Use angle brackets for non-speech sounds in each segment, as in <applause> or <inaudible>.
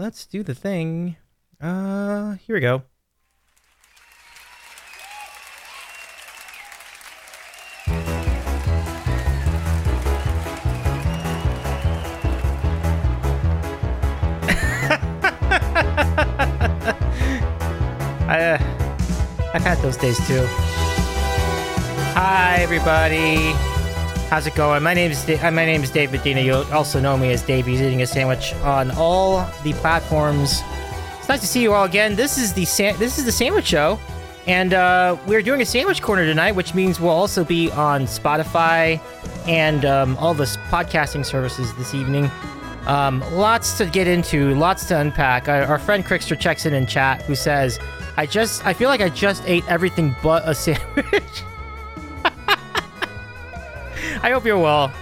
let's do the thing. Uh, here we go. <laughs> I, uh, I've had those days too. Hi, everybody. How's it going? My name is da- uh, my name is Dave Medina. You'll also know me as Davey's eating a sandwich on all the platforms. It's nice to see you all again. This is the sa- this is the sandwich show, and uh, we're doing a sandwich corner tonight, which means we'll also be on Spotify and um, all the podcasting services this evening. Um, lots to get into, lots to unpack. Our, our friend Crickster checks in in chat, who says, "I just, I feel like I just ate everything but a sandwich." <laughs> I hope you're well.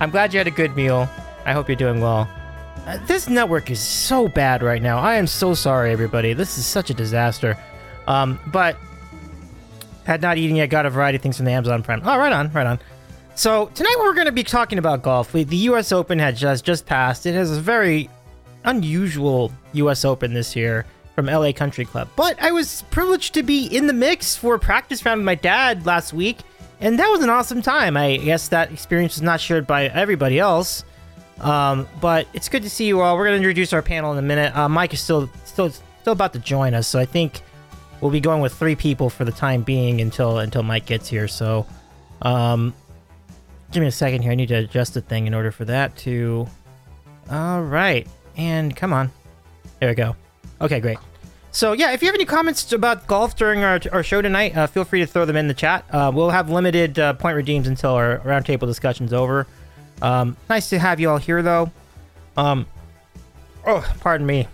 I'm glad you had a good meal. I hope you're doing well. Uh, this network is so bad right now. I am so sorry, everybody. This is such a disaster. Um, but had not eaten yet. Got a variety of things from the Amazon Prime. Oh, right on, right on. So tonight we're going to be talking about golf. The U.S. Open had just just passed. It has a very unusual U.S. Open this year from LA Country Club. But I was privileged to be in the mix for a practice round with my dad last week, and that was an awesome time. I guess that experience was not shared by everybody else. Um, but it's good to see you all. We're to introduce our panel in a minute. Uh, Mike is still still still about to join us, so I think we'll be going with three people for the time being until until Mike gets here. So, um, give me a second here. I need to adjust the thing in order for that to. All right, and come on, there we go. Okay, great. So yeah, if you have any comments about golf during our, our show tonight, uh, feel free to throw them in the chat. Uh, we'll have limited uh, point redeems until our roundtable discussion's over. Um, nice to have you all here, though. Um, oh, pardon me.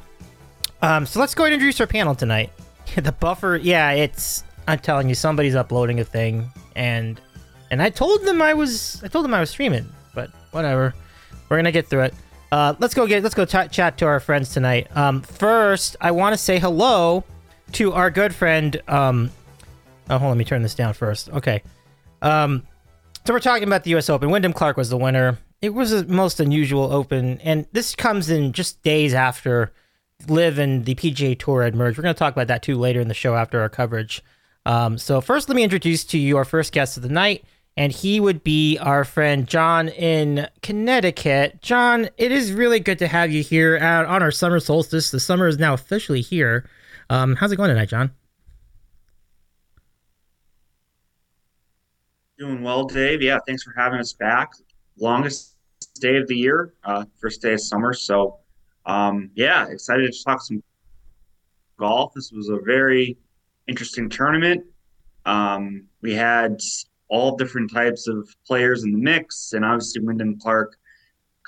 Um, so let's go ahead and introduce our panel tonight. <laughs> the buffer, yeah, it's. I'm telling you, somebody's uploading a thing, and and I told them I was. I told them I was streaming, but whatever. We're gonna get through it. Uh, let's go get. Let's go ch- chat to our friends tonight. Um, first, I want to say hello to our good friend. Um, oh, hold on, let me turn this down first. Okay. Um, so we're talking about the U.S. Open. Wyndham Clark was the winner. It was the most unusual Open, and this comes in just days after LIV and the PGA Tour had merged. We're going to talk about that too later in the show after our coverage. Um, so first, let me introduce to you our first guest of the night, and he would be our friend John in Connecticut. John, it is really good to have you here on our summer solstice. The summer is now officially here. Um, how's it going tonight, John? Doing well, Dave. Yeah, thanks for having us back. Longest day of the year, uh, first day of summer. So, um, yeah, excited to talk some golf. This was a very interesting tournament. Um, we had all different types of players in the mix, and obviously Wyndham Clark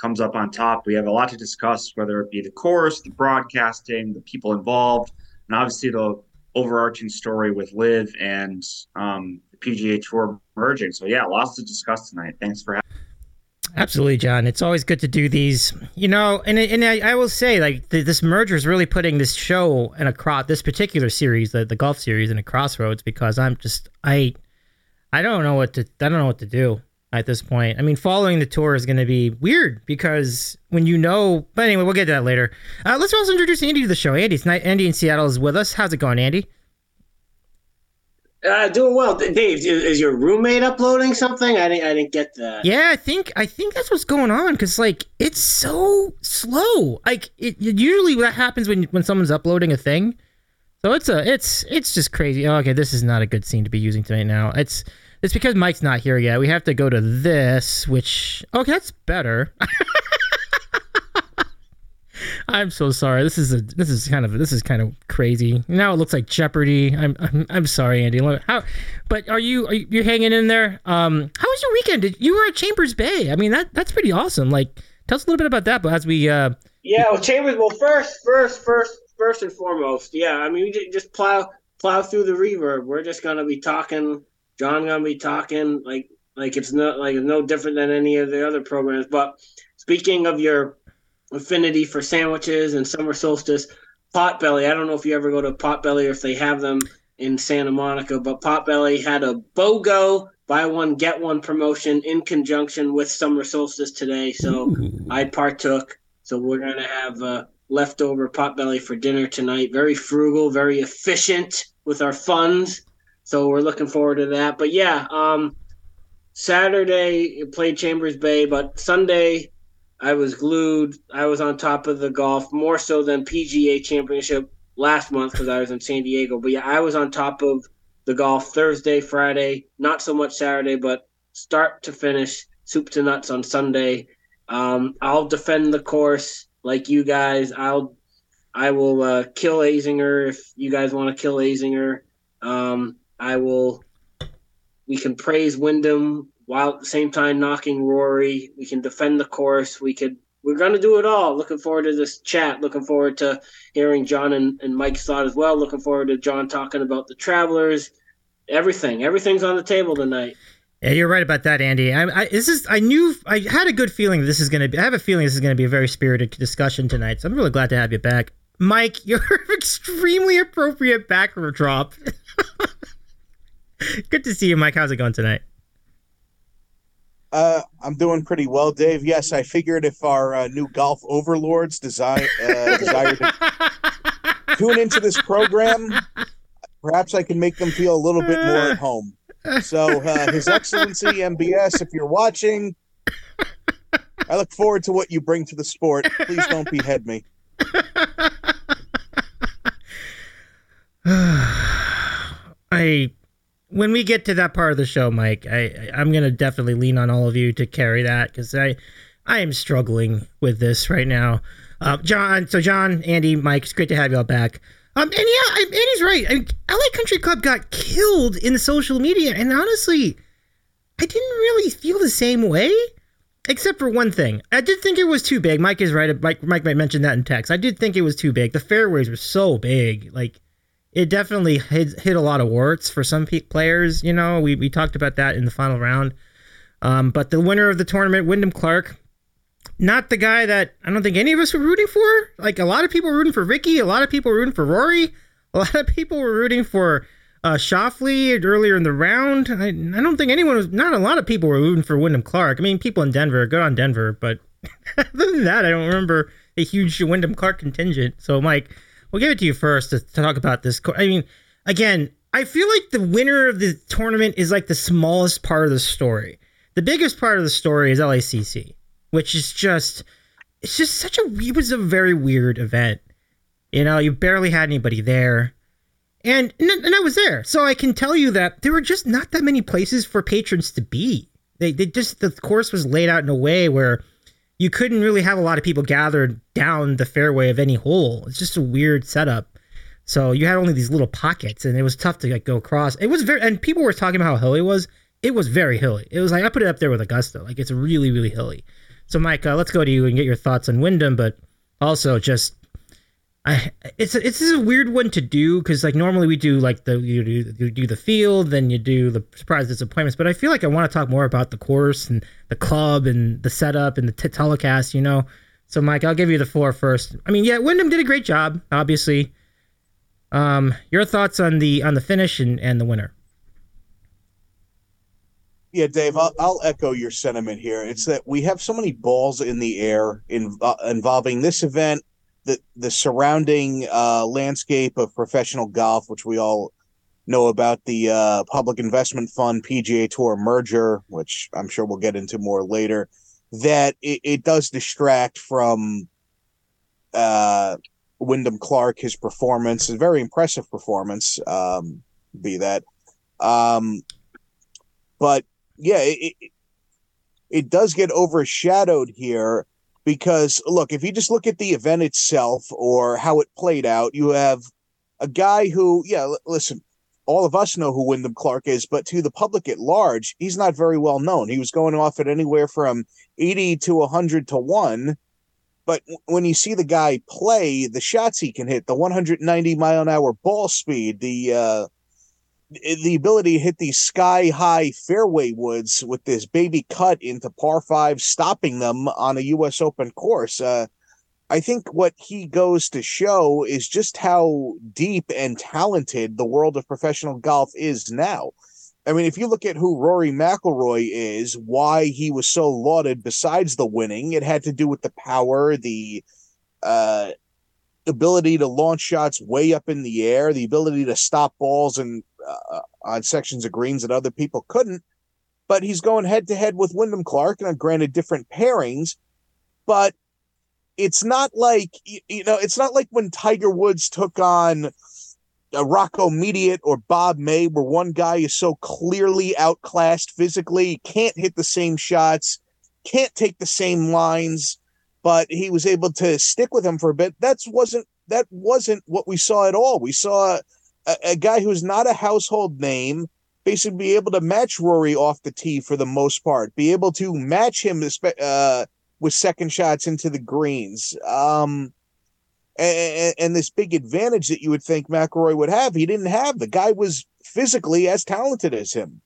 comes up on top. We have a lot to discuss, whether it be the course, the broadcasting, the people involved, and obviously the overarching story with LIV and um, the PGA Tour merging. So yeah, lots to discuss tonight. Thanks for having. Absolutely, John. It's always good to do these. You know, and and I, I will say, like th- this merger is really putting this show and a cross, this particular series, the the golf series, in a crossroads because I'm just I, I don't know what to I don't know what to do at this point. I mean, following the tour is going to be weird because when you know. But anyway, we'll get to that later. Uh, let's also introduce Andy to the show. Andy, tonight, Andy in Seattle is with us. How's it going, Andy? Uh, doing well, Dave. Is, your roommate uploading something? I didn't. I didn't get that. Yeah, I think I think that's what's going on because like it's so slow. Like it, it usually that happens when when someone's uploading a thing. So it's a it's it's just crazy. Oh, okay, this is not a good scene to be using tonight. Now it's it's because Mike's not here yet. We have to go to this, which okay, that's better. <laughs> I'm so sorry. This is a this is kind of this is kind of crazy. Now it looks like Jeopardy. I'm I'm, I'm sorry, Andy. How? But are you are you hanging in there? Um, how was your weekend? Did, you were at Chambers Bay. I mean that that's pretty awesome. Like, tell us a little bit about that. But as we uh, yeah, well, Chambers. Well, first, first, first, first and foremost, yeah. I mean, we just plow plow through the reverb. We're just gonna be talking. John gonna be talking like like it's not like it's no different than any of the other programs. But speaking of your affinity for sandwiches and summer solstice. Potbelly. I don't know if you ever go to Potbelly or if they have them in Santa Monica, but Potbelly had a BOGO buy one get one promotion in conjunction with summer solstice today. So Ooh. I partook. So we're gonna have uh, leftover potbelly for dinner tonight. Very frugal, very efficient with our funds. So we're looking forward to that. But yeah, um, Saturday played Chambers Bay, but Sunday I was glued. I was on top of the golf more so than PGA Championship last month because I was in San Diego. But yeah, I was on top of the golf Thursday, Friday, not so much Saturday, but start to finish, soup to nuts on Sunday. Um, I'll defend the course like you guys. I'll I will uh, kill Azinger if you guys want to kill Azinger. Um, I will. We can praise Wyndham while at the same time knocking Rory. We can defend the course. We could. We're gonna do it all. Looking forward to this chat. Looking forward to hearing John and, and Mike's thought as well. Looking forward to John talking about the Travelers. Everything. Everything's on the table tonight. Yeah, you're right about that, Andy. I, I, this is I knew I had a good feeling this is going to be. I have a feeling this is going to be a very spirited discussion tonight. So I'm really glad to have you back, Mike. <laughs> You're an extremely appropriate backdrop. <laughs> good to see you, Mike. How's it going tonight? Uh, I'm doing pretty well, Dave. Yes, I figured if our uh, new golf overlords desire uh, <laughs> desire to tune into this program, perhaps I can make them feel a little bit more at home. So, uh, His Excellency MBS, if you're watching, I look forward to what you bring to the sport. Please don't behead me. <sighs> I when we get to that part of the show, Mike, I I'm gonna definitely lean on all of you to carry that because I I am struggling with this right now. Uh, John, so John, Andy, Mike, it's great to have you all back. Um, and yeah, I, Andy's right. I mean, LA Country Club got killed in social media, and honestly, I didn't really feel the same way, except for one thing. I did think it was too big. Mike is right. Mike, Mike might mention that in text. I did think it was too big. The fairways were so big, like it definitely hit, hit a lot of warts for some pe- players. You know, we we talked about that in the final round. Um, but the winner of the tournament, Wyndham Clark, not the guy that I don't think any of us were rooting for. Like a lot of people were rooting for Rickie, a lot of people were rooting for Rory, a lot of people were rooting for uh, Schauffele earlier in the round. I, I don't think anyone was. Not a lot of people were rooting for Wyndham Clark. I mean, people in Denver, good on Denver, but <laughs> other than that, I don't remember a huge Wyndham Clark contingent. So, Mike, we'll give it to you first to, to talk about this. I mean, again, I feel like the winner of the tournament is like the smallest part of the story. The biggest part of the story is LACC which is just it's just such a it was a very weird event. You know, you barely had anybody there. And and I was there. So I can tell you that there were just not that many places for patrons to be. They they just the course was laid out in a way where you couldn't really have a lot of people gathered down the fairway of any hole. It's just a weird setup. So you had only these little pockets, and it was tough to like go across. It was very, and people were talking about how hilly it was. It was very hilly. It was like I put it up there with Augusta. Like it's really, really hilly. So, Mike, uh, let's go to you and get your thoughts on Wyndham, but also just. I, it's a, it's a weird one to do because like normally we do like the you do, you do the field then you do the surprise disappointments but I feel like I want to talk more about the course and the club and the setup and the t- telecast you know? So Mike I'll give you the floor first. I mean yeah Wyndham did a great job obviously. Um your thoughts on the on the finish and and the winner yeah, Dave, I'll, I'll, echo your sentiment here. It's that we have so many balls in the air in, uh, involving this event, the the surrounding uh, landscape of professional golf, which we all know about, the uh, Public Investment Fund PGA Tour merger, which I'm sure we'll get into more later. That it, it does distract from uh, Wyndham Clark, his performance, a very impressive performance. Um, be that, um, but yeah, it, it, it does get overshadowed here because look, if you just look at the event itself or how it played out, you have a guy who, yeah, l- listen, all of us know who Wyndham Clark is, but to the public at large, he's not very well known. He was going off at anywhere from 80 to 100 to 1. But when you see the guy play, the shots he can hit, the 190 mile an hour ball speed, the uh, the ability to hit these sky high fairway woods with this baby cut into par five, stopping them on a U.S. Open course. Uh, I think what he goes to show is just how deep and talented the world of professional golf is now. I mean, if you look at who Rory McIlroy is, why he was so lauded besides the winning, it had to do with the power, the uh, ability to launch shots way up in the air, the ability to stop balls and uh, on sections of greens that other people couldn't. But he's going head to head with Wyndham Clark, and granted different pairings, but it's not like you know, it's not like when Tiger Woods took on a Rocco Mediate or Bob May, where one guy is so clearly outclassed physically, can't hit the same shots, can't take the same lines, but he was able to stick with him for a bit. That's wasn't that wasn't what we saw at all. We saw a, a guy who's not a household name basically be able to match Rory off the tee for the most part, be able to match him uh, with second shots into the greens. Um, and, and, this big advantage that you would think McIlroy would have, he didn't have. The guy was physically as talented as him.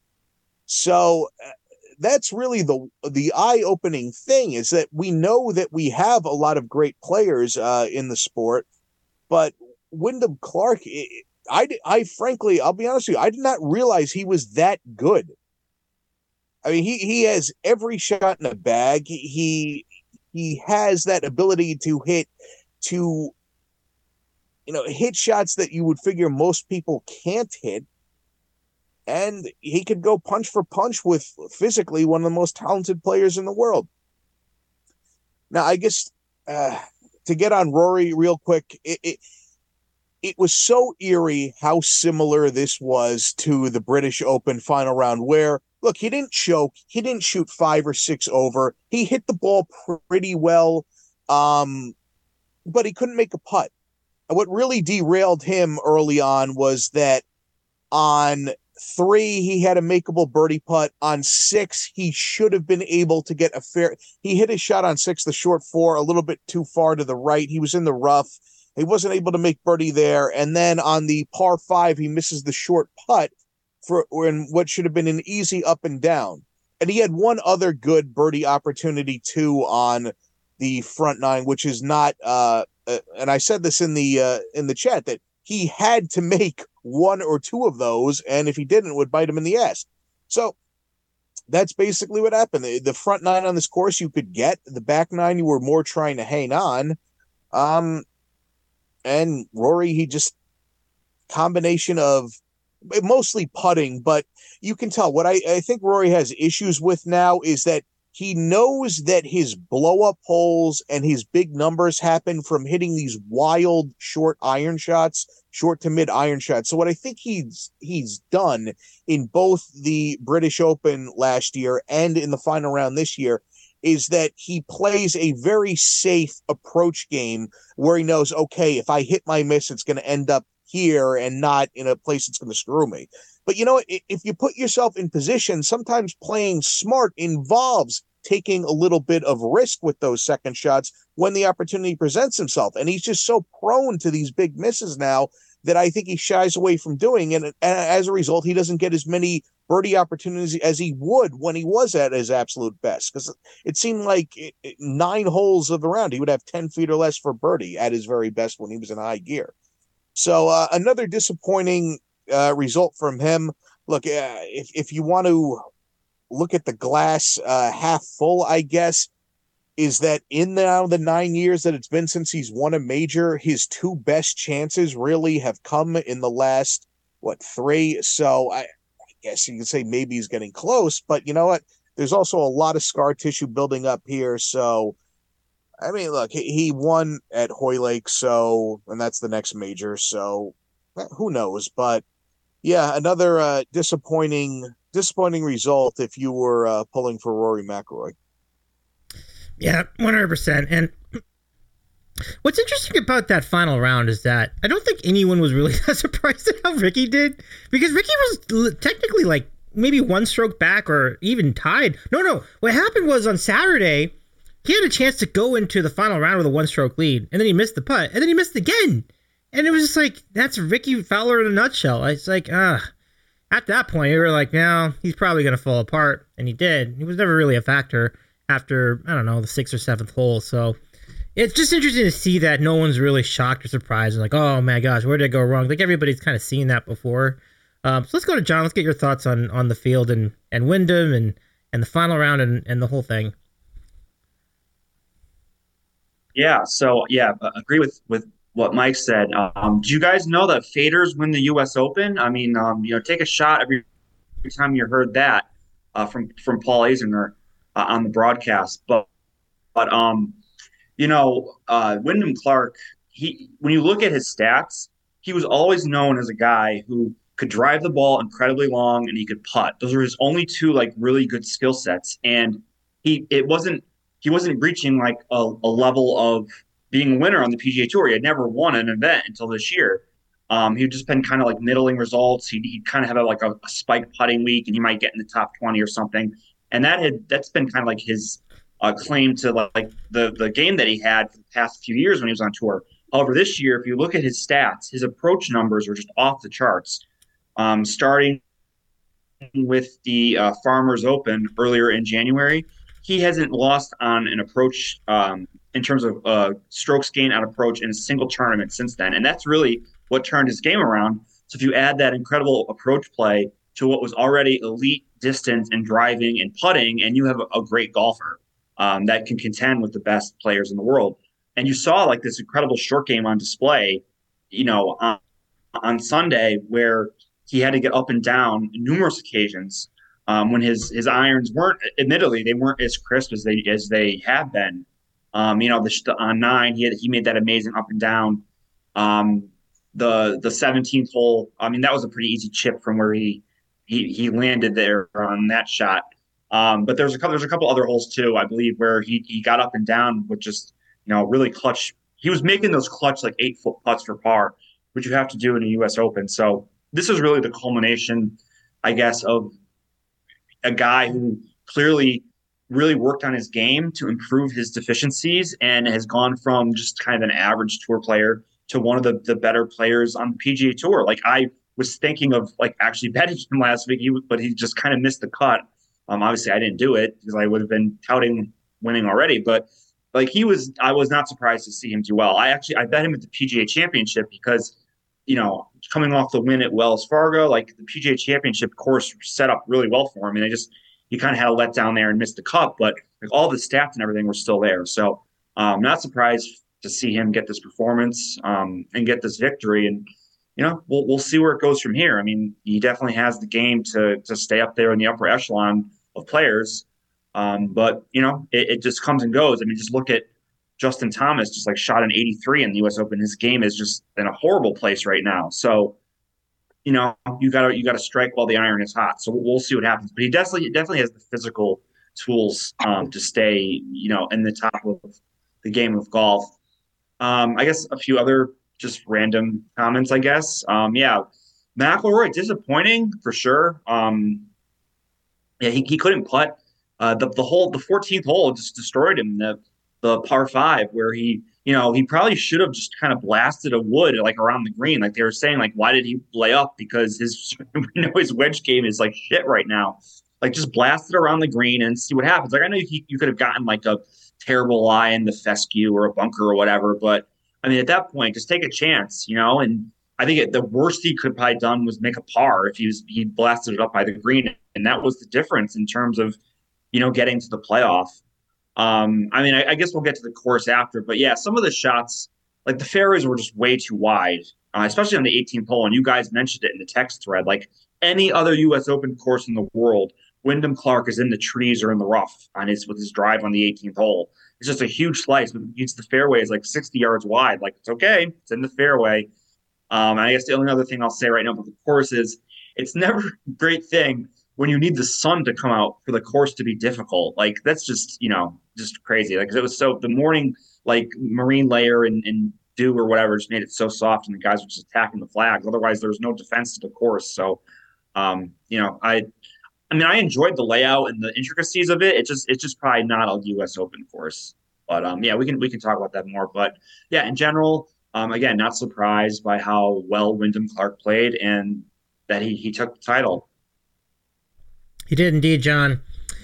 So uh, that's really the the eye opening thing is that we know that we have a lot of great players uh, in the sport, but Wyndham Clark, I I frankly, I'll be honest with you, I did not realize he was that good. I mean, he he has every shot in the bag. He he has that ability to hit to you know hit shots that you would figure most people can't hit and he could go punch for punch with physically one of the most talented players in the world now i guess uh, to get on rory real quick it, it it was so eerie how similar this was to the british open final round where look he didn't choke. He didn't shoot five or six over. He hit the ball pretty well um but he couldn't make a putt. What really derailed him early on was that on three he had a makeable birdie putt. On six he should have been able to get a fair he hit his shot on six the short four a little bit too far to the right. He was in the rough he wasn't able to make birdie there and then on the par five he misses the short putt for in what should have been an easy up and down and he had one other good birdie opportunity too on the front nine which is not uh uh, and I said this in the uh, in the chat that he had to make one or two of those, and if he didn't, it would bite him in the ass. So that's basically what happened. The, the, front nine on this course you could get, the back nine you were more trying to hang on. Um, and Rory, he just combination of mostly putting, but you can tell what I, I think Rory has issues with now is that he knows that his blow up holes and his big numbers happen from hitting these wild short iron shots, short to mid iron shots. So what I think he's he's done in both the British Open last year and in the final round this year is that he plays a very safe approach game where he knows, okay, if I hit my miss, it's going to end up here and not in a place that's going to screw me. But you know, if you put yourself in position, sometimes playing smart involves taking a little bit of risk with those second shots when the opportunity presents himself. And he's just so prone to these big misses now that I think he shies away from doing. And, and as a result, he doesn't get as many birdie opportunities as he would when he was at his absolute best. Because it seemed like nine holes of the round, he would have 10 feet or less for birdie at his very best when he was in high gear. So uh, another disappointing uh, result from him. Look, uh, if if you want to look at the glass uh, half full, I guess, is that in now the nine years that it's been since he's won a major, his two best chances really have come in the last what three. So I guess you could say maybe he's getting close, but you know what? There's also a lot of scar tissue building up here, so. I mean, look, he, he won at Hoylake, so and that's the next major. So who knows? But yeah, another uh, disappointing disappointing result if you were uh, pulling for Rory McIlroy. Yeah, one hundred percent. And what's interesting about that final round is that I don't think anyone was really <laughs> that surprised at how Rickie did because Rickie was technically like maybe one stroke back or even tied. No, no. What happened was on Saturday he had a chance to go into the final round with a one stroke lead, and then he missed the putt, and then he missed again. And it was just like that's Rickie Fowler in a nutshell. It's like, ah, uh, at that point, we were like, no, he's probably going to fall apart. And he did. He was never really a factor after, I don't know, the sixth or seventh hole. So it's just interesting to see that no one's really shocked or surprised and like, oh my gosh, where did it go wrong? Like everybody's kind of seen that before. Um, so let's go to John. Let's get your thoughts on on the field and and Wyndham and and the final round and and the whole thing. Yeah. So yeah, agree with with what Mike said. Um, do you guys know that faders win the U.S. Open? I mean, um, you know, take a shot every, every time you heard that uh, from from Paul Azinger uh, on the broadcast. But but um, you know, uh, Wyndham Clark. He when you look at his stats, he was always known as a guy who could drive the ball incredibly long and he could putt. Those were his only two like really good skill sets. And he it wasn't he wasn't reaching like a, a level of being a winner on the PGA Tour. He had never won an event until this year. Um, he'd just been kind of like middling results. He'd, he'd kind of have a, like a, a spike putting week, and he might get in the top twenty or something. And that had that's been kind of like his uh, claim to like the the game that he had for the past few years when he was on tour. However, this year, if you look at his stats, his approach numbers are just off the charts. Um, starting with the uh, Farmers Open earlier in January, he hasn't lost on an approach um, in terms of uh, strokes gained on approach in a single tournament since then. And that's really what turned his game around. So if you add that incredible approach play to what was already elite distance and driving and putting, and you have a, a great golfer um, that can contend with the best players in the world. And you saw like this incredible short game on display, you know, on, on Sunday where he had to get up and down numerous occasions um, when his his irons weren't admittedly they weren't as crisp as they as they have been um, you know, the, on nine, he had, he made that amazing up and down. Um, the the 17th hole, I mean, that was a pretty easy chip from where he he he landed there on that shot. Um, but there's a couple there's a couple other holes too, I believe, where he he got up and down with just you know really clutch. He was making those clutch like eight foot putts for par, which you have to do in a U.S. Open. So this is really the culmination, I guess, of a guy who clearly really worked on his game to improve his deficiencies and has gone from just kind of an average tour player to one of the, the better players on the PGA Tour. Like I was thinking of like actually <laughs> betting him last week, but he just kind of missed the cut. Um, obviously I didn't do it because I would have been touting winning already, but like he was, I was not surprised to see him do well. I actually I bet him at the PGA Championship because you know coming off the win at Wells Fargo, like the PGA Championship course set up really well for him, and I just he kind of had a letdown there and missed the cup, but like all the stats and everything were still there. So I'm um, not surprised to see him get this performance um, and get this victory. And you know, we'll we'll see where it goes from here. I mean, he definitely has the game to to stay up there in the upper echelon of players. Um, but you know, it, it just comes and goes. I mean, just look at Justin Thomas, just like shot an 83 in the U.S. Open. His game is just in a horrible place right now. So you know, you got to you got to strike while the iron is hot. So we'll see what happens. But he definitely definitely has the physical tools um, to stay, you know, in the top of the game of golf. Um, I guess a few other just random comments. I guess, um, yeah, McIlroy disappointing for sure. Um, yeah, he, he couldn't putt. Uh, the the whole the 14th hole just destroyed him. The the par five where he you know, he probably should have just kind of blasted a wood like around the green. Like they were saying, like, why did he lay up? Because his <laughs> you know his wedge game is like shit right now. Like just blast it around the green and see what happens. Like I know you, you could have gotten like a terrible lie in the fescue or a bunker or whatever, but I mean at that point, just take a chance, you know. And I think it, the worst he could probably done was make a par if he was he blasted it up by the green, and that was the difference in terms of you know getting to the playoff. Um, I mean, I, I, guess we'll get to the course after, but yeah, some of the shots, like the fairways were just way too wide, uh, especially on the 18th hole. And you guys mentioned it in the text thread. Like any other U.S. Open course in the world, Wyndham Clark is in the trees or in the rough on his with his drive on the 18th hole. It's just a huge slice, but it's the fairway is like 60 yards wide. Like it's okay, it's in the fairway. Um, I guess the only other thing I'll say right now about the course is it's <laughs> never a great thing when you need the sun to come out for the course to be difficult. Like that's just you know just crazy. Like it was so the morning like marine layer and, and dew or whatever just made it so soft, and the guys were just attacking the flags. Otherwise, there was no defense to the course. So, um, you know, I. I mean, I enjoyed the layout and the intricacies of it. It's just, it's just probably not a U.S. Open course. But um, yeah, we can we can talk about that more. But yeah, in general, um, again, not surprised by how well Wyndham Clark played and that he he took the title. He did indeed, John.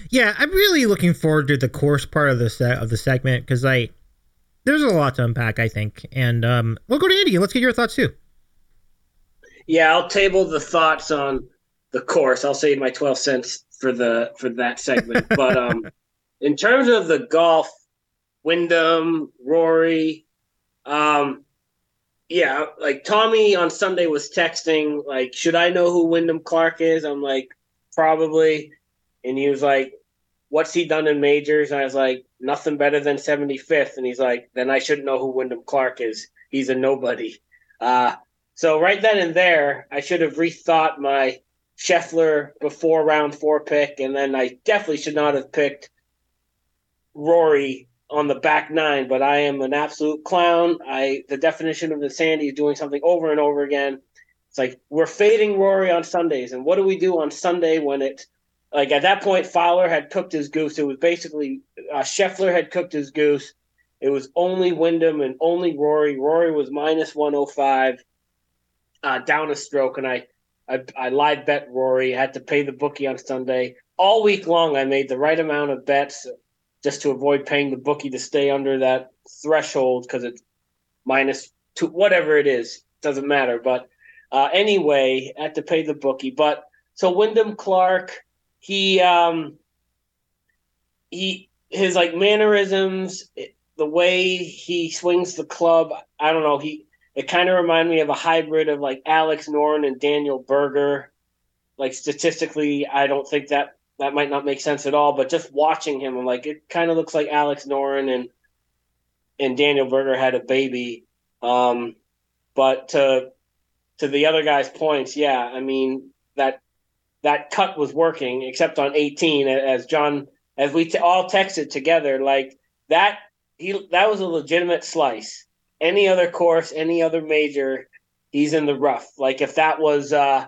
Yeah, I'm really looking forward to the course part of the set of the segment because I there's a lot to unpack, I think, and um, we'll go to Andy. Let's get your thoughts too. Yeah, I'll table the thoughts on the course. I'll save my twelve cents for the for that segment. <laughs> but um, in terms of the golf, Wyndham, Rory, um, yeah, like Tommy on Sunday was texting, like, should I know who Wyndham Clark is? I'm like, probably. And he was like, what's he done in majors? And I was like, nothing better than 75th. And he's like, then I shouldn't know who Wyndham Clark is. He's a nobody. Uh, so right then and there, I should have rethought my Scheffler before round four pick, and then I definitely should not have picked Rory on the back nine. But I am an absolute clown. I the definition of insanity is doing something over and over again. It's like we're fading Rory on Sundays, and what do we do on Sunday when it like at that point Fowler had cooked his goose. It was basically uh, Scheffler had cooked his goose. It was only Wyndham and only Rory. Rory was 105, uh, down a stroke, and I, I I lied bet Rory. Had to pay the bookie on Sunday. All week long, I made the right amount of bets just to avoid paying the bookie to stay under that threshold because it's minus two, whatever it is, doesn't matter. But uh, anyway, had to pay the bookie. But so Wyndham Clark, he um, he his like mannerisms, the way he swings the club. I don't know. He it kind of reminded me of a hybrid of like Alex Noren and Daniel Berger. Like statistically, I don't think that that might not make sense at all. But just watching him, I'm like, it kind of looks like Alex Noren and and Daniel Berger had a baby. Um, but to to the other guy's points, yeah, I mean that that cut was working, except on 18, as John, as we t- all texted together, like that he that was a legitimate slice. Any other course, any other major, he's in the rough. Like if that was uh,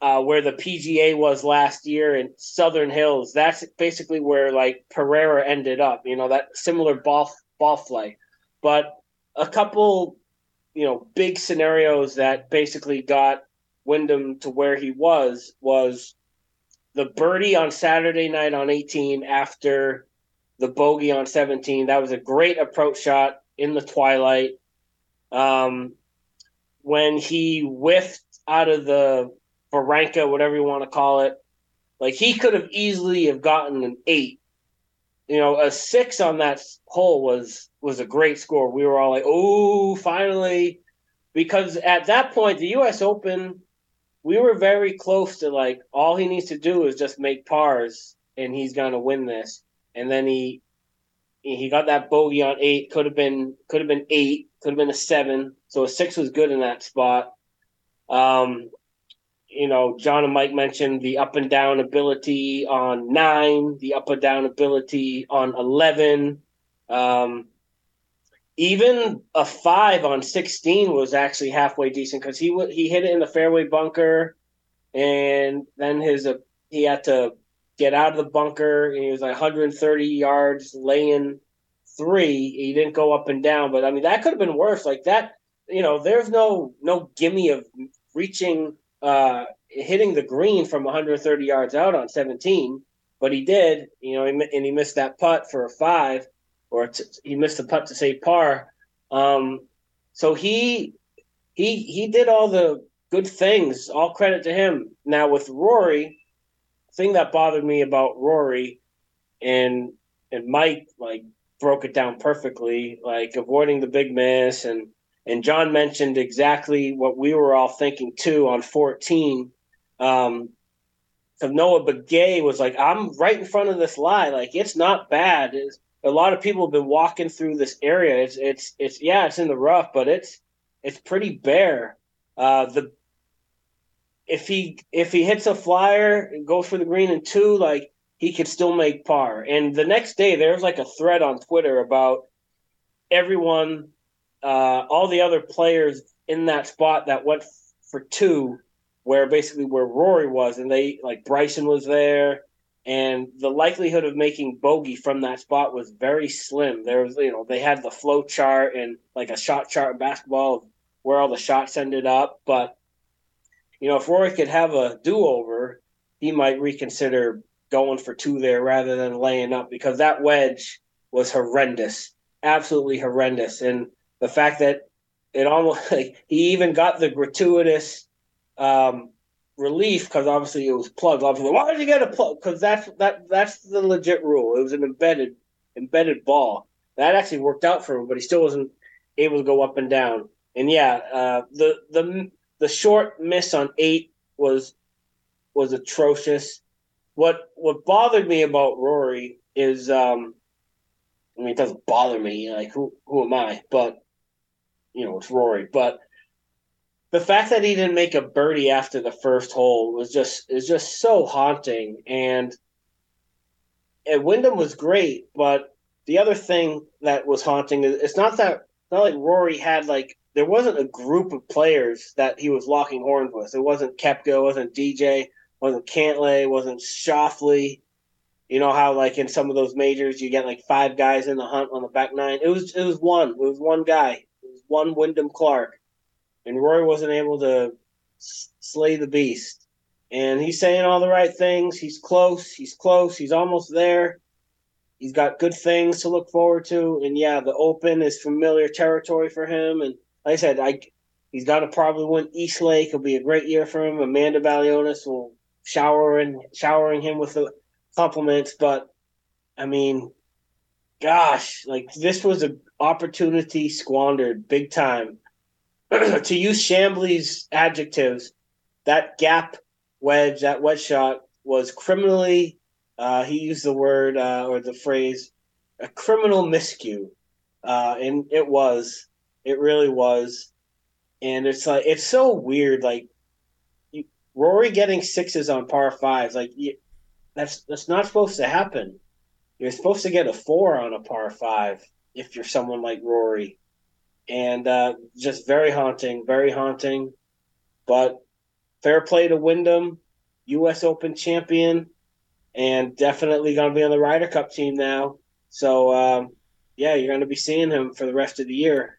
uh, where the PGA was last year in Southern Hills, that's basically where like Pereira ended up. You know that similar ball ball flight, but a couple you know big scenarios that basically got Wyndham to where he was was the birdie on Saturday night on 18 after the bogey on 17. That was a great approach shot in the twilight. Um, when he whiffed out of the barranca, whatever you want to call it, like he could have easily have gotten an eight. You know, a six on that hole was was a great score. We were all like, "Oh, finally!" Because at that point, the U.S. Open, we were very close to like all he needs to do is just make pars, and he's gonna win this. And then he he got that bogey on eight. Could have been could have been eight. Could have been a seven. So a six was good in that spot. Um, you know, John and Mike mentioned the up and down ability on nine, the up and down ability on eleven. Um, even a five on sixteen was actually halfway decent because he w- he hit it in the fairway bunker, and then his uh, he had to get out of the bunker, and he was like 130 yards laying three. He didn't go up and down, but I mean that could have been worse. Like that, you know, there's no no gimme of reaching uh, hitting the green from 130 yards out on 17, but he did, you know, and he missed that putt for a five, or t- he missed the putt to save par. Um, so he he he did all the good things. All credit to him. Now with Rory, thing that bothered me about Rory, and and Mike like broke it down perfectly, like avoiding the big miss and and John mentioned exactly what we were all thinking too on 14. Um, so Notah Begay was like, I'm right in front of this lie. Like, it's not bad. It's, a lot of people have been walking through this area. It's, it's, it's, yeah, it's in the rough, but it's, it's pretty bare. Uh, the, if he, if he hits a flyer and goes for the green in two, like, he could still make par. And the next day, there was like a thread on Twitter about everyone uh, all the other players in that spot that went for two, where basically where Rory was, and they like Bryson was there, and the likelihood of making bogey from that spot was very slim. There was, you know, they had the flow chart and like a shot chart in basketball where all the shots ended up, but you know, if Rory could have a do over, he might reconsider going for two there rather than laying up because that wedge was horrendous, absolutely horrendous, and the fact that it almost <laughs> like he even got the gratuitous um, relief because obviously it was plugged. Obviously, why did you get a plug? Because that's that that's the legit rule. It was an embedded embedded ball that actually worked out for him, but he still wasn't able to go up and down. and yeah, uh, the the the short miss on eight was was atrocious. What what bothered me about Rory is, um, I mean, it doesn't bother me. Like who who am I? But you know, it's Rory. But the fact that he didn't make a birdie after the first hole was just is just so haunting. And and Wyndham was great, but the other thing that was haunting is it's not that not like Rory had like there wasn't a group of players that he was locking horns with. It wasn't Koepka, it wasn't DJ, wasn't Cantlay, wasn't Schauffele. You know how like in some of those majors you get like five guys in the hunt on the back nine. It was it was one. It was one guy. One Wyndham Clark, and Roy wasn't able to slay the beast. And he's saying all the right things. He's close. He's close. He's almost there. He's got good things to look forward to. And yeah, the Open is familiar territory for him. And like I said, I he's got to probably win East Lake. It'll be a great year for him. Amanda Balionis will showering showering him with the compliments, but I mean, gosh, like this was an opportunity squandered big time. <clears throat> to use Chamblee's adjectives, that gap wedge, that wedge shot was criminally. Uh, he used the word uh, or the phrase, a criminal miscue, uh, and it was, it really was, and it's like it's so weird. Like Rory getting sixes on par fives, like that's that's not supposed to happen. You're supposed to get a four on a par five if you're someone like Rory, and uh, just very haunting, very haunting. But fair play to Wyndham, U.S. Open champion, and definitely going to be on the Ryder Cup team now. So um, yeah, you're going to be seeing him for the rest of the year,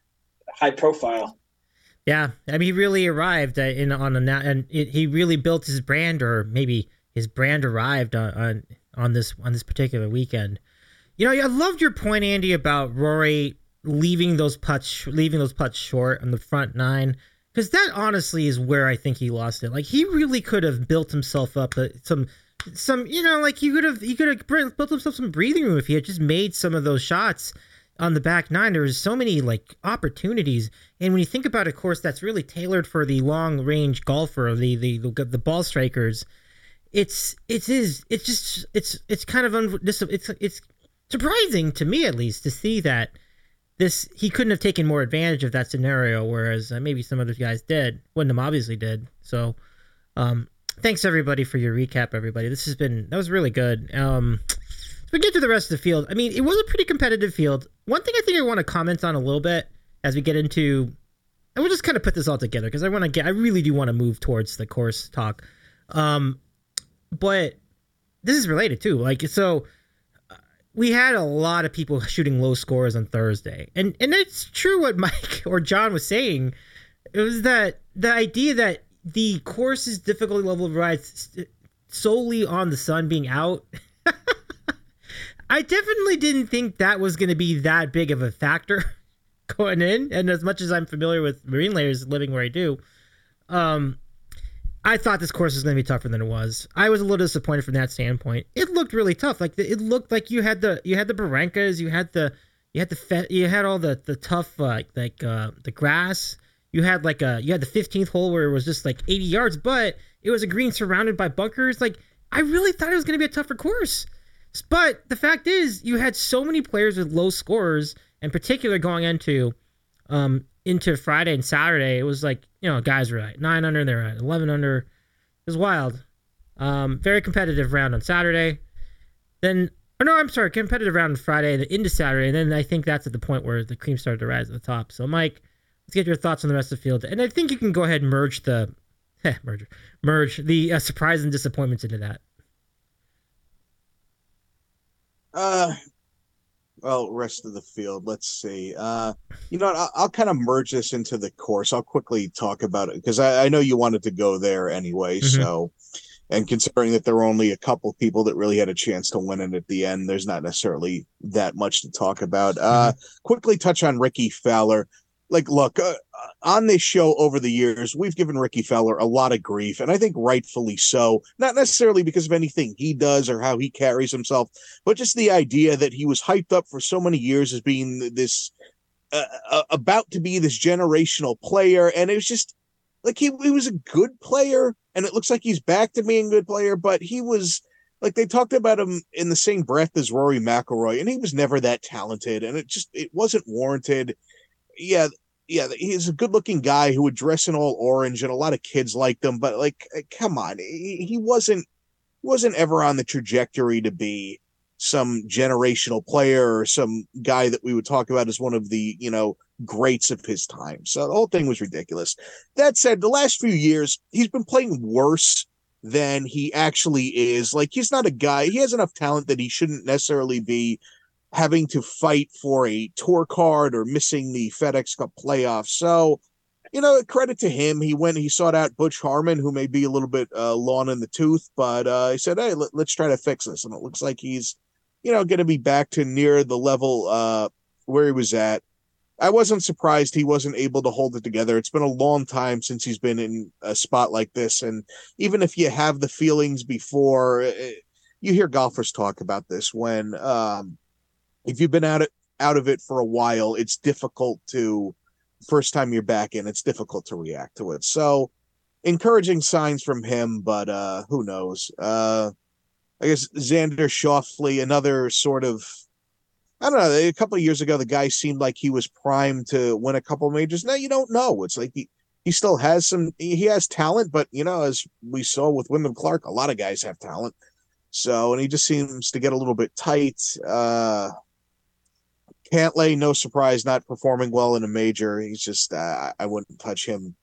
high profile. Yeah, I mean, he really arrived uh, in on a and it, he really built his brand, or maybe his brand arrived on, on on this on this particular weekend. You know, I loved your point, Andy, about Rory leaving those putts leaving those putts short on the front nine because that honestly is where I think he lost it. Like he really could have built himself up uh, some some you know like he could have he could have built himself some breathing room if he had just made some of those shots on the back nine, there was so many like opportunities. And when you think about a course that's really tailored for the long range golfer, the the the, the ball strikers, it's it is it's just it's it's kind of un, it's it's surprising to me at least to see that this he couldn't have taken more advantage of that scenario, whereas uh, maybe some other guys did. Wyndham obviously did. So, um, thanks everybody for your recap. Everybody, this has been that was really good. Um, we get to the rest of the field. I mean, it was a pretty competitive field. One thing I think I want to comment on a little bit as we get into, and we'll just kind of put this all together because I want to get, I really do want to move towards the course talk. Um, but this is related too. Like, so we had a lot of people shooting low scores on Thursday, and and it's true what Mike <laughs> or John was saying. It was that the idea that the course's difficulty level rides solely on the sun being out <laughs> I definitely didn't think that was going to be that big of a factor <laughs> going in. And as much as I'm familiar with marine layers living where I do, um, I thought this course was going to be tougher than it was. I was a little disappointed from that standpoint. It looked really tough. Like it looked like you had the you had the barrancas, you had the you had the fe- you had all the the tough uh, like uh, the grass. You had like a you had the 15th hole where it was just like 80 yards, but it was a green surrounded by bunkers. Like I really thought it was going to be a tougher course. But the fact is, you had so many players with low scores, in particular going into um, into Friday and Saturday. It was like you know guys were at nine under, they were at eleven under. It was wild. Um, very competitive round on Saturday. Then, oh no, I'm sorry, competitive round on Friday, then into Saturday, and then I think that's at the point where the cream started to rise at the top. So, Mike, let's get your thoughts on the rest of the field, and I think you can go ahead and merge the <laughs> eh, merge merge the uh, surprise and disappointments into that. Uh, well, rest of the field. Let's see. Uh, you know, I'll, I'll kind of merge this into the course. I'll quickly talk about it because I, I, know you wanted to go there anyway. Mm-hmm. So, and considering that there were only a couple people that really had a chance to win it at the end, there's not necessarily that much to talk about. Uh, mm-hmm. quickly touch on Rickie Fowler like look uh, on this show over the years we've given Rickie fowler a lot of grief and i think rightfully so not necessarily because of anything he does or how he carries himself but just the idea that he was hyped up for so many years as being this uh, uh, about to be this generational player, and it was just like he, he was a good player, and it looks like he's back to being a good player, but he was like they talked about him in the same breath as Rory McIlroy, and he was never that talented, and it just it wasn't warranted. Yeah, yeah, he's a good-looking guy who would dress in all orange, and a lot of kids liked him. But like, eh, come on, he, he wasn't wasn't ever on the trajectory to be some generational player or some guy that we would talk about as one of the you know greats of his time. So the whole thing was ridiculous. That said, the last few years he's been playing worse than he actually is. Like he's not a guy. He has enough talent that he shouldn't necessarily be having to fight for a tour card or missing the FedEx Cup playoffs. So, you know, credit to him. He went, he sought out Butch Harmon, who may be a little bit uh, long in the tooth, but uh, he said, hey, let, us try to fix this. And it looks like he's, you know, going to be back to near the level uh, where he was at. I wasn't surprised he wasn't able to hold it together. It's been a long time since he's been in a spot like this. And even if you have the feelings before, eh, eh, you hear golfers talk about this when, um, if you've been out it out of it for a while, it's difficult to first time you're back in, it's difficult to react to it. So encouraging signs from him, but uh who knows? Uh I guess Xander Schauffele, another sort of I don't know. A couple of years ago, the guy seemed like he was primed to win a couple majors. Now you don't know. It's like he, he still has some. He has talent, but you know, as we saw with Wyndham Clark, a lot of guys have talent. So, and he just seems to get a little bit tight. Uh, Cantlay, no surprise, not performing well in a major. He's just uh, I wouldn't touch him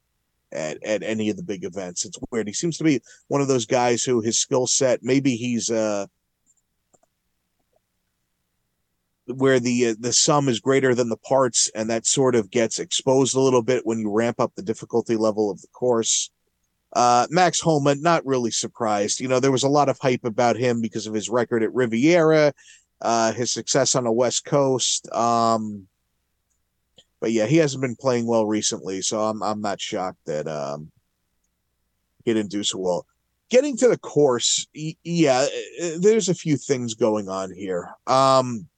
at, at any of the big events. It's weird. He seems to be one of those guys who his skill set maybe he's uh where the uh, the sum is greater than the parts and that sort of gets exposed a little bit when you ramp up the difficulty level of the course. Uh, Max Homa, not really surprised. You know, there was a lot of hype about him because of his record at Riviera uh, his success on the West Coast. Um, but yeah, he hasn't been playing well recently, so I'm I'm not shocked that um, he didn't do so well. Getting to the course, yeah, there's a few things going on here. Um,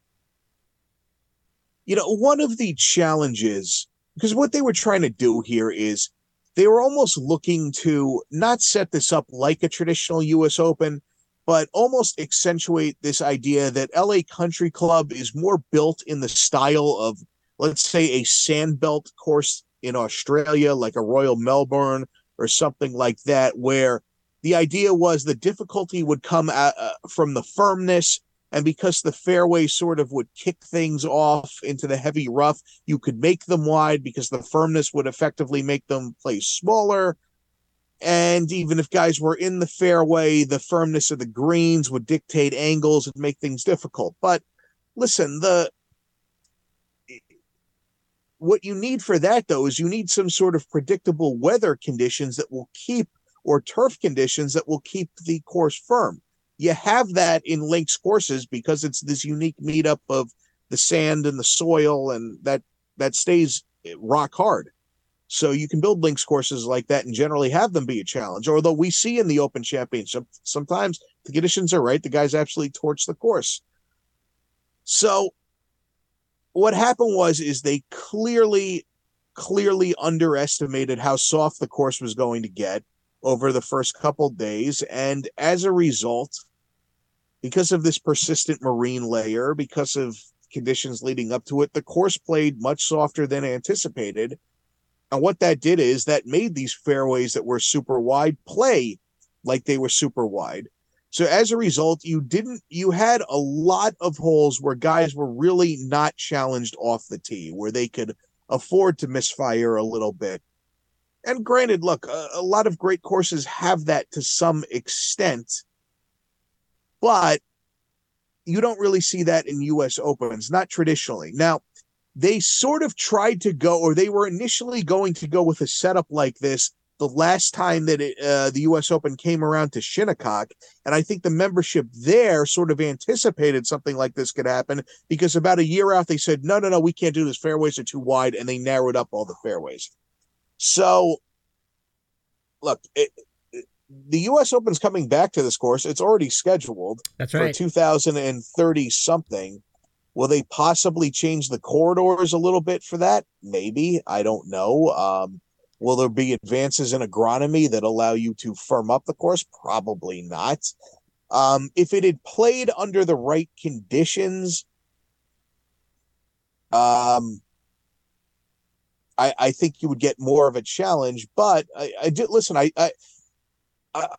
you know, one of the challenges because what they were trying to do here is they were almost looking to not set this up like a traditional U.S. Open, but almost accentuate this idea that LA Country Club is more built in the style of, let's say, a sandbelt course in Australia, like a Royal Melbourne or something like that, where the idea was the difficulty would come at, uh, from the firmness. And because the fairway sort of would kick things off into the heavy rough, you could make them wide because the firmness would effectively make them play smaller and even if guys were in the fairway, the firmness of the greens would dictate angles and make things difficult. But listen, the what you need for that though is you need some sort of predictable weather conditions that will keep or turf conditions that will keep the course firm. You have that in links courses because it's this unique meetup of the sand and the soil and that that stays rock hard. So you can build links courses like that and generally have them be a challenge. Although we see in the Open Championship sometimes the conditions are right, the guys absolutely torch the course. So what happened was is they clearly clearly underestimated how soft the course was going to get over the first couple days and as a result because of this persistent marine layer because of conditions leading up to it the course played much softer than anticipated and what that did is that made these fairways that were super wide play like they were super wide. So as a result, you didn't you had a lot of holes where guys were really not challenged off the tee, where they could afford to misfire a little bit. And granted, look, a, a lot of great courses have that to some extent, but you don't really see that in US Opens, not traditionally. Now, they sort of tried to go, or they were initially going to go with a setup like this the last time that it, uh, the U.S. Open came around to Shinnecock, and I think the membership there sort of anticipated something like this could happen because about a year out they said, no, no, no, we can't do this. Fairways are too wide, and they narrowed up all the fairways. So, look, it, it, the U.S. Open's coming back to this course. It's already scheduled. That's right. For 2030 something. Will they possibly change the corridors a little bit for that? Maybe. I don't know. Um, will there be advances in agronomy that allow you to firm up the course? Probably not. Um, if it had played under the right conditions, um, I, I think you would get more of a challenge. But I, I did listen. I, I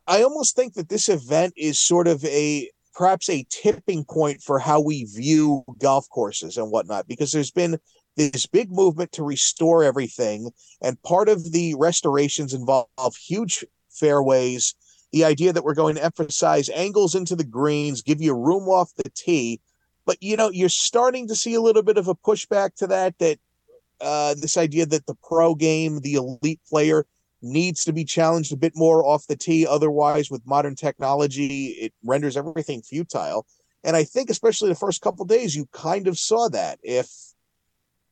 I almost think that this event is sort of a perhaps a tipping point for how we view golf courses and whatnot, because there's been this big movement to restore everything, and part of the restorations involve huge fairways. The idea that we're going to emphasize angles into the greens, give you room off the tee, but you know you're starting to see a little bit of a pushback to that. That uh, this idea that the pro game, the elite player, needs to be challenged a bit more off the tee. Otherwise, with modern technology, it renders everything futile. And I think, especially the first couple days, you kind of saw that. If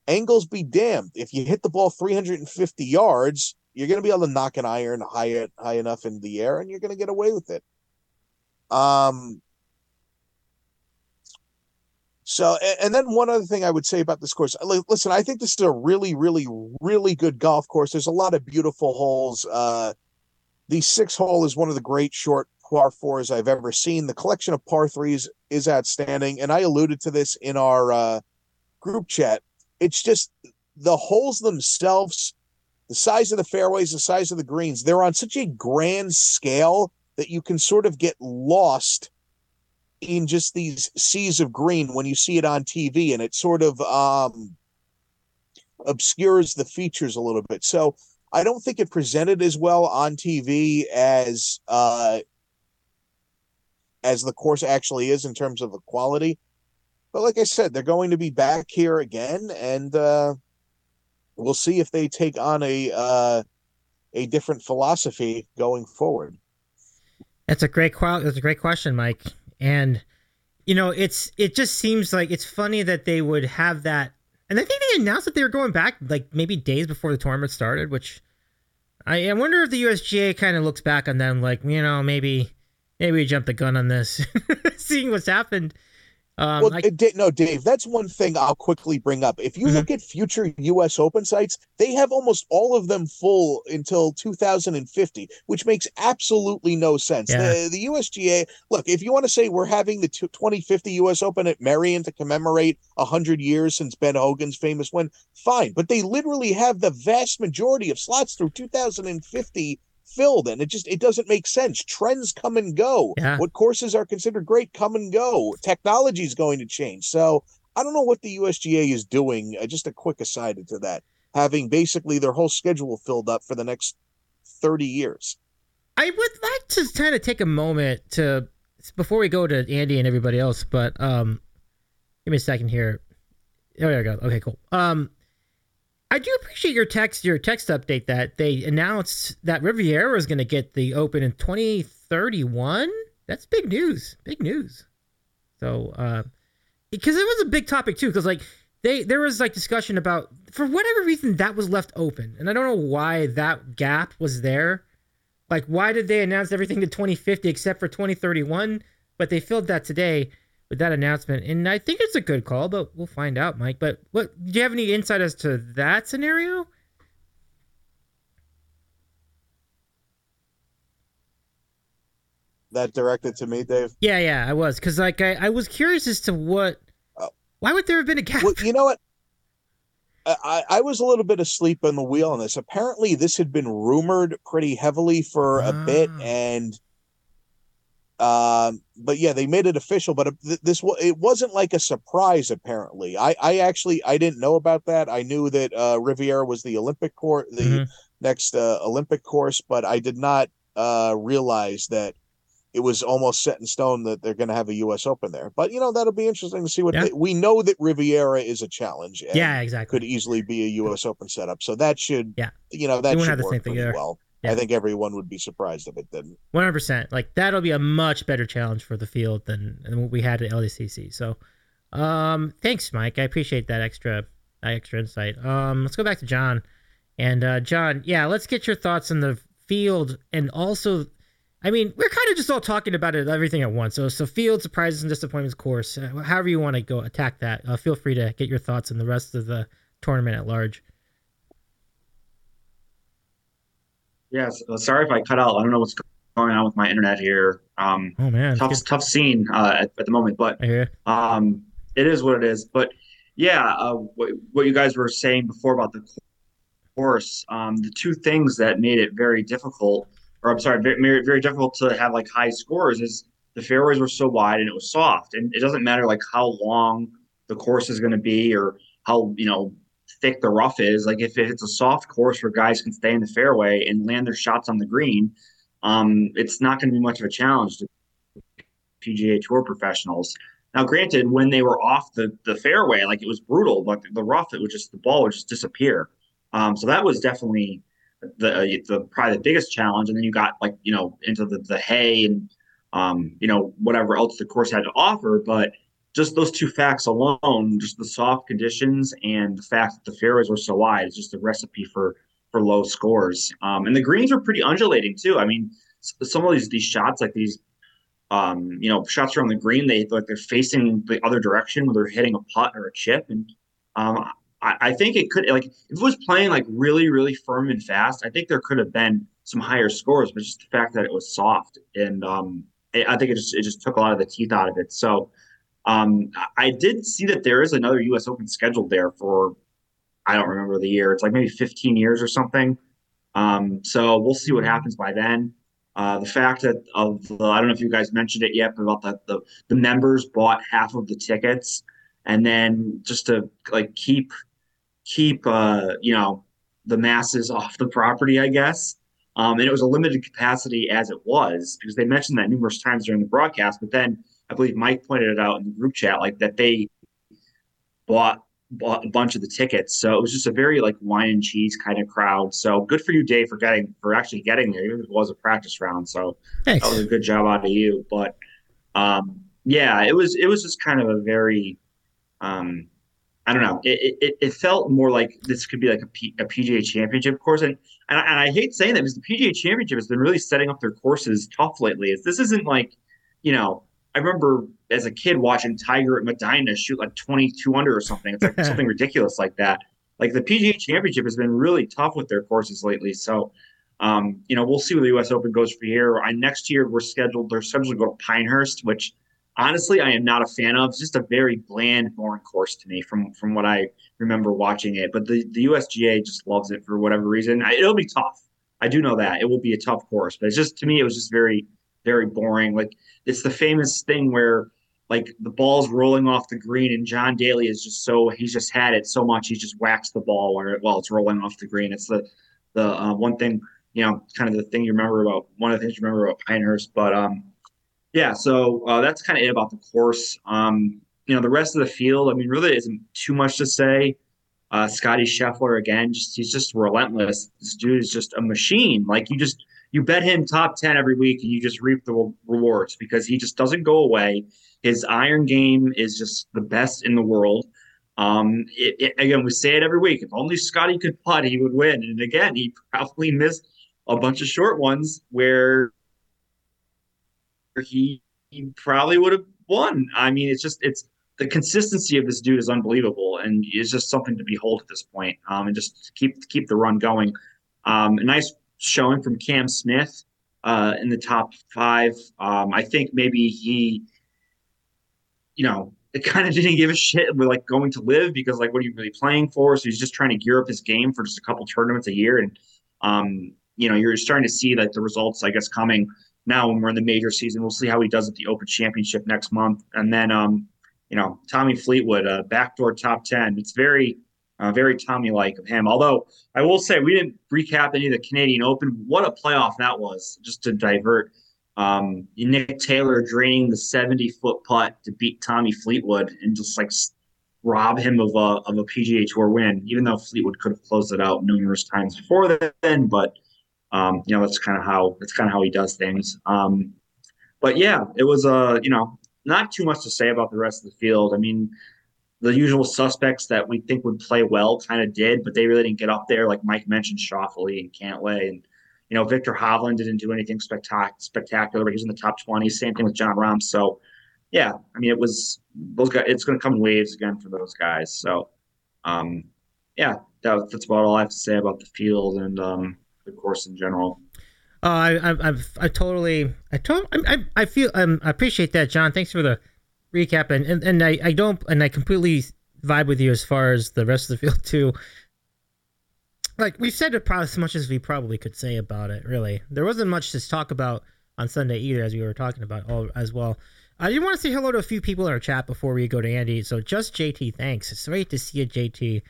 angles be damned, if you hit the ball 350 yards, you're going to be able to knock an iron high high enough in the air, and you're going to get away with it. Um, so, and then one other thing I would say about this course. Listen, I think this is a really, really, really good golf course. There's a lot of beautiful holes. Uh, the six hole is one of the great short par fours I've ever seen. The collection of par threes is outstanding, and I alluded to this in our uh, group chat. It's just the holes themselves, the size of the fairways, the size of the greens. They're on such a grand scale that you can sort of get lost in just these seas of green when you see it on TV, and it sort of um, obscures the features a little bit. So I don't think it presented as well on TV as uh, as the course actually is in terms of the quality. But like I said, they're going to be back here again, and uh, we'll see if they take on a uh, a different philosophy going forward. That's a great qual- That's a great question, Mike and you know it's it just seems like it's funny that they would have that. And i think they announced that they were going back like maybe days before the tournament started which i, I wonder if the usga kind of looks back on them like you know maybe maybe we jumped the gun on this <laughs> seeing what's happened um, well, I, no, Dave, that's one thing I'll quickly bring up. If you mm-hmm. look at future U.S. Open sites, they have almost all of them full until 2050, which makes absolutely no sense. Yeah. The, the USGA, look, if you want to say we're having the 2050 U.S. Open at Merion to commemorate 100 years since Ben Hogan's famous win, fine. But they literally have the vast majority of slots through 2050 filled and it just it doesn't make sense. Trends come and go. Yeah. what courses are considered great come and go. Technology is going to change. So i don't know what the usga is doing. Uh, just a quick aside to that. Having basically their whole schedule filled up for the next 30 years. I would like to kind of take a moment to before we go to andy and everybody else but um give me a second here. Oh there we go. Okay cool. Um I do appreciate your text, your text update that they announced that Riviera is going to get the Open in 2031. That's big news. Big news. So, uh, because it was a big topic too, because like they there was like discussion about for whatever reason that was left open, and I don't know why that gap was there. Like, why did they announce everything to 2050 except for 2031? But they filled that today with that announcement, and I think it's a good call, but we'll find out, Mike. But what do you have any insight as to that scenario? That directed to me, Dave. Yeah, yeah, I was because like I, I was curious as to what. Oh. Why would there have been a gap? Well, you know what? I, I was a little bit asleep on the wheel on this. Apparently, this had been rumored pretty heavily for a bit, ah. and um, but yeah, they made it official. But this it wasn't like a surprise. Apparently, I I actually I didn't know about that. I knew that uh, Riviera was the Olympic course, the mm-hmm. next uh, Olympic course, but I did not uh, realize that it was almost set in stone that they're going to have a U.S. Open there. But you know that'll be interesting to see what yeah. they, we know that Riviera is a challenge. yeah, exactly. Could easily be a U.S. Open setup. So that should yeah, you know that should work pretty well. Yeah. I think everyone would be surprised if it didn't. One hundred percent. Like that'll be a much better challenge for the field than, than what we had at LDCC. So, um, thanks, Mike. I appreciate that extra that extra insight. Um, let's go back to John. And uh, John, yeah, let's get your thoughts on the field and also I mean, we're kind of just all talking about it, everything at once. So, so field surprises and disappointments course. Uh, however you want to go attack that. Uh, feel free to get your thoughts on the rest of the tournament at large. Yes. Yeah, sorry if I cut out. I don't know what's going on with my internet here. Um, oh man, tough, Good. tough scene uh, at, at, the moment, but um, it is what it is. But yeah, uh, what, what you guys were saying before about the course, um, the two things that made it very difficult or I'm sorry, very, very difficult to have like high scores is the fairways were so wide and it was soft. And it doesn't matter like how long the course is going to be or how, you know, thick the rough is. Like if it's a soft course where guys can stay in the fairway and land their shots on the green, um, it's not going to be much of a challenge to PGA Tour professionals. Now, granted, when they were off the, the fairway, like it was brutal, but the rough, it would just the ball would just disappear. Um, so that was definitely the, uh, the probably the biggest challenge, and then you got like you know into the the hay and um, you know whatever else the course had to offer, but just those two facts alone, just the soft conditions and the fact that the fairways were so wide, is just a recipe for for low scores. Um, and the greens were pretty undulating too. I mean, some of these these shots, like these, um, you know, shots around the green, they like they're facing the other direction where they're hitting a putt or a chip, and um, I, I think it could like if it was playing like really really firm and fast, I think there could have been some higher scores, but just the fact that it was soft and um, I think it just it just took a lot of the teeth out of it. So um, I did see that there is another U.S. Open scheduled there for I don't remember the year. It's like maybe 15 years or something. Um, so we'll see what happens by then. Uh, the fact that of the, I don't know if you guys mentioned it yet, but about the, the the members bought half of the tickets, and then just to like keep keep uh, you know the masses <laughs> off the property, I guess. Um, and it was a limited capacity as it was because they mentioned that numerous times during the broadcast. But then I believe Mike pointed it out in the group chat, like that they bought bought a bunch of the tickets. So it was just a very like wine and cheese kind of crowd. So good for you, Dave, for getting for actually getting there. Even if it was a practice round, so Thanks. that was a good job out of you. But um, yeah, it was it was just kind of a very um, I don't know. It, it, it felt more like this could be like a, P, a PGA Championship course, and and I, and I hate saying that because the PGA Championship has been really setting up their courses tough lately. It's, this isn't like, you know, I remember as a kid watching Tiger at Medinah shoot like twenty two under or something. It's like <laughs> something ridiculous like that. Like the PGA Championship has been really tough with their courses lately. So, um, you know, we'll see where the U.S. Open goes for here. I, next year we're scheduled. They're scheduled to go to Pinehurst, which honestly I am not a fan of. It's just a very bland, boring course to me from from what I remember watching it. But the the USGA just loves it for whatever reason. I, it'll be tough. I do know that it will be a tough course, but it's just to me it was just very very boring. Like it's the famous thing where like the ball's rolling off the green and John Daly is just so he's just had it so much he's just waxed the ball while, while it's rolling off the green. It's the the uh, one thing you know kind of the thing you remember about one of the things you remember about Pinehurst, but um yeah, so uh, that's kind of it about the course. Um, you know, the rest of the field, I mean, really isn't too much to say. Uh, Scotty Scheffler again, just he's just relentless. This dude is just a machine. Like you just you bet him top ten every week, and you just reap the rewards because he just doesn't go away. His iron game is just the best in the world. Um, it, it, again, we say it every week. If only Scotty could putt, he would win. And again, he probably missed a bunch of short ones where he, he probably would have won. I mean, it's just it's the consistency of this dude is unbelievable, and it's just something to behold at this point. Um, and just keep keep the run going. Um, a nice showing from Cam Smith uh, in the top five. Um, I think maybe he, you know, <laughs> it kind of didn't give a shit with like going to live because like what are you really playing for? So he's just trying to gear up his game for just a couple tournaments a year, and um, you know, you're starting to see like the results, I guess, coming now when we're in the major season. We'll see how he does at the Open Championship next month, and then um, you know Tommy Fleetwood, uh, backdoor top ten. It's very uh, very Tommy like of him. Although I will say we didn't recap any of the Canadian Open. What a playoff that was! Just to divert. Um, Nick Taylor draining the 70 foot putt to beat Tommy Fleetwood and just like rob him of a of a PGA Tour win, even though Fleetwood could have closed it out numerous times before then. But um, you know, that's kind of how that's kind of how he does things. Um, but yeah, it was a uh, you know not too much to say about the rest of the field. I mean, the usual suspects that we think would play well kind of did, but they really didn't get up there. Like Mike mentioned, Schauffele and Cantlay, and You know, Viktor Hovland didn't do anything spectac- spectacular, but he was in the top 20. Same thing with Jon Rahm. So, yeah, I mean, it was those guys. It's going to come in waves again for those guys. So, um, yeah, that, that's about all I have to say about the field and um, the course in general. Oh, I, I, I've, I totally, I to, I, I feel, um, I appreciate that, John. Thanks for the recap, and and, and I, I don't, and I completely vibe with you as far as the rest of the field <laughs> too. Like we've said probably as much as we probably could say about it. Really, there wasn't much to talk about on Sunday either, as we were talking about all as well. I did want to say hello to a few people in our chat before we go to Andy. So just JT, thanks. It's great to see you, JT.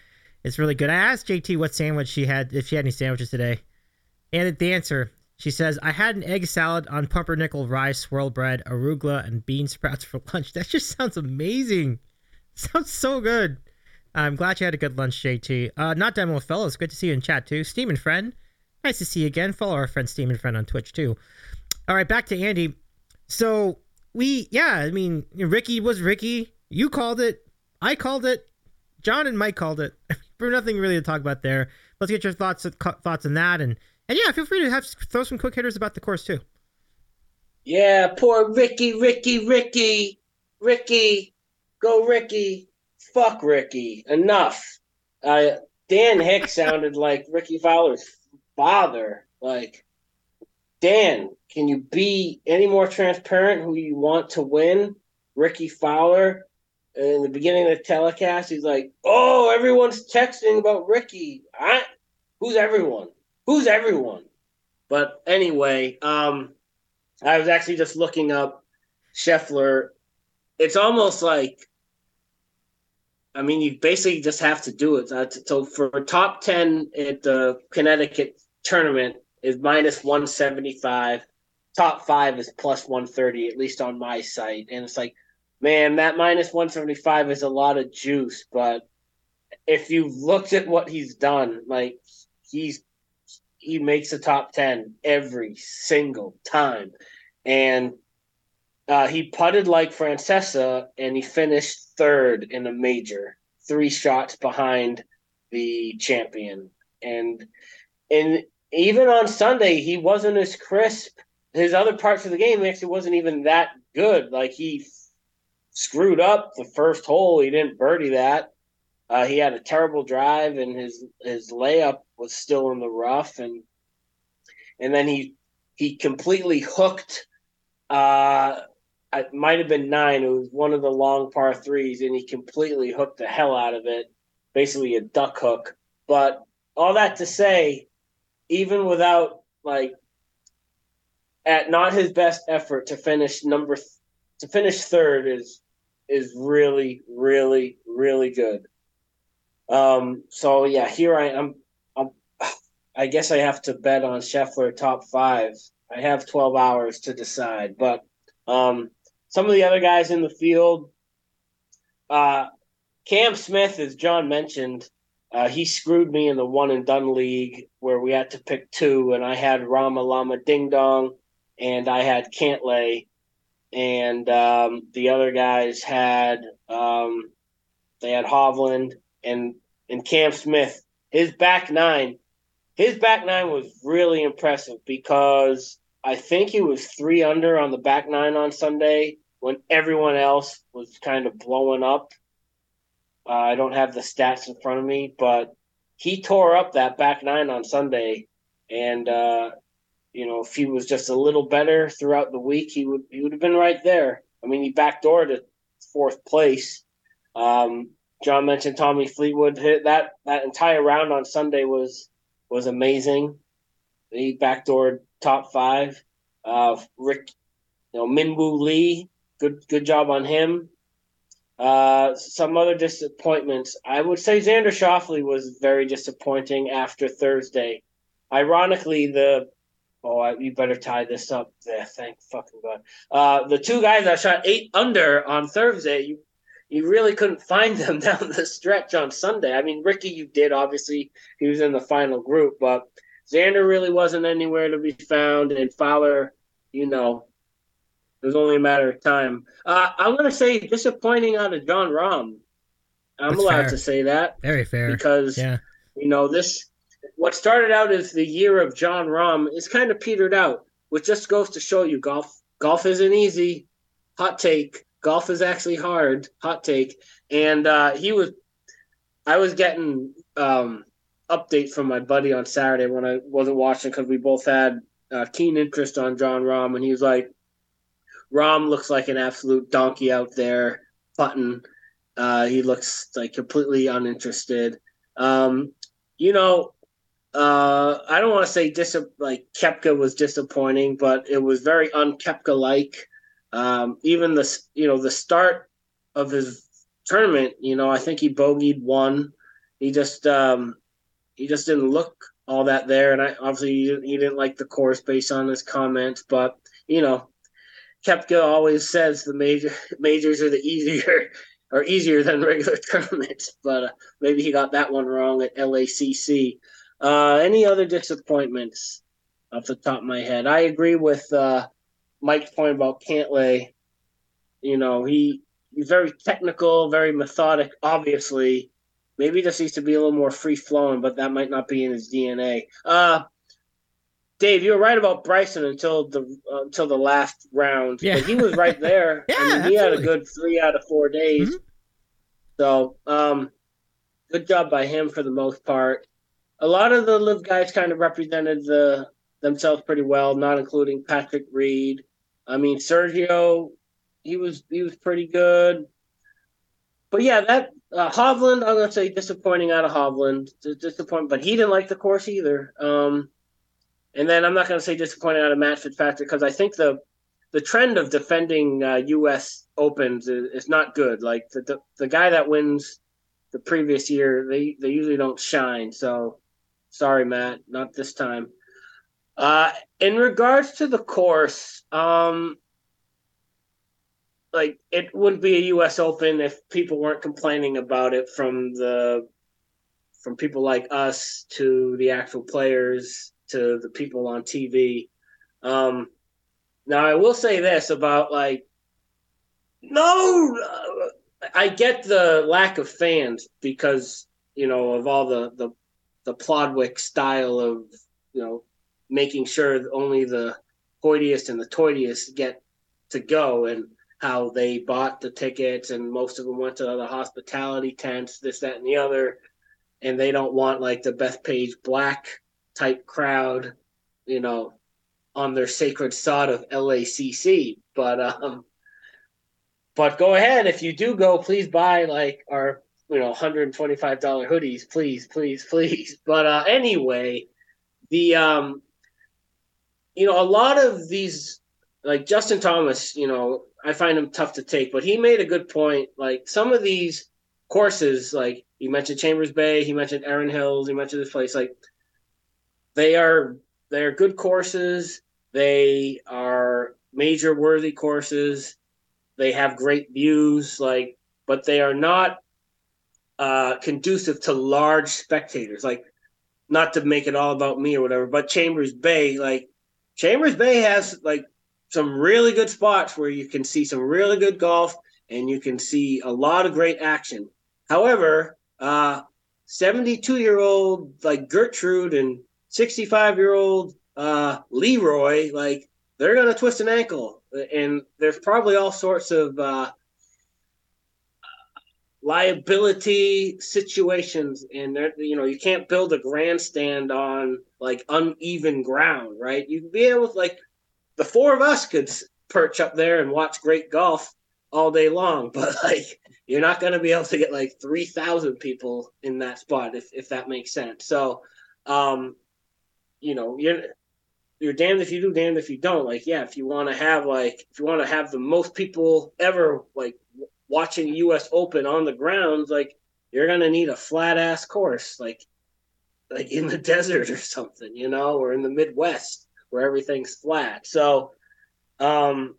It's really good. I asked JT what sandwich she had, if she had any sandwiches today, and the answer she says, I had an egg salad on pumpernickel rye swirl bread, arugula, and bean sprouts for lunch. <laughs> That just sounds amazing. Sounds so good. I'm glad you had a good lunch, JT. Uh, not demo with fellows. Good to see you in chat too. Steam and friend. Nice to see you again. Follow our friend Steam and friend on Twitch too. All right, back to Andy. So we, yeah, I mean, Rickie was Rickie. You called it. I called it. John and Mike called it. <laughs> There's nothing really to talk about there. Let's get your thoughts thoughts on that, and and yeah, feel free to have throw some quick hitters about the course too. Yeah, poor Rickie, Rickie, Rickie, Rickie, go Rickie, fuck Rickie, enough. Uh, Dan Hicks <laughs> sounded like Rickie Fowler's father. Like, Dan, can you be any more transparent who you want to win? Rickie Fowler. In the beginning of the telecast, he's like, "Oh, everyone's texting about Rickie. I, who's everyone? Who's everyone?" But anyway, um, I was actually just looking up Scheffler. It's almost like, I mean, you basically just have to do it. So for top ten at the Connecticut tournament is minus one seventy five. Top five is plus one thirty, at least on my site, and it's like man, that minus 175 is a lot of juice. But if you've looked at what he's done, like he's he makes the top 10 every single time. And uh, he putted like Francesa and he finished third in a major, three shots behind the champion. And and even on Sunday, he wasn't as crisp. His other parts of the game actually wasn't even that good. Like he screwed up the first hole. He didn't birdie that. Uh, he had a terrible drive, and his his layup was still in the rough, and and then he he completely hooked. Uh, it might have been nine. It was one of the long par threes, and he completely hooked the hell out of it, basically a duck hook. But all that to say, even without like at not his best effort to finish number th- to finish third is is really really really good. Um, so yeah, here I am. I'm, guess I have to bet on Scheffler top five. I have 12 hours to decide, but um, some of the other guys in the field, uh, Cam Smith, as John mentioned, uh, he screwed me in the one and done league where we had to pick two, and I had Rama Lama Ding Dong, and I had Cantlay, and um, the other guys had um, they had Hovland and and Cam Smith. His back nine, his back nine was really impressive because I think he was three under on the back nine on Sunday when everyone else was kind of blowing up. Uh, I don't have the stats in front of me, but he tore up that back nine on Sunday, and uh, you know, if he was just a little better throughout the week, he would he would have been right there. I mean, he backdoored to fourth place. Um, John mentioned Tommy Fleetwood hit that that entire round on Sunday was was amazing. He backdoored top five. Uh, Rick, you know, Minwoo Lee, good good job on him. Uh, some other disappointments. I would say Xander Schauffele was very disappointing after Thursday. Ironically, the Oh, I, you better tie this up there. Thank fucking God. Uh, the two guys that shot eight under on Thursday, you you really couldn't find them <laughs> down the stretch on Sunday. I mean, Rickie, you did obviously. He was in the final group, but Xander really wasn't anywhere to be found, and Fowler, you know, it was only a matter of time. Uh, I'm going to say disappointing out of Jon Rahm. I'm That's allowed fair. to say that Very fair. because yeah, you know this what started out as the year of Jon Rahm is kind of petered out, which just goes to show you golf golf isn't easy. Hot take. Golf is actually hard. Hot take. And uh, he was, I was getting um, update from my buddy on Saturday when I wasn't watching because we both had uh, keen interest on Jon Rahm, and he was like, "Rahm looks like an absolute donkey out there putting. Uh, he looks like completely uninterested." Um, you know, uh, I don't want to say dis- like Koepka was disappointing, but it was very unkepka like. Um, even the you know the start of his tournament, you know, I think he bogeyed one. He just um, he just didn't look all that there, and I obviously he didn't, he didn't like the course based on his comments. But you know, Koepka always says the major <laughs> majors are the easier <laughs> or easier than regular <laughs> tournaments, but uh, maybe he got that one wrong at LACC. Uh, any other disappointments off the top of my head? I agree with uh, Mike's point about Cantlay. You know, he he's very technical, very methodic. Obviously, maybe this needs to be a little more free flowing, but that might not be in his DNA. Uh, Dave, you were right about Bryson until the uh, until the last round. Yeah. But he was right there. <laughs> Yeah, I mean, he had a good three out of four days. Mhm. So, um, good job by him for the most part. A lot of the live guys kind of represented the themselves pretty well, not including Patrick Reed. I mean, Sergio, he was he was pretty good. But yeah, that uh, Hovland, I'm gonna say disappointing out of Hovland, disappointing, but he didn't like the course either. Um, and then I'm not gonna say disappointing out of Matt Fitzpatrick because I think the the trend of defending uh, U.S. Opens is, is not good. Like the, the the guy that wins the previous year, they they usually don't shine. So sorry, Matt, not this time. Uh, in regards to the course, um, like it wouldn't be a U.S. Open if people weren't complaining about it from the from people like us to the actual players to the people on TV. Um, now I will say this about like no, uh, I get the lack of fans because you know of all the the the Plodwick style of you know making sure only the hoitiest and the toitiest get to go and how they bought the tickets and most of them went to the hospitality tents this that and the other. And they don't want like the Bethpage Black type crowd you know on their sacred sod of LACC but um but go ahead. If you do go please buy like our you know $125 hoodies. Please please please. <laughs> But uh anyway the um you know a lot of these like Justin Thomas you know I find him tough to take but he made a good point. Like some of these courses like you mentioned Chambers Bay he mentioned Erin Hills he mentioned this place like they are they're good courses. They are major worthy courses. They have great views like but they are not uh, conducive to large spectators. Like, not to make it all about me or whatever, but Chambers Bay, like Chambers Bay has like some really good spots where you can see some really good golf and you can see a lot of great action. However, uh, 72 year old like Gertrude and 65 year old uh, Leroy, like they're gonna twist an ankle, and there's probably all sorts of uh, liability situations and there you know you can't build a grandstand on like uneven ground right? You'd be able to like the four of us could perch up there and watch great golf all day long <laughs> but like you're not going to be able to get like 3000 people in that spot if, if that makes sense. So um you know you're you're damned if you do damned if you don't. Like yeah if you want to have like if you want to have the most people ever like watching U.S. Open on the grounds, like you're gonna need a flat ass course, like like in the <laughs> desert or something, you know, or in the Midwest where everything's flat. So, um,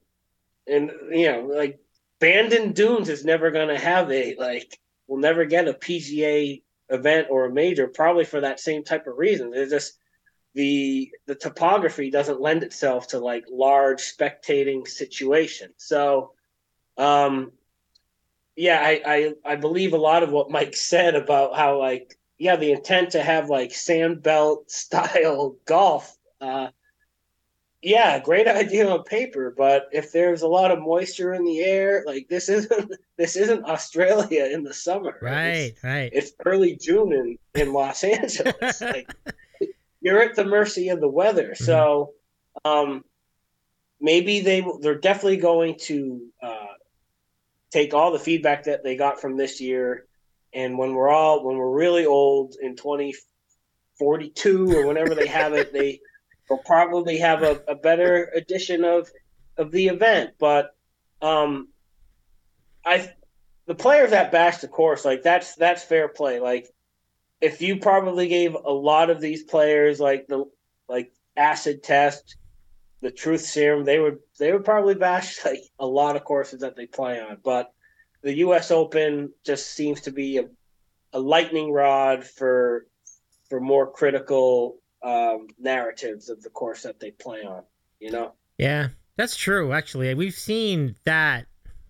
and you know, like Bandon Dunes is never gonna have a like we'll never get a PGA event or a major, probably for that same type of reason. There's just the the topography doesn't lend itself to like large spectating situations. So, um, yeah, I, I I believe a lot of what Mike said about how like yeah, the intent to have like sand belt <laughs> style golf. Uh, yeah, great idea on paper, but if there's a lot of moisture in the air, like this isn't <laughs> this isn't Australia in the summer. Right, it's, right. It's early June in in Los <laughs> Angeles. like you're at the mercy of the weather. Mm-hmm. So, um, maybe they they're definitely going to uh, take all the feedback that they got from this year, and when we're all when we're really old in 2042 or whenever they have it, they <laughs> will probably have a, a better edition of of the event. But um, I the players that bash the course like that's that's fair play. Like if you probably gave a lot of these players like the like acid test, the truth serum, they would they would probably bash <laughs> like a lot of courses that they play on. But the U.S. Open just seems to be a, a lightning rod for for more critical um, narratives of the course that they play on. You know. Yeah, that's true. Actually, we've seen that.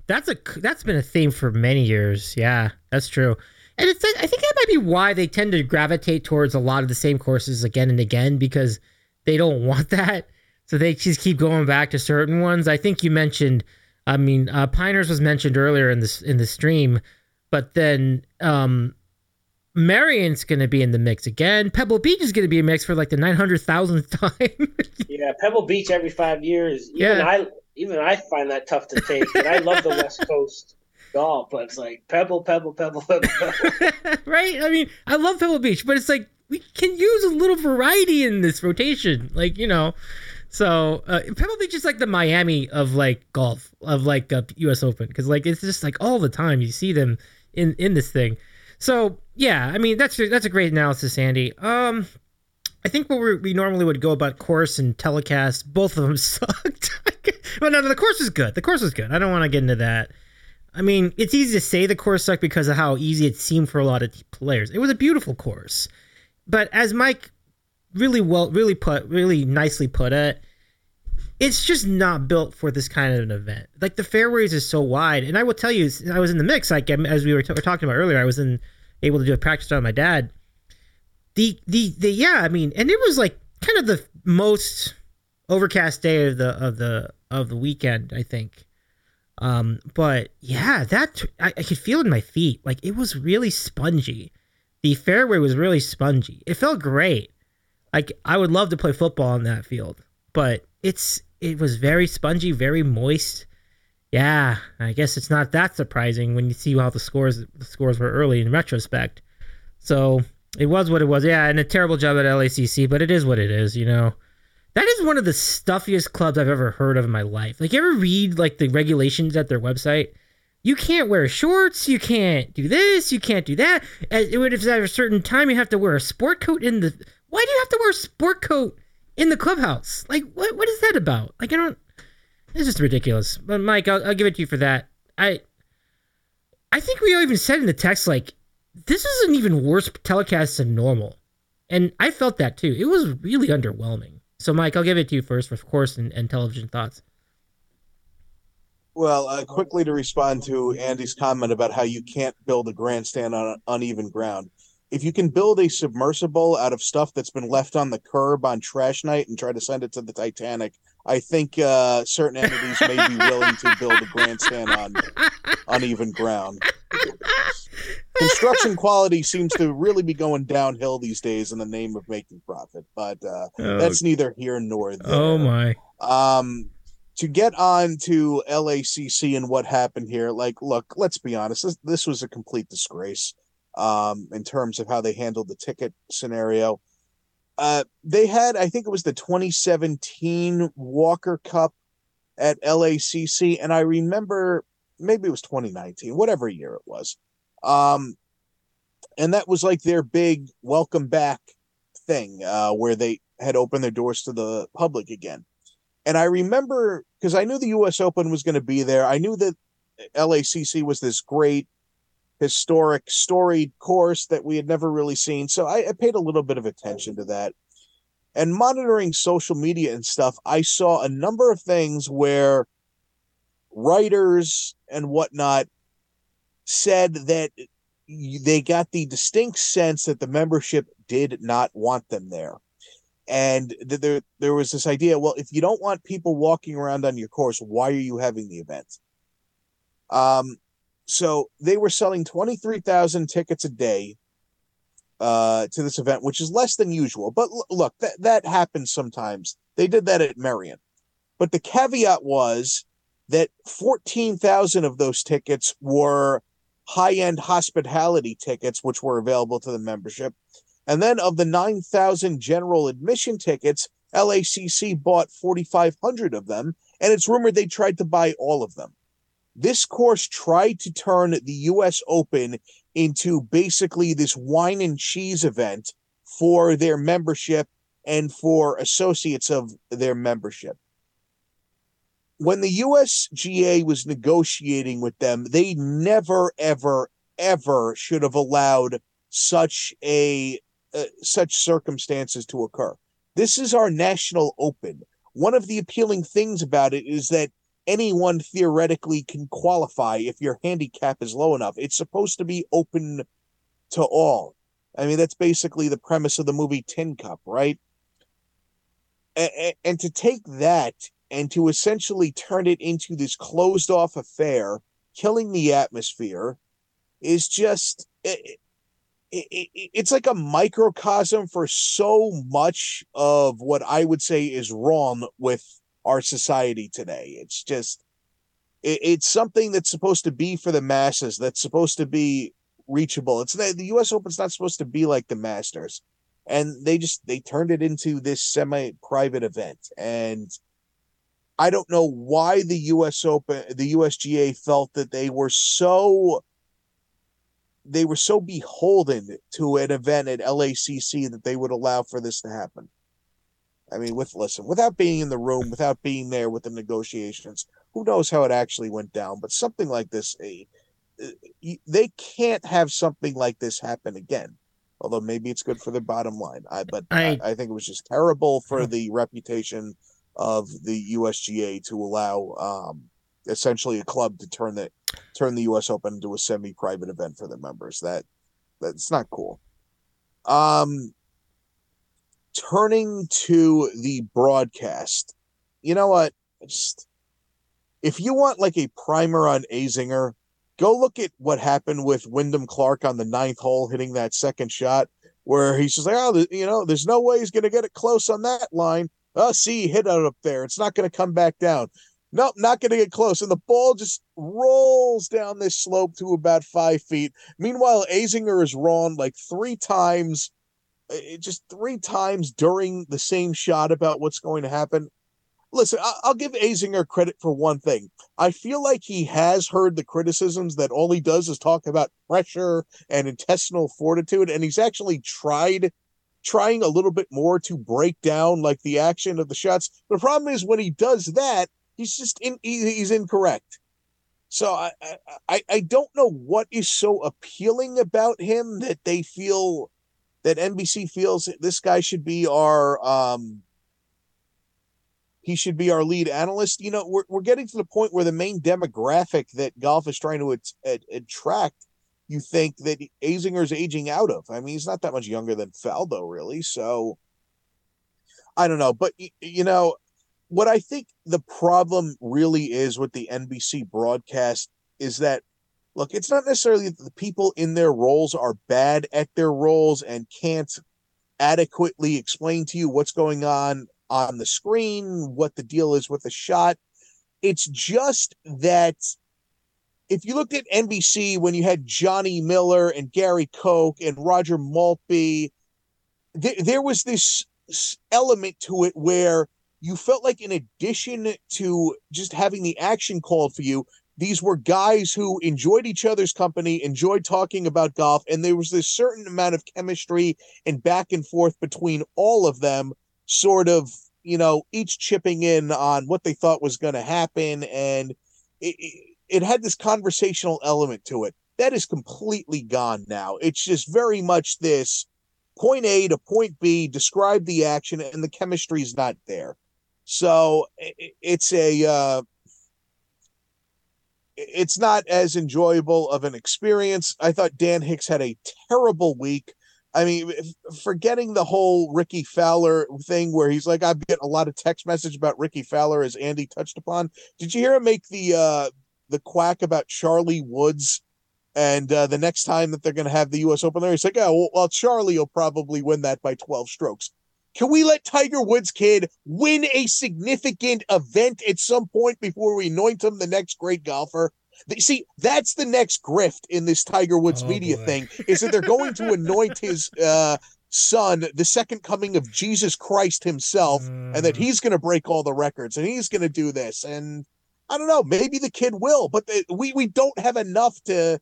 That's a that's been a theme for many years. Yeah, that's true. And it's I think that might be why they tend to gravitate towards a lot of the same courses again and again because they don't <laughs> want that. So they just keep going back to certain ones. I think you mentioned I mean, uh, Pinehurst was mentioned earlier in this in the stream, but then um, Merion's going to be in the mix again. Pebble Beach is going to be a mix for like the nine hundred thousandth <laughs> time. yeah, Pebble Beach every five years. Even yeah. I even I find that tough to take. And I love the West <laughs> Coast golf, but it's like Pebble, Pebble, Pebble. Pebble. <laughs> right? I mean, I love Pebble Beach, but it's like we can use a little variety in this rotation. Like you know. So uh, Beach is like the Miami of like golf of like uh, U.S. Open because like it's just like all the time you see them in in this thing. So yeah, I mean that's that's a great analysis, Andy. Um, I think what we normally would go about course and telecast, both of them <laughs> sucked. well, no, no, the course was good. The course was good. I don't want to get into that. I mean, it's easy to say the course sucked because of how easy it seemed for a lot of players. It was a beautiful course, but as Mike really well, really put, really nicely put it. It's just not built for this kind of an event. Like the fairways is so wide, and I will tell you, I was in the mix. Like as we were, t- were talking about earlier, I was in able to do a practice on my dad. The the the yeah, I mean, and it was like kind of the most overcast day of the of the of the weekend, I think. Um, but yeah, that I, could feel in my feet. Like it was really spongy. The fairway was really spongy. It felt great. Like I would love to play football on that field, but it's it was very spongy, very moist. Yeah, I guess it's not that surprising when you see how the scores the scores were early in retrospect. So it was what it was. Yeah, and a terrible job at LACC, but it is what it is. You know, that is one of the stuffiest clubs I've ever heard of in my life. Like, you ever read like the regulations at their website? You can't wear shorts. You can't do this. You can't do that. It If it's at a certain time, you have to wear a sport coat in the why do you have to wear a sport coat in the clubhouse? Like, what what is that about? Like, I don't. It's just ridiculous. But Mike, I'll, I'll give it to you for that. I I think we all even said in the text like this is an even worse telecast than normal, and I felt that too. It was really underwhelming. So, Mike, I'll give it to you first, of course, and, and television thoughts. Well, uh, quickly to respond to Andy's comment about how you can't build a grandstand on uneven ground if you can build a submersible out of stuff that's been left on the curb on trash night and try to send it to the Titanic, I think uh, certain entities may be willing to build a grandstand on uneven ground. <laughs> Construction quality seems to really be going downhill these days in the name of making profit, but uh, oh. that's neither here nor there. Oh my! Um, to get on to LACC and what happened here, like, look, let's be honest, this, this was a complete disgrace um, in terms of how they handled the ticket scenario. Uh, they had, I think it was the 2017 Walker Cup at LACC, and I remember maybe it was 2019, whatever year it was. Um, and that was like their big welcome back thing, uh, where they had opened their doors to the public again. And I remember because I knew the U.S. Open was going to be there. I knew that LACC was this great historic, storied course that we had never really seen. So I, I paid a little bit of attention to that. And monitoring social media and stuff, I saw a number of things where writers and whatnot said that they got the distinct sense that the membership did not want them there. And there, there was this idea well, if you don't want people walking around on your course, why are you having the event? Um, so they were selling 23,000 tickets a day uh, to this event, which is less than usual. But l- look, that, that happens sometimes. They did that at Merion. But the caveat was that 14,000 of those tickets were high end hospitality tickets, which were available to the membership. And then of the 9,000 general admission tickets, LACC bought 4,500 of them. And it's rumored they tried to buy all of them. This course tried to turn the US Open into basically this wine and cheese event for their membership and for associates of their membership when the USGA was negotiating with them, they never, ever, ever should have allowed such a uh, such circumstances to occur. This is our national open. One of the appealing things about it is that anyone theoretically can qualify if your handicap is low enough. It's supposed to be open to all. I mean, that's basically the premise of the movie Tin Cup, right? And, to take that and to essentially turn it into this closed off affair, killing the atmosphere, is just it, it's like a microcosm for so much of what I would say is wrong with our society today. It's just it's something that's supposed to be for the masses. That's supposed to be reachable. It's the, the U.S. Open's not supposed to be like the Masters, and they just they turned it into this semi-private event and I don't know why the U.S. Open, the USGA felt that they were so they were so beholden to an event at LACC that they would allow for this to happen. I mean, with listen, without being in the room, without being there with the negotiations, who knows how it actually went down? But something like this, eh, eh, they can't have something like this happen again. Although maybe it's good for the bottom line. I but I, I think it was just terrible for the reputation of the USGA to allow um, essentially a club to turn the turn the US Open into a semi-private event for their members. That that's not cool. Um turning to the broadcast. You know what? Just if you want like a primer on Azinger, go look at what happened with Wyndham Clark on the ninth hole hitting that second shot where he's just like, oh, you know, there's no way he's going to get it close on that line. Oh, see, hit it up there. It's not going to come back down. Nope, not going to get close. And the ball just rolls down this slope to about five feet. Meanwhile, Azinger is wrong like three times, Uh, just three times during the same shot about what's going to happen. Listen, I'll give Azinger credit for one thing. I feel like he has heard the criticisms that all he does is talk about pressure and intestinal fortitude, and he's actually tried trying a little bit more to break down like the action of the shots. The problem is when he does that, he's just in, he's incorrect. So I, I I don't know what is so appealing about him that they feel that NBC feels this guy should be our um he should be our lead analyst. You know, we're we're getting to the point where the main demographic that golf is trying to at, at, attract you think that Azinger's aging out of. I mean, he's not that much younger than Faldo, really. So I don't know, but you know what I think the problem really is with the NBC broadcast is that look, it's not necessarily that the people in their roles are bad at their roles and can't adequately explain to you what's going on on the screen, what the deal is with the shot. It's just that if you looked at NBC when you had Johnny Miller and Gary Koch and Roger Maltbie, th- there was this element to it where you felt like, in addition to just having the action called for you, these were guys who enjoyed each other's company, enjoyed talking about golf, and there was this certain amount of chemistry and back and forth between all of them, sort of, you know, each chipping in on what they thought was going to happen. And it, it, it had this conversational element to it. That is completely gone now. It's just very much this point A to point B, describe the action, and the chemistry is not there. So it's a uh, it's not as enjoyable of an experience. I thought Dan Hicks had a terrible week. I mean, forgetting the whole Rickie Fowler thing where he's like, I'm getting a lot of text message about Rickie Fowler as Andy touched upon. Did you hear him make the uh the quack about Charlie Woods and uh, the next time that they're going to have the U.S. Open there, he's like, "Oh, well, Charlie will probably win that by 12 strokes." Can we let Tiger Woods kid win a significant event at some point before we anoint him the next great golfer? See, that's the next grift in this Tiger Woods oh, media boy. thing is that they're going to anoint his <laughs> uh, son the second coming of Jesus Christ himself, mm. and that mm. he's going to break all the records and he's going to do this. And I don't know, maybe the kid will, but the, we we don't have enough to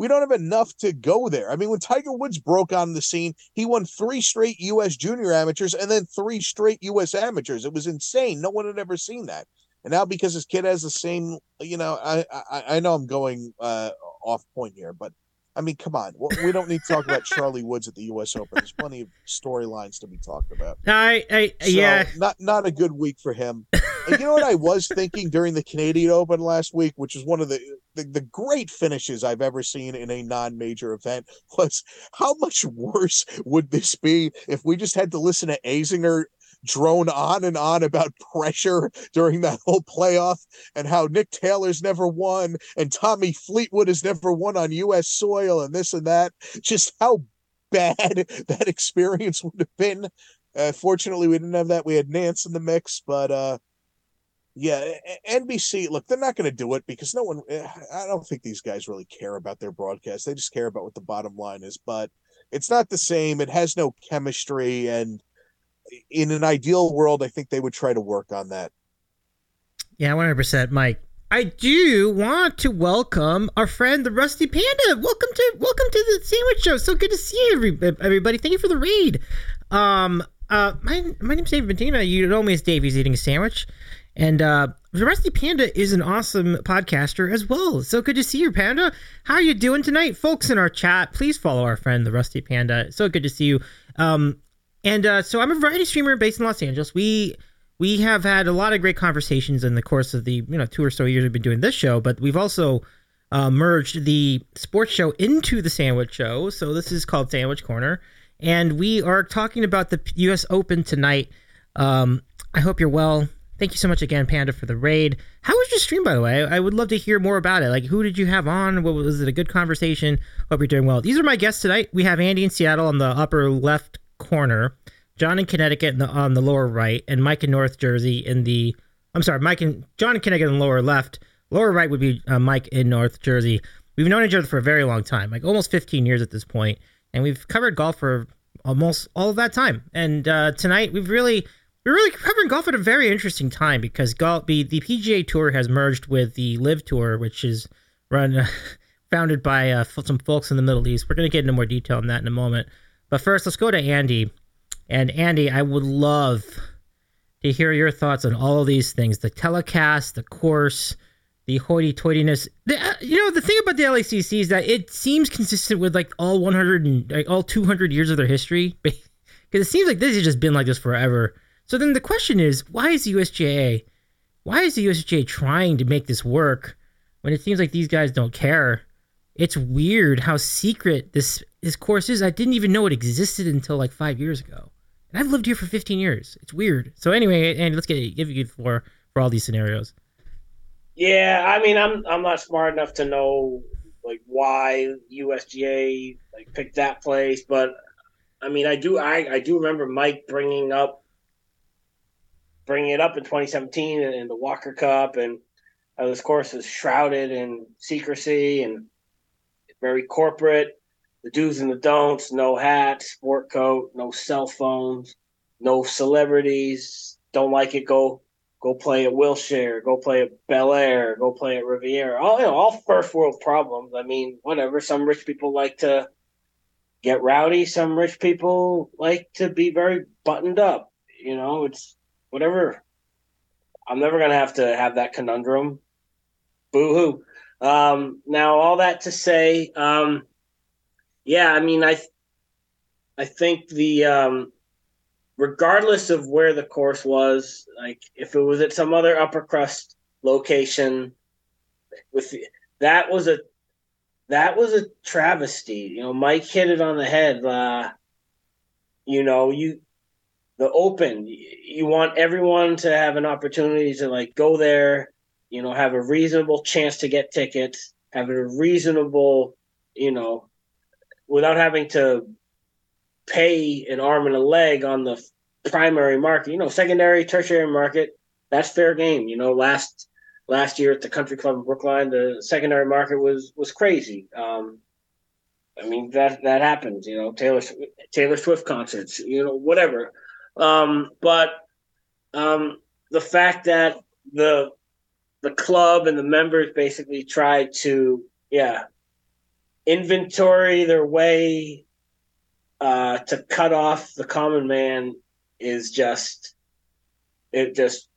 we don't have enough to go there. I mean, when Tiger Woods broke on the scene, he won three straight U.S. junior amateurs and then three straight U.S. amateurs. It was insane. No one had ever seen that. And now because his kid has the same, you know, I I, I know I'm going uh, off point here, but I mean, come on. We don't need to talk about Charlie Woods at the U.S. Open. There's plenty of storylines to be talked about. I, I so, yeah, not not a good week for him. And you know what I was thinking during the Canadian Open last week, which is one of the, the the great finishes I've ever seen in a non-major event, was how much worse would this be if we just had to listen to Azinger drone on and on about <laughs> pressure during that whole playoff and how Nick Taylor's never won and Tommy Fleetwood has never won on U.S. soil and this and that. Just how <laughs> bad <laughs> that experience would have been. Uh, fortunately, we didn't have that. We had Nance in the mix, but uh, yeah, NBC. Look, they're not going to do it because no one. Eh, I don't think these guys really care about their broadcast. They just care about what the bottom line is. But it's not the same. It has no chemistry, and in an ideal world, I think they would try to work on that. Yeah, one hundred percent, Mike. I do want to welcome our friend the Rusty Panda. Welcome to welcome to the Sandwich Show. So good to see you, everybody. Thank you for the read. Um, uh, my my name's Dave Ventina. You know me as Dave. He's eating a sandwich, and uh, the Rusty Panda is an awesome podcaster as well. So good to see you, Panda. How are you doing tonight, folks? In our chat, please follow our friend the Rusty Panda. So good to see you. Um, and uh, so I'm a variety streamer based in Los Angeles. We we have had a lot of great conversations in the course of the you know two or so years we've been doing this show, but we've also uh, merged the sports show into the sandwich show. So this is called Sandwich Corner, and we are talking about the U.S. Open tonight. Um, I hope you're well. Thank you so much again, Panda, for the raid. How was your stream, by the way? I, would love to hear more about it. Like, who did you have on? What, was it a good conversation? Hope you're doing well. These are my guests tonight. We have Andy in Seattle on the upper left corner, John in Connecticut in the, on the lower right, and Mike in North Jersey in the. I'm sorry, Mike and John in Connecticut in the lower left. Lower right would be uh, Mike in North Jersey. We've known each other for a very long time, like almost 15 years at this point, and we've covered golf for almost all of that time. And uh, tonight we've really we're really covering golf at a very interesting time because golf the, the PGA Tour has merged with the LIV Tour, which is run <laughs> founded by uh, some folks in the Middle East. We're going to get into more detail on that in a moment. But first, let's go to Andy. And Andy, I would love to hear your thoughts on all of these things the telecast, the course, the hoity toityness. Uh, you know, the thing about the LACC is that it seems consistent with like all 100 and like all 200 years of their history. <laughs> Because it seems like this has just been like this forever. So then the question is, why is the USGA, why is the USGA trying to make this work when it seems like these guys don't care? It's weird how secret this this course is. I didn't even know it existed until like five years ago, and I've lived here for 15 years. It's weird. So anyway, and let's get give you for for all these scenarios. Yeah, I mean, I'm I'm not smart enough to know like why USGA like picked that place, but I mean, I do I I do remember Mike bringing up bringing it up in 2017 and, in the Walker Cup, and this course is shrouded in secrecy and very corporate. The do's and the don'ts, no hat, sport coat, no cell phones, no celebrities. Don't like it, go go play at Wilshire, go play at Bel Air, go play at Riviera. All you know, all first world problems. I mean, whatever. Some rich people like to get rowdy. Some rich people like to be very buttoned up. You know, it's whatever. I'm never gonna have to have that conundrum. Boo hoo. Um, now, all that to say, um, yeah, I mean, I, I think the, um, regardless of where the course was, like if it was at some other upper crust location, with that was a that was a travesty. You know, Mike hit it on the head. Uh, you know, you the open. You want everyone to have an opportunity to like go there. You know, have a reasonable chance to get tickets. Have a reasonable, you know, without having to pay an arm and a leg on the primary market. You know, secondary, tertiary market. That's fair game. You know, last last year at the Country Club in Brookline, the secondary market was was crazy. Um, I mean that that happens, you know, Taylor Taylor Swift concerts, you know, whatever. Um, but um, the fact that the the club and the members basically tried to, yeah, inventory their way uh, to cut off the common man is just it just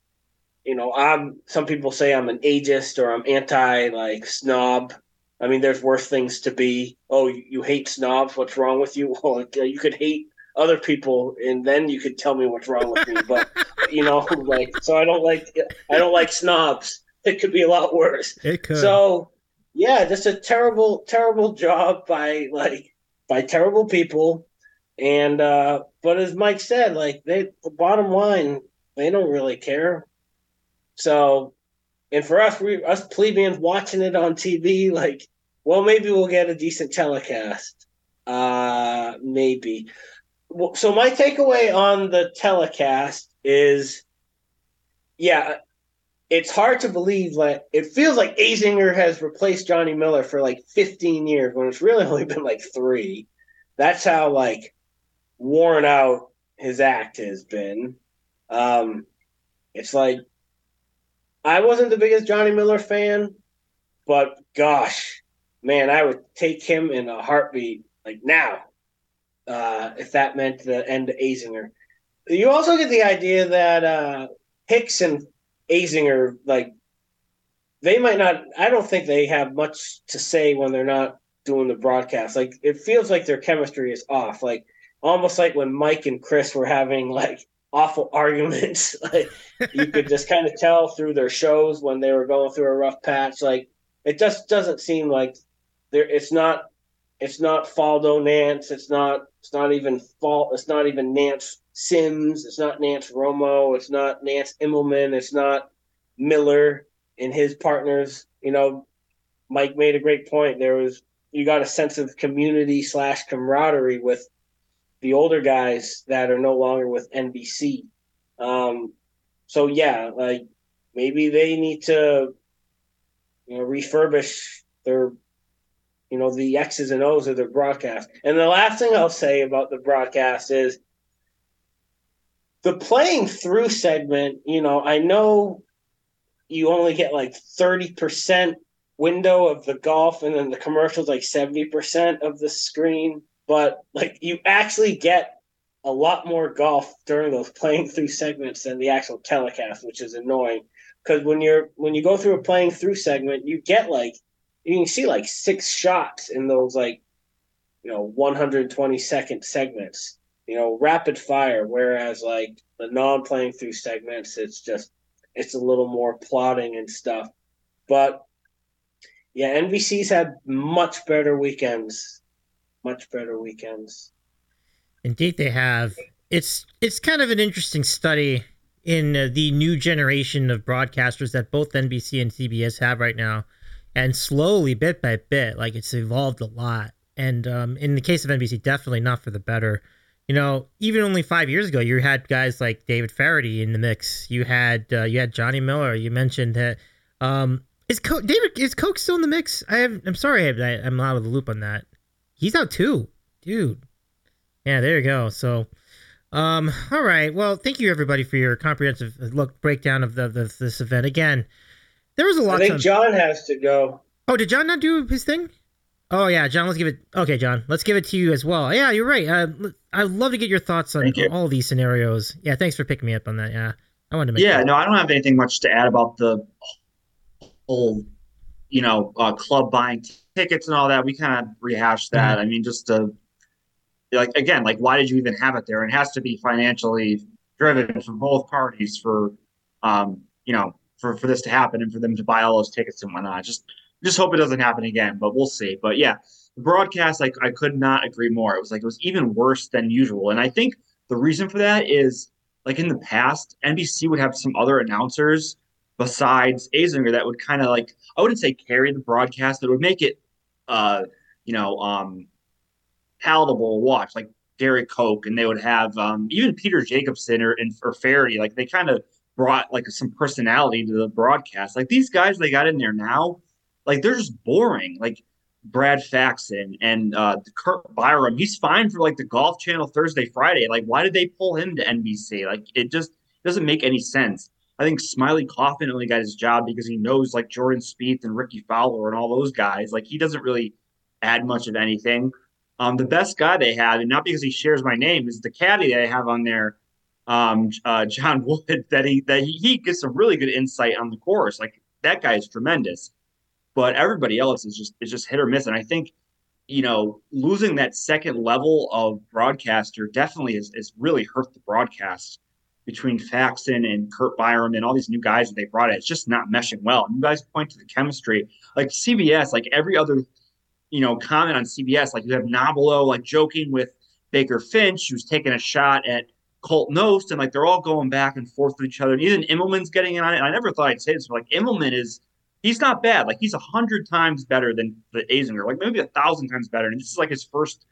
you know i'm some people say i'm an ageist or i'm anti like snob. I mean there's worse things to be. Oh you, you hate snobs? What's wrong with you? <laughs> Well you could hate other people and then you could tell me what's wrong with me but <laughs> you know like so i don't like i don't like snobs. It could be a lot worse. It could. so yeah just a terrible terrible job by like by terrible people. And uh but as mike said like they the bottom line they don't really care. So and for us we us plebeians watching it on tv like well maybe we'll get a decent telecast. Uh maybe. So my takeaway on the telecast is yeah it's hard to believe like it feels like Azinger has replaced Johnny Miller for like 15 years when it's really <laughs> only been like three. That's how like worn out his act has been. Um, it's like I wasn't the biggest Johnny Miller fan, but gosh, man, I would take him in a heartbeat like now. Uh, if that meant the end of Azinger. You also get the idea that uh, Hicks and Azinger, like, they might not. I don't think they have much to say when they're not doing the broadcast. Like, it feels like their chemistry is off. Like, almost like when Mike and Chris were having like awful <laughs> arguments. like, you could just kind of tell through their shows when they were going through a rough patch. Like, it just doesn't seem like there. It's not. It's not Faldo Nance. It's not. It's not even fault. It's not even Nance Sims. It's not Nance Romo. It's not Nance Immelman. It's not Miller and his partners. You know, Mike made a great point. There was you got a sense of community slash camaraderie with the older guys that are no longer with NBC. Um, so yeah, like maybe they need to you know refurbish their you know the X's and O's of their broadcast. And the last thing I'll say about the broadcast is the playing through segment, you know, I know you only get like 30% window of the golf and then the commercials like 70% of the screen, but like you actually get a lot more golf during those playing through segments than the actual telecast, which is annoying. Because when you're when you go through a playing through segment, you get like you can see like six shots in those like you know 120 second segments you know rapid fire whereas like the non playing through segments it's just it's a little more plotting and stuff but yeah nbc's had much better weekends much better weekends Indeed, they have. It's it's kind of an interesting study in uh, the new generation of broadcasters that both NBC and CBS have right now, and slowly, bit by bit, like it's evolved a lot. And um, in the case of NBC, definitely not for the better. You know, even only five years ago, you had guys like David Feherty in the mix. You had uh, you had Johnny Miller. You mentioned that. Um, is Co- David is Koch still in the mix? I have. I'm sorry, I, I'm out of the loop on that. He's out too, dude. Yeah, there you go. So, um, all right. Well, thank you everybody for your comprehensive look breakdown of the, the this event. Again, there was a lot. i think john has to go oh, did John not do his thing? Oh yeah, John. Let's give it. Okay, John. Let's give it to you as well. Yeah, you're right. Uh, I'd love to get your thoughts on you. all these scenarios. Yeah, thanks for picking me up on that. Yeah, I wanted to make. Yeah, sure. no, I don't have anything much to add about the whole, you know, uh, club buying tickets and all that. We kind of rehashed that. I mean, just to like again, like why did you even have it there? It has to be financially driven for both parties for, um, you know, for for this to happen and for them to buy all those tickets and whatnot. Just just hope it doesn't happen again, but we'll see. But yeah, the broadcast, like I could not agree more. It was like it was even worse than usual, and I think the reason for that is like in the past, NBC would have some other announcers besides Azinger that would kind of like I wouldn't say carry the broadcast, but would make it uh you know um palatable to watch, like Derek Koch, and they would have um even Peter Jacobsen or and or Ferry, like they kind of brought like some personality to the broadcast. Like these guys they got in there now, like they're just boring. Like Brad Faxon and uh, Curt Byrum. He's fine for like the Golf Channel Thursday, Friday. Like, why did they pull him to NBC? Like, it just doesn't make any sense. I think Smylie Kaufman only got his job because he knows like Jordan Spieth and Rickie Fowler and all those guys. Like, he doesn't really add much of anything. Um, the best guy they had, and not because he shares my name, is the caddy they have on there, um, uh, John Wood. That he that he, he gets some really good insight on the course. Like that guy is tremendous but everybody else is just is just hit or miss. And I think, you know, losing that second level of broadcaster definitely has, has really hurt the broadcast between Faxon and Curt Byrum and all these new guys that they brought in. It's just not meshing well. You guys point to the chemistry. Like CBS, like every other, you know, comment on CBS, like you have Nobilo like joking with Baker Finch, who's taking a shot at Colt Knost, and like they're all going back and forth with each other. And even Immelman's getting in on it. And I never thought I'd say this, but like Immelman is – he's not bad. Like he's a hundred times better than the Azinger, like maybe a thousand times better. And this is like his first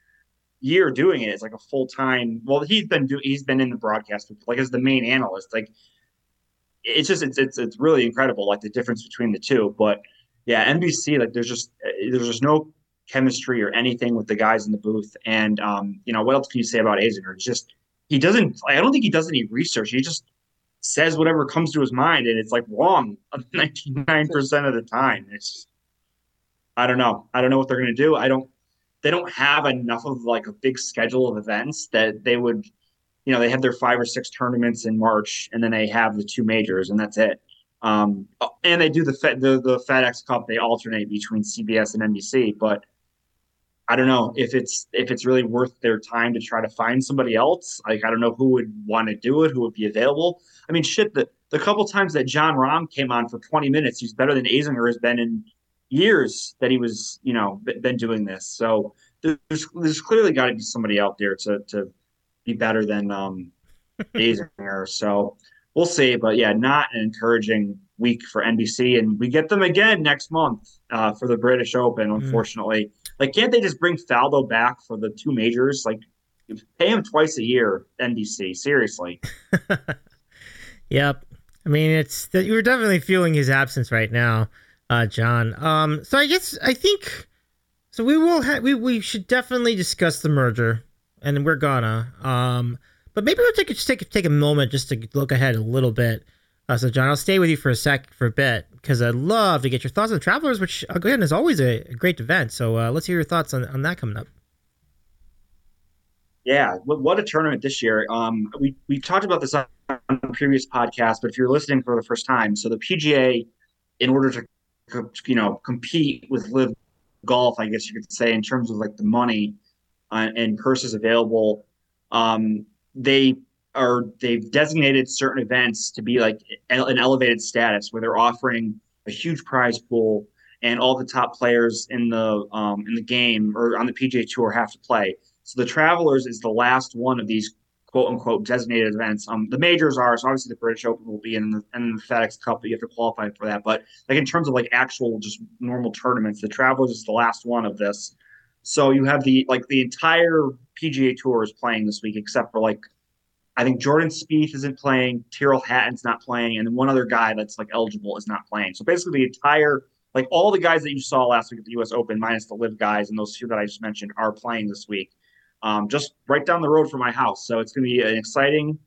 year doing it. It's like a full time. Well, he's been doing. He's been in the broadcast like as the main analyst. Like it's just it's it's it's really incredible. Like the difference between the two. But yeah, NBC like there's just there's just no chemistry or anything with the guys in the booth. And um, you know what else can you say about Azinger? It's just he doesn't. I don't think he does any research. He just says whatever comes to his mind and it's like wrong <laughs> 99% of the time. It's i don't know. I don't know what they're going to do. I don't they don't have enough of like a big schedule of events that they would you know they have their five or six tournaments in march and then they have the two majors and that's it. Um, and they do the, Fed, the the fedex cup. They alternate between cbs and nbc but I don't know if it's if it's really worth their time to try to find somebody else. Like I don't know who would want to do it, who would be available. I mean, shit, the the couple times that Jon Rahm came on for 20 minutes, he's better than Azinger has been in years that he was, you know, been doing this. So there's there's clearly got to be somebody out there to to be better than um <laughs> Azinger. So we'll see. But yeah, not an encouraging week for NBC, and we get them again next month uh, for the British Open. Mm. Unfortunately, mm. Like can't they just bring Faldo back for the two majors? Like pay him twice a year, NBC. Seriously. <laughs> yep. I mean, it's that you're definitely feeling his absence right now, uh, John. Um, so I guess I think so. We will have we we should definitely discuss the merger, and we're gonna. Um, but maybe we'll take just take take a moment just to look ahead a little bit. Uh, so, John, I'll stay with you for a sec, for a bit, because I'd love to get your thoughts on Travelers, which again is always a, great event. So, uh, let's hear your thoughts on, on that coming up. Yeah, what a tournament this year. Um, we we talked about this on previous podcasts, but if you're listening for the first time, so the PGA, in order to you know compete with LIV Golf, I guess you could say, in terms of like the money uh, and purses available, um, they are they've designated certain events to be like an elevated status where they're offering a huge prize pool and all the top players in the um, in the game or on the PGA Tour have to play. So the Travelers is the last one of these quote unquote designated events. Um, the majors are so obviously the British Open will be in the, the FedEx Cup, but you have to qualify for that. But like in terms of like actual just normal tournaments, the Travelers is the last one of this. So you have the like the entire PGA Tour is playing this week, except for like I think Jordan Spieth isn't playing, Tyrrell Hatton's not playing, and then one other guy that's like eligible is not playing. So basically, the entire like all the guys that you saw last week at the U.S. Open, minus the LIV guys and those two that I just mentioned, are playing this week. Um, just right down the road from my house, so it's going to be an exciting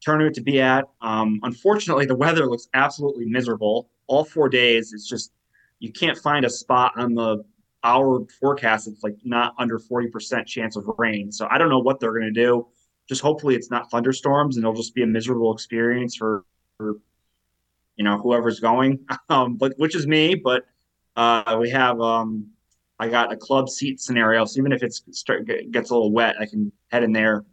tournament to be at. Um, unfortunately, the weather looks absolutely miserable all four days. It's just you can't find a spot on the hour forecast. It's like not under forty percent chance of rain. So I don't know what they're going to do just hopefully it's not thunderstorms and it'll just be a miserable experience for, for you know whoever's going <laughs> um but which is me but uh we have um i got a club seat scenario so even if it's start, gets a little wet i can head in there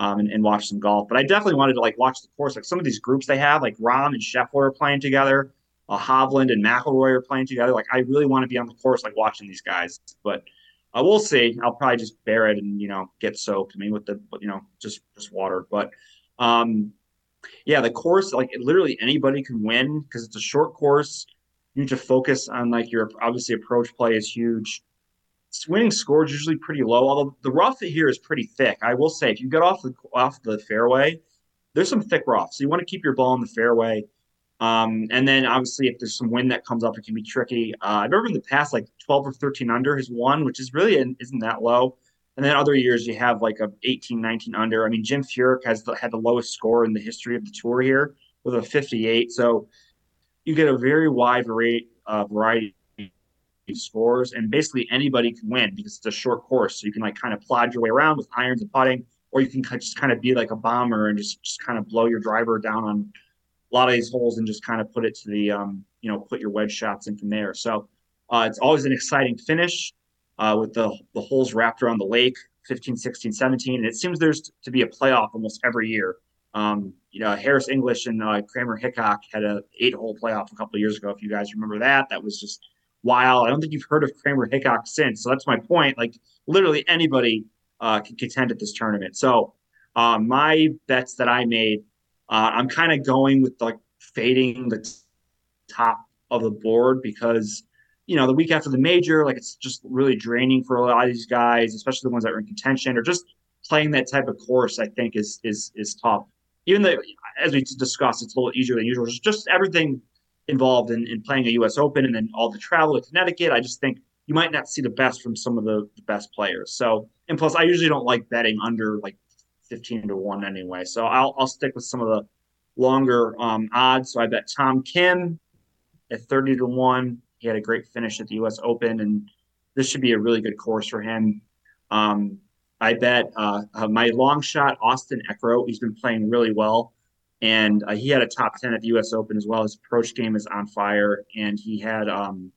um, and, and watch some golf. But I definitely wanted to like watch the course. Like some of these groups they have, like Rahm and Scheffler are playing together. Uh, Hovland and McIlroy are playing together. Like I really want to be on the course, like watching these guys. But uh, we'll see. I'll probably just bear it and you know get soaked. I mean, with the you know just just water. But um, yeah, the course like literally anybody can win because it's a short course. You need to focus on like your obviously approach play is huge winning score is usually pretty low. Although the rough here is pretty thick. I will say, if you get off the off the fairway, there's some thick rough. So you want to keep your ball in the fairway. Um, and then obviously, if there's some wind that comes up, it can be tricky. Uh, I remember in the past, like 12 or 13 under has won, which is really isn't that low. And then other years you have like a 18, 19 under. I mean, Jim Furyk has the, had the lowest score in the history of the tour here with a 58. So you get a very wide variety, uh, variety of scores, and basically anybody can win because it's a short course. So you can like kind of plod your way around with irons and putting, or you can just kind of be like a bomber and just just kind of blow your driver down on a lot of these holes and just kind of put it to the um, you know put your wedge shots in from there. So uh, it's always an exciting finish uh, with the the holes wrapped around the lake, 15, 16, 17, and it seems there's to be a playoff almost every year. Um, you know, Harris English and uh, Kramer Hickok had a eight hole playoff a couple years ago. If you guys remember that, that was just wild. I don't think you've heard of Kramer Hickok since. So that's my point. Like literally anybody uh, can contend at this tournament. So uh, my bets that I made, uh, I'm kind of going with like fading the t- top of the board because you know the week after the major, like it's just really draining for a lot of these guys, especially the ones that are in contention or just playing that type of course. I think is is is tough. Even though, as we discussed, it's a little easier than usual. Just, just everything involved in, in playing a U.S. Open and then all the travel to Connecticut. I just think you might not see the best from some of the, the best players. So, and plus, I usually don't like betting under like 15 to 1 anyway. So I'll, I'll stick with some of the longer um, odds. So I bet Tom Kim at 30 to 1. He had a great finish at the U.S. Open, and this should be a really good course for him. Um, I bet uh, my long shot, Austin Eckroat, he's been playing really well and uh, he had a top 10 at the us open as well his approach game is on fire and he had um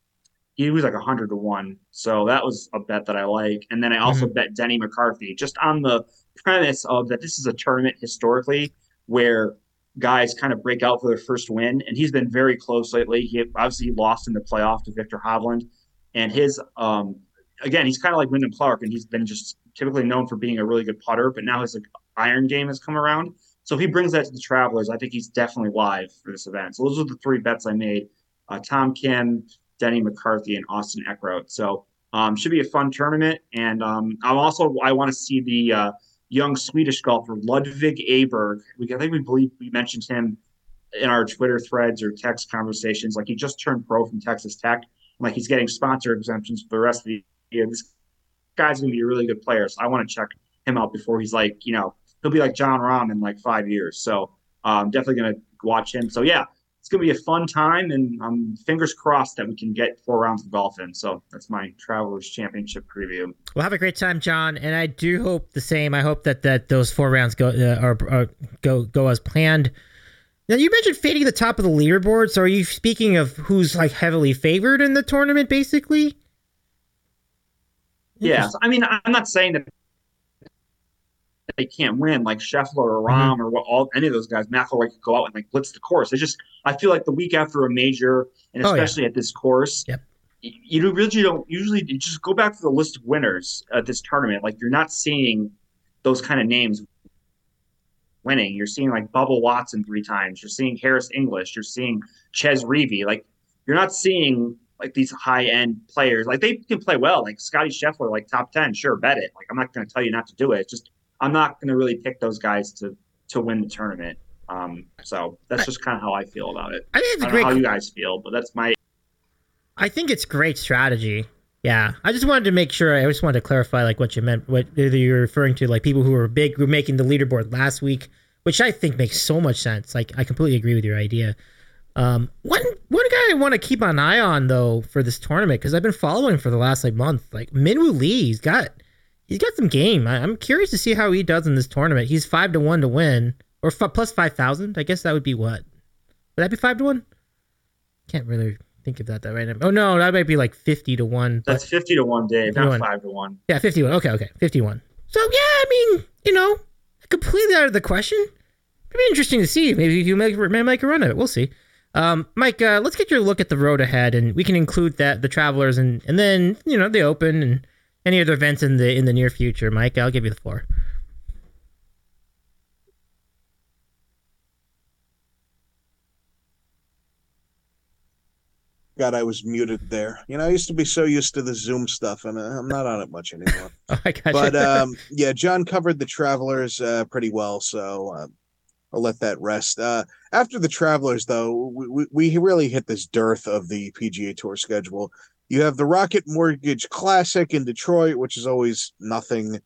he was like 100 to 1 so that was a bet that i like. And then i also mm-hmm. bet denny mccarthy just on the premise of that this is a tournament historically where guys kind of break out for their first win. And he's been very close lately. He obviously lost in the playoff to viktor hovland. And his um again he's kind of like wyndham clark and he's been just typically known for being a really good putter but now his like, iron game has come around. So if he brings that to the Travelers, I think he's definitely live for this event. So those are the three bets I made: uh, Tom Kim, Denny McCarthy, and Austin Eckroat. So um, should be a fun tournament. And um, I'm also I want to see the uh, young Swedish golfer Ludvig Aberg. We I think we believe we mentioned him in our Twitter threads or text conversations. Like he just turned pro from Texas Tech. Like he's getting sponsor exemptions for the rest of the year. This guy's gonna be a really good player. So I want to check him out before he's like you know he'll be like Jon Rahm in like five years. So I'm um, definitely going to watch him. So yeah, going to be a fun time, and I'm fingers crossed that we can get four rounds of golf in. So that's my Travelers Championship preview. Well, have a great time, John, and I do hope the same. I hope that that those four rounds go uh, are, are, go go as planned. Now you mentioned fading the top of the leaderboard. So are you speaking of who's like heavily favored in the tournament, basically? Yeah, I mean, I'm not saying that they can't win, like Scheffler or. Rahm mm-hmm. or what, all any of those guys, McIlroy could go out and like blitz the course. It's just I feel like the week after a major, and especially oh, yeah. at this course, yep. you, you really don't usually you just go back to the list of winners at this tournament. Like you're not seeing those kind of names winning. You're seeing like Bubba Watson three times. You're seeing Harris English. You're seeing Chez Reavie. Like you're not seeing like these high end players. Like they can play well. Like Scotty Scheffler, like top ten, sure, bet it. Like I'm not going to tell you not to do it. It's just I'm not going to really pick those guys to to win the tournament. Um, so that's just kind of how I feel about it. I think it's I a great. how you guys feel, but that's my. I think it's great strategy. Yeah, I just wanted to make sure. I just wanted to clarify, like what you meant, what you're referring to, like people who were big, who were making the leaderboard last week, which I think makes so much sense. Like I completely agree with your idea. Um, one one guy I want to keep an eye on though for this tournament because I've been following for the last like month, like Minwoo Lee. He's got he's got some game. I, am curious to see how he does in this tournament. He's five to one to win, or f- plus five thousand. I guess that would be what? Would that be five to one? Can't really think of that that right now. Oh no, that might be like fifty to one. That's fifty to one, Dave, not five to one. Yeah, fifty one. Okay, okay, fifty one. So yeah, I mean, you know, completely out of the question. It'd be interesting to see. Maybe you make, make a run of it. We'll see. Um, Mike, uh, let's get your look at the road ahead, and we can include that the travelers, and and then you know the Open and any other events in the in the near future. Mike, I'll give you the floor. God, I was muted there. You know, I used to be so used to the Zoom stuff, and uh, I'm not on it much anymore. <laughs> oh, I got but um, yeah, John covered the Travelers uh, pretty well, so uh, I'll let that rest. Uh, after the Travelers, though, we, we really hit this dearth of the PGA Tour schedule. You have the Rocket Mortgage Classic in Detroit, which is always nothing.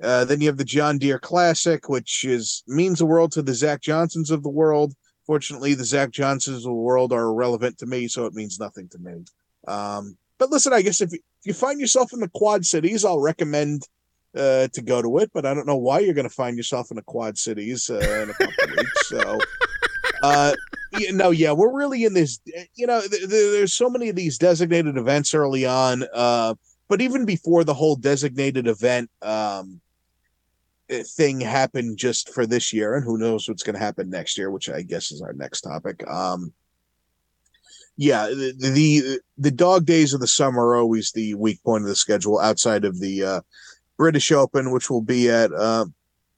Uh, then you have the John Deere Classic, which is means the world to the Zach Johnsons of the world. Fortunately, the Zach Johnsons of the world are irrelevant to me, so it means nothing to me. Um, but listen, I guess if you, if you find yourself in the Quad Cities, I'll recommend uh, to go to it. But I don't know why you're going to find yourself in the Quad Cities uh, in a couple weeks. So, <laughs> uh, you know, yeah, we're really in this. You know, th- th- there's so many of these designated events early on. Uh, but even before the whole designated event, um, thing happened just for this year, and who knows what's going to happen next year, which I guess is our next topic. Um, yeah, the, the, the dog days of the summer are always the weak point of the schedule outside of the uh, British Open, which will be at. Uh,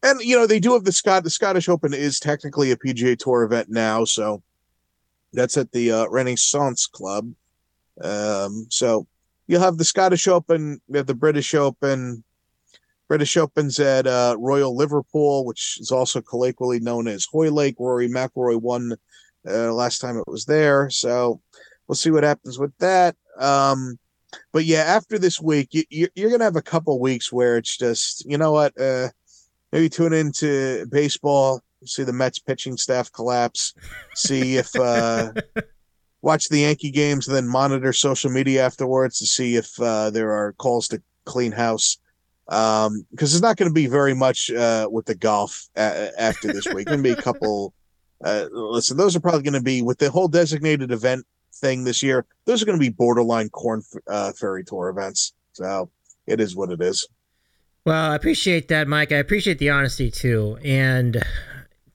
and you know they do have the Scott. The Scottish Open is technically a PGA Tour event now, so that's at the uh, Renaissance Club. Um, so you'll have the Scottish Open, you have the British Open, British Open's at uh, Royal Liverpool, which is also colloquially known as Hoylake. Rory McIlroy won uh, last time it was there, so we'll see what happens with that. Um, but yeah, after this week, you, are going to have a couple weeks where it's just, you know what, uh, maybe tune into baseball, see the Mets pitching staff collapse, see if uh, <laughs> watch the Yankee games, and then monitor social media afterwards to see if uh, there are calls to clean house. Um because there's not going to be very much uh with the golf a- after this week. Going to be a couple uh listen those are probably going to be with the whole designated event thing this year those are going to be borderline Korn uh, ferry tour events. So it is what it is well i appreciate that mike i appreciate the honesty too and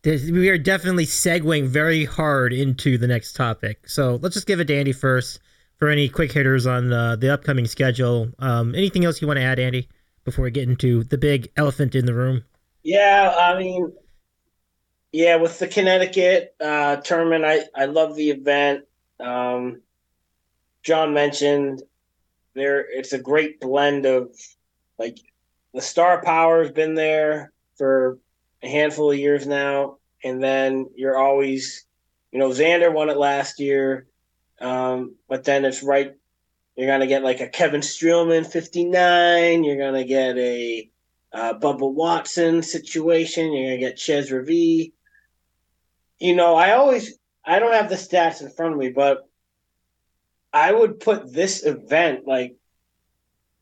we are definitely segueing very hard into the next topic so let's just give it to andy first for any quick hitters on the, the upcoming schedule um anything else you want to add andy before we get into the big elephant in the room? Yeah, I mean, yeah, with the Connecticut uh, tournament, I, I love the event. Um, John mentioned there, it's a great blend of like the star power has been there for a handful of years now, and then you're always, you know, Xander won it last year, um, but then it's right you're gonna get like a Kevin Streelman 59. You're gonna get a uh, Bubba Watson situation. You're gonna get Chez Reavie. You know, I always I don't have the stats in front of me, but I would put this event like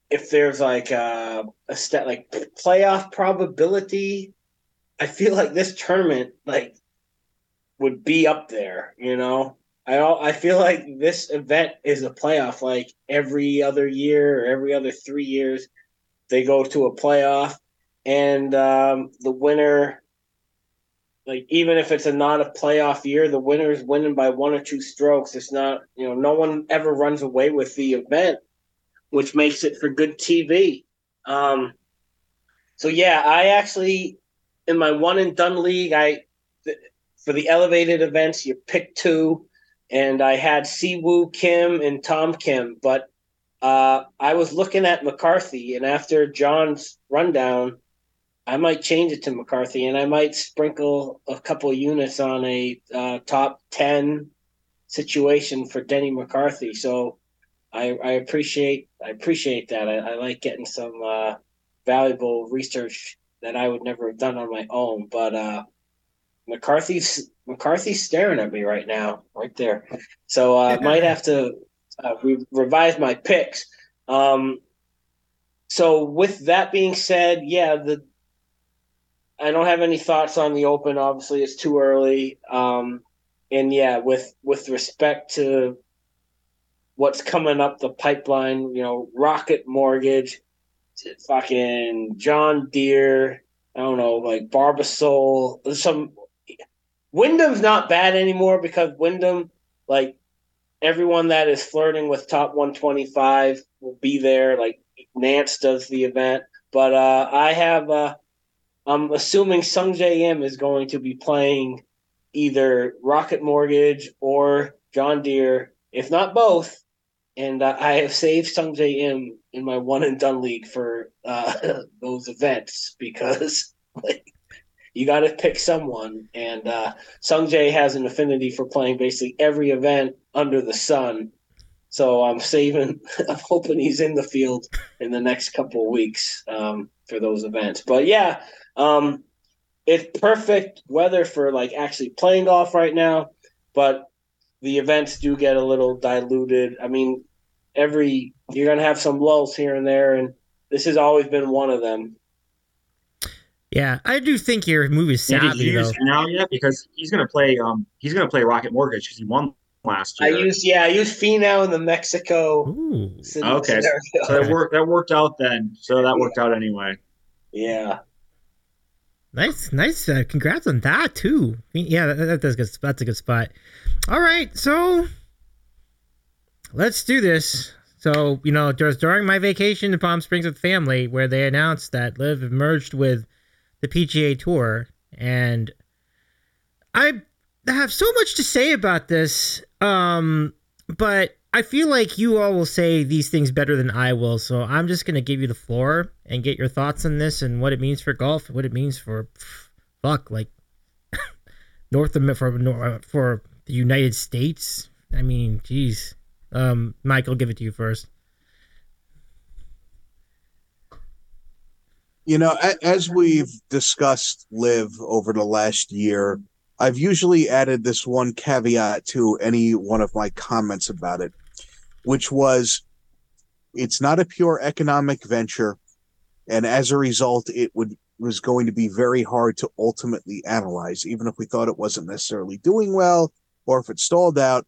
if there's like a, a stat like playoff probability. I feel like this tournament like would be up there. You know, I I feel like this event is a playoff. Like every other year or every other three years, they go to a playoff, and um, the winner, like even if it's a not a playoff year, the winner is winning by one or two strokes. It's not you know no one ever runs away with the event, which makes it for good TV. Um, so yeah, I actually in my one and done league, I for the elevated events, you pick two and I had Siwoo Kim and Tom Kim, but uh, I was looking at McCarthy, and after John's rundown, I might change it to McCarthy, and I might sprinkle a couple units on a uh, top ten situation for Denny McCarthy. So I, I appreciate I appreciate that. I, I like getting some uh, valuable research that I would never have done on my own, but uh, McCarthy's McCarthy's staring at me right now, right there. So I uh, might have to uh, re- revise my picks. Um, so with that being said, yeah, the I don't have any thoughts on the Open. Obviously, it's too early. Um, and yeah, with with respect to what's coming up the pipeline, you know, Rocket Mortgage, fucking John Deere, I don't know, like Barbasol, some Wyndham's not bad anymore because Wyndham, like everyone that is flirting with top 125 will be there. Like Nance does the event, but uh, I have. Uh, I'm assuming Sungjae Im is going to be playing either Rocket Mortgage or John Deere, if not both. And uh, I have saved Sungjae Im in my one and done league for uh, <laughs> those events because <laughs> like, you got to pick someone. And uh, Sungjae has an affinity for playing basically every event under the sun. So I'm saving. <laughs> I'm hoping he's in the field in the next couple of weeks um, for those events. But yeah, um, it's perfect weather for like actually playing golf right now. But the events do get a little diluted. I mean, every you're gonna have some lulls here and there, and this has always been one of them. Yeah, I do think your move is Did savvy you though. use now yet? Because he's gonna play. Um, he's gonna play Rocket Mortgage because he won last year. I used yeah, I used Finau in the Mexico. Ooh. scen- Okay. scenario. so that <laughs> worked. That worked out then. So that worked out anyway. Yeah. Nice, nice. Uh, congrats on that too. Yeah, that, that- that's good. That's a good spot. All right, so let's do this. So you know, during my vacation to Palm Springs with family, where they announced that LIV merged with the PGA Tour, and I have so much to say about this. Um, but I feel like you all will say these things better than I will, so I'm just gonna give you the floor and get your thoughts on this and what it means for golf, what it means for fuck like <laughs> North America for for the United States. I mean, geez. Um, Mike, I'll give it to you first. You know, as we've discussed LIV over the last year, I've usually added this one caveat to any one of my comments about it, which was it's not a pure economic venture, and as a result, it would was going to be very hard to ultimately analyze, even if we thought it wasn't necessarily doing well or if it stalled out,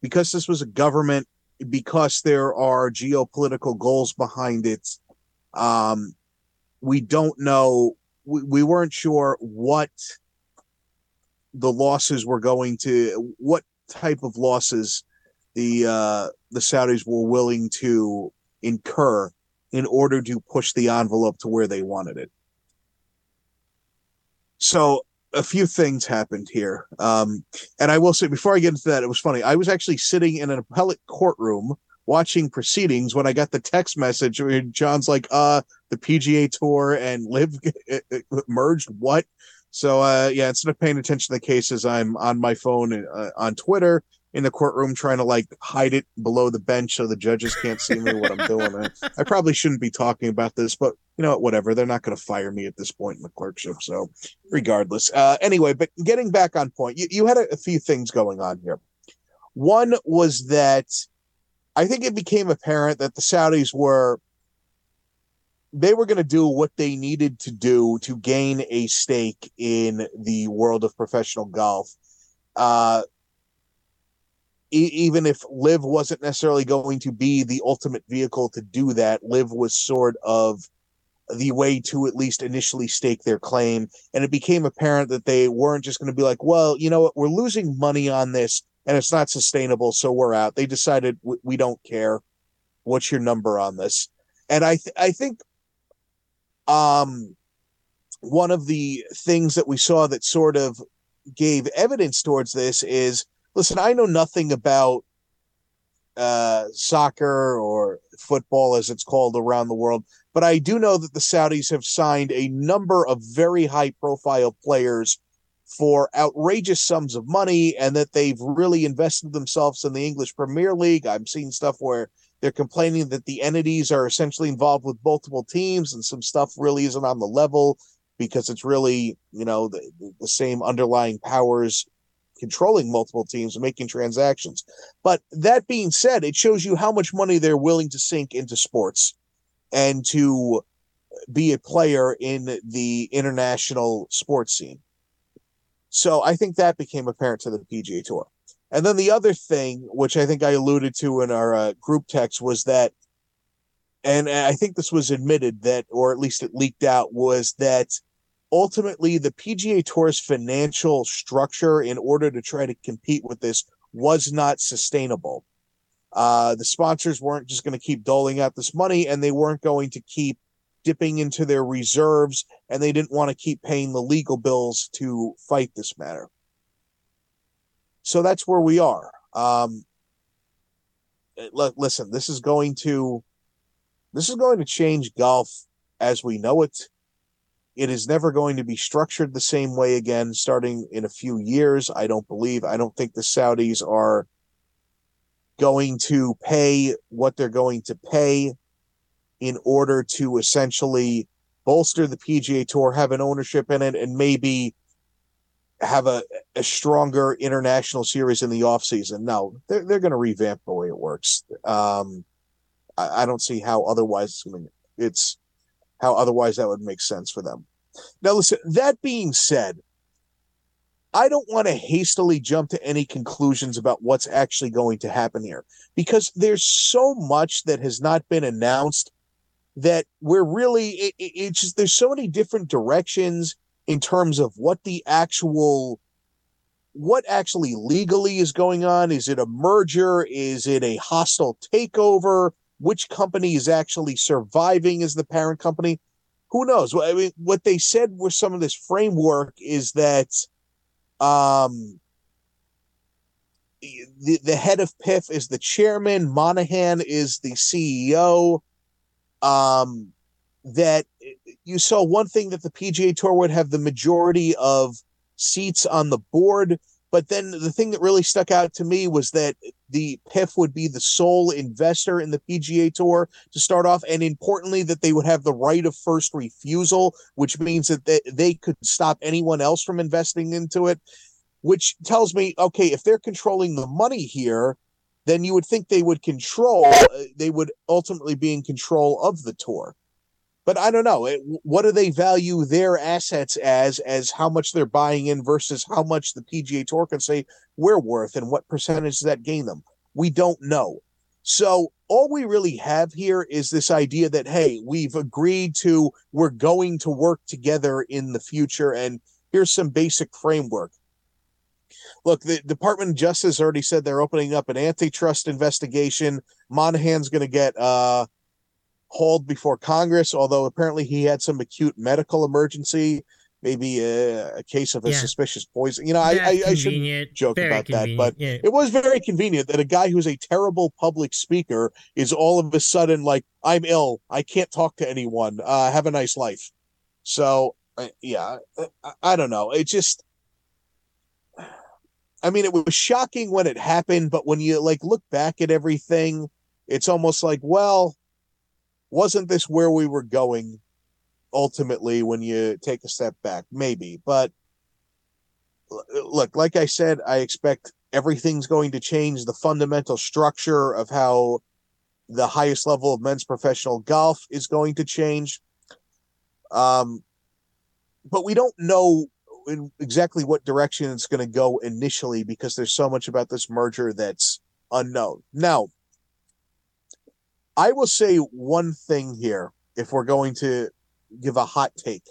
because this was a government, because there are geopolitical goals behind it. Um, we don't know we, we weren't sure what the losses were going to what type of losses the uh the Saudis were willing to incur in order to push the envelope to where they wanted it. So a few things happened here. Um and I will say before I get into that, it was funny. I was actually sitting in an appellate courtroom watching proceedings when I got the text message John's like, uh, the PGA Tour and LIV <laughs> merged. What? So, uh, yeah, instead of paying attention to the cases, I'm on my phone uh, on Twitter in the courtroom trying to like hide it below the bench so the judges can't see me what I'm doing. I, I probably shouldn't be talking about this, but you know? Whatever. They're not going to fire me at this point in the clerkship. So, regardless. Uh, anyway, but getting back on point, you, you had a, a few things going on here. One was that I think it became apparent that the Saudis were they were going to do what they needed to do to gain a stake in the world of professional golf. Uh, e- even if LIV wasn't necessarily going to be the ultimate vehicle to do that, LIV was sort of the way to at least initially stake their claim. And it became apparent that they weren't just going to be like, well, you know what, we're losing money on this and it's not sustainable, so we're out. They decided we, we don't care. What's your number on this? And I th- I think um one of the things that we saw that sort of gave evidence towards this is listen, I know nothing about uh soccer or football as it's called around the world, but I do know that the Saudis have signed a number of very high profile players for outrageous sums of money and that they've really invested themselves in the English Premier League. I'm seeing stuff where they're complaining that the entities are essentially involved with multiple teams and some stuff really isn't on the level because it's really, you know, the, the same underlying powers controlling multiple teams and making transactions. But that being said, it shows you how much money they're willing to sink into sports and to be a player in the international sports scene. So I think that became apparent to the PGA Tour. And then the other thing, which I think I alluded to in our uh, group text, was that, and I think this was admitted that, or at least it leaked out, was that ultimately the PGA Tour's financial structure in order to try to compete with this was not sustainable. Uh, the sponsors weren't just going to keep doling out this money and they weren't going to keep dipping into their reserves and they didn't want to keep paying the legal bills to fight this matter. So that's where we are. Um, listen, this is going to this is going to change golf as we know it. It is never going to be structured the same way again starting in a few years. I don't believe. I don't think the Saudis are going to pay what they're going to pay in order to essentially bolster the PGA Tour, have an ownership in it, and maybe have a, a stronger international series in the offseason. No, they're, they're going to revamp the way it works. Um, I, I don't see how otherwise it's how otherwise that would make sense for them. Now, listen, that being said, I don't want to hastily jump to any conclusions about what's actually going to happen here because there's so much that has not been announced that we're really it, it, it's just there's so many different directions in terms of what the actual what actually legally is going on. Is it a merger? Is it a hostile takeover which company is actually surviving as the parent company who knows i mean what they said with some of this framework is that um the, the head of PIF is the chairman. Monahan is the CEO. Um, that you saw one thing that the PGA Tour would have the majority of seats on the board, but then the thing that really stuck out to me was that the PIF would be the sole investor in the PGA Tour to start off, and importantly, that they would have the right of first refusal, which means that they, they could stop anyone else from investing into it. Which tells me, okay, if they're controlling the money here, then you would think they would control, uh, they would ultimately be in control of the tour but I don't know. It, what do they value their assets as, as how much they're buying in versus how much the PGA Tour can say we're worth and what percentage does that gain them? We don't know. So all we really have here is this idea that, hey, we've agreed to, we're going to work together in the future. And here's some basic framework. Look, the Department of Justice already said they're opening up an antitrust investigation. Monahan's going to get uh, hauled before Congress, although apparently he had some acute medical emergency, maybe a, a case of a yeah. suspicious poison. You know, I, I, I should joke very about that, but yeah. it was very convenient that a guy who's a terrible public speaker is all of a sudden like, I'm ill. I can't talk to anyone. Uh, have a nice life. So, uh, yeah, I, I don't know. It just, I mean, it was shocking when it happened, but when you like look back at everything, it's almost like, well, wasn't this where we were going ultimately when you take a step back? Maybe, but look, like I said, I expect everything's going to change. The fundamental structure of how the highest level of men's professional golf is going to change. Um, but we don't know exactly what direction it's going to go initially because there's so much about this merger that's unknown. Now, I will say one thing here if we're going to give a hot take.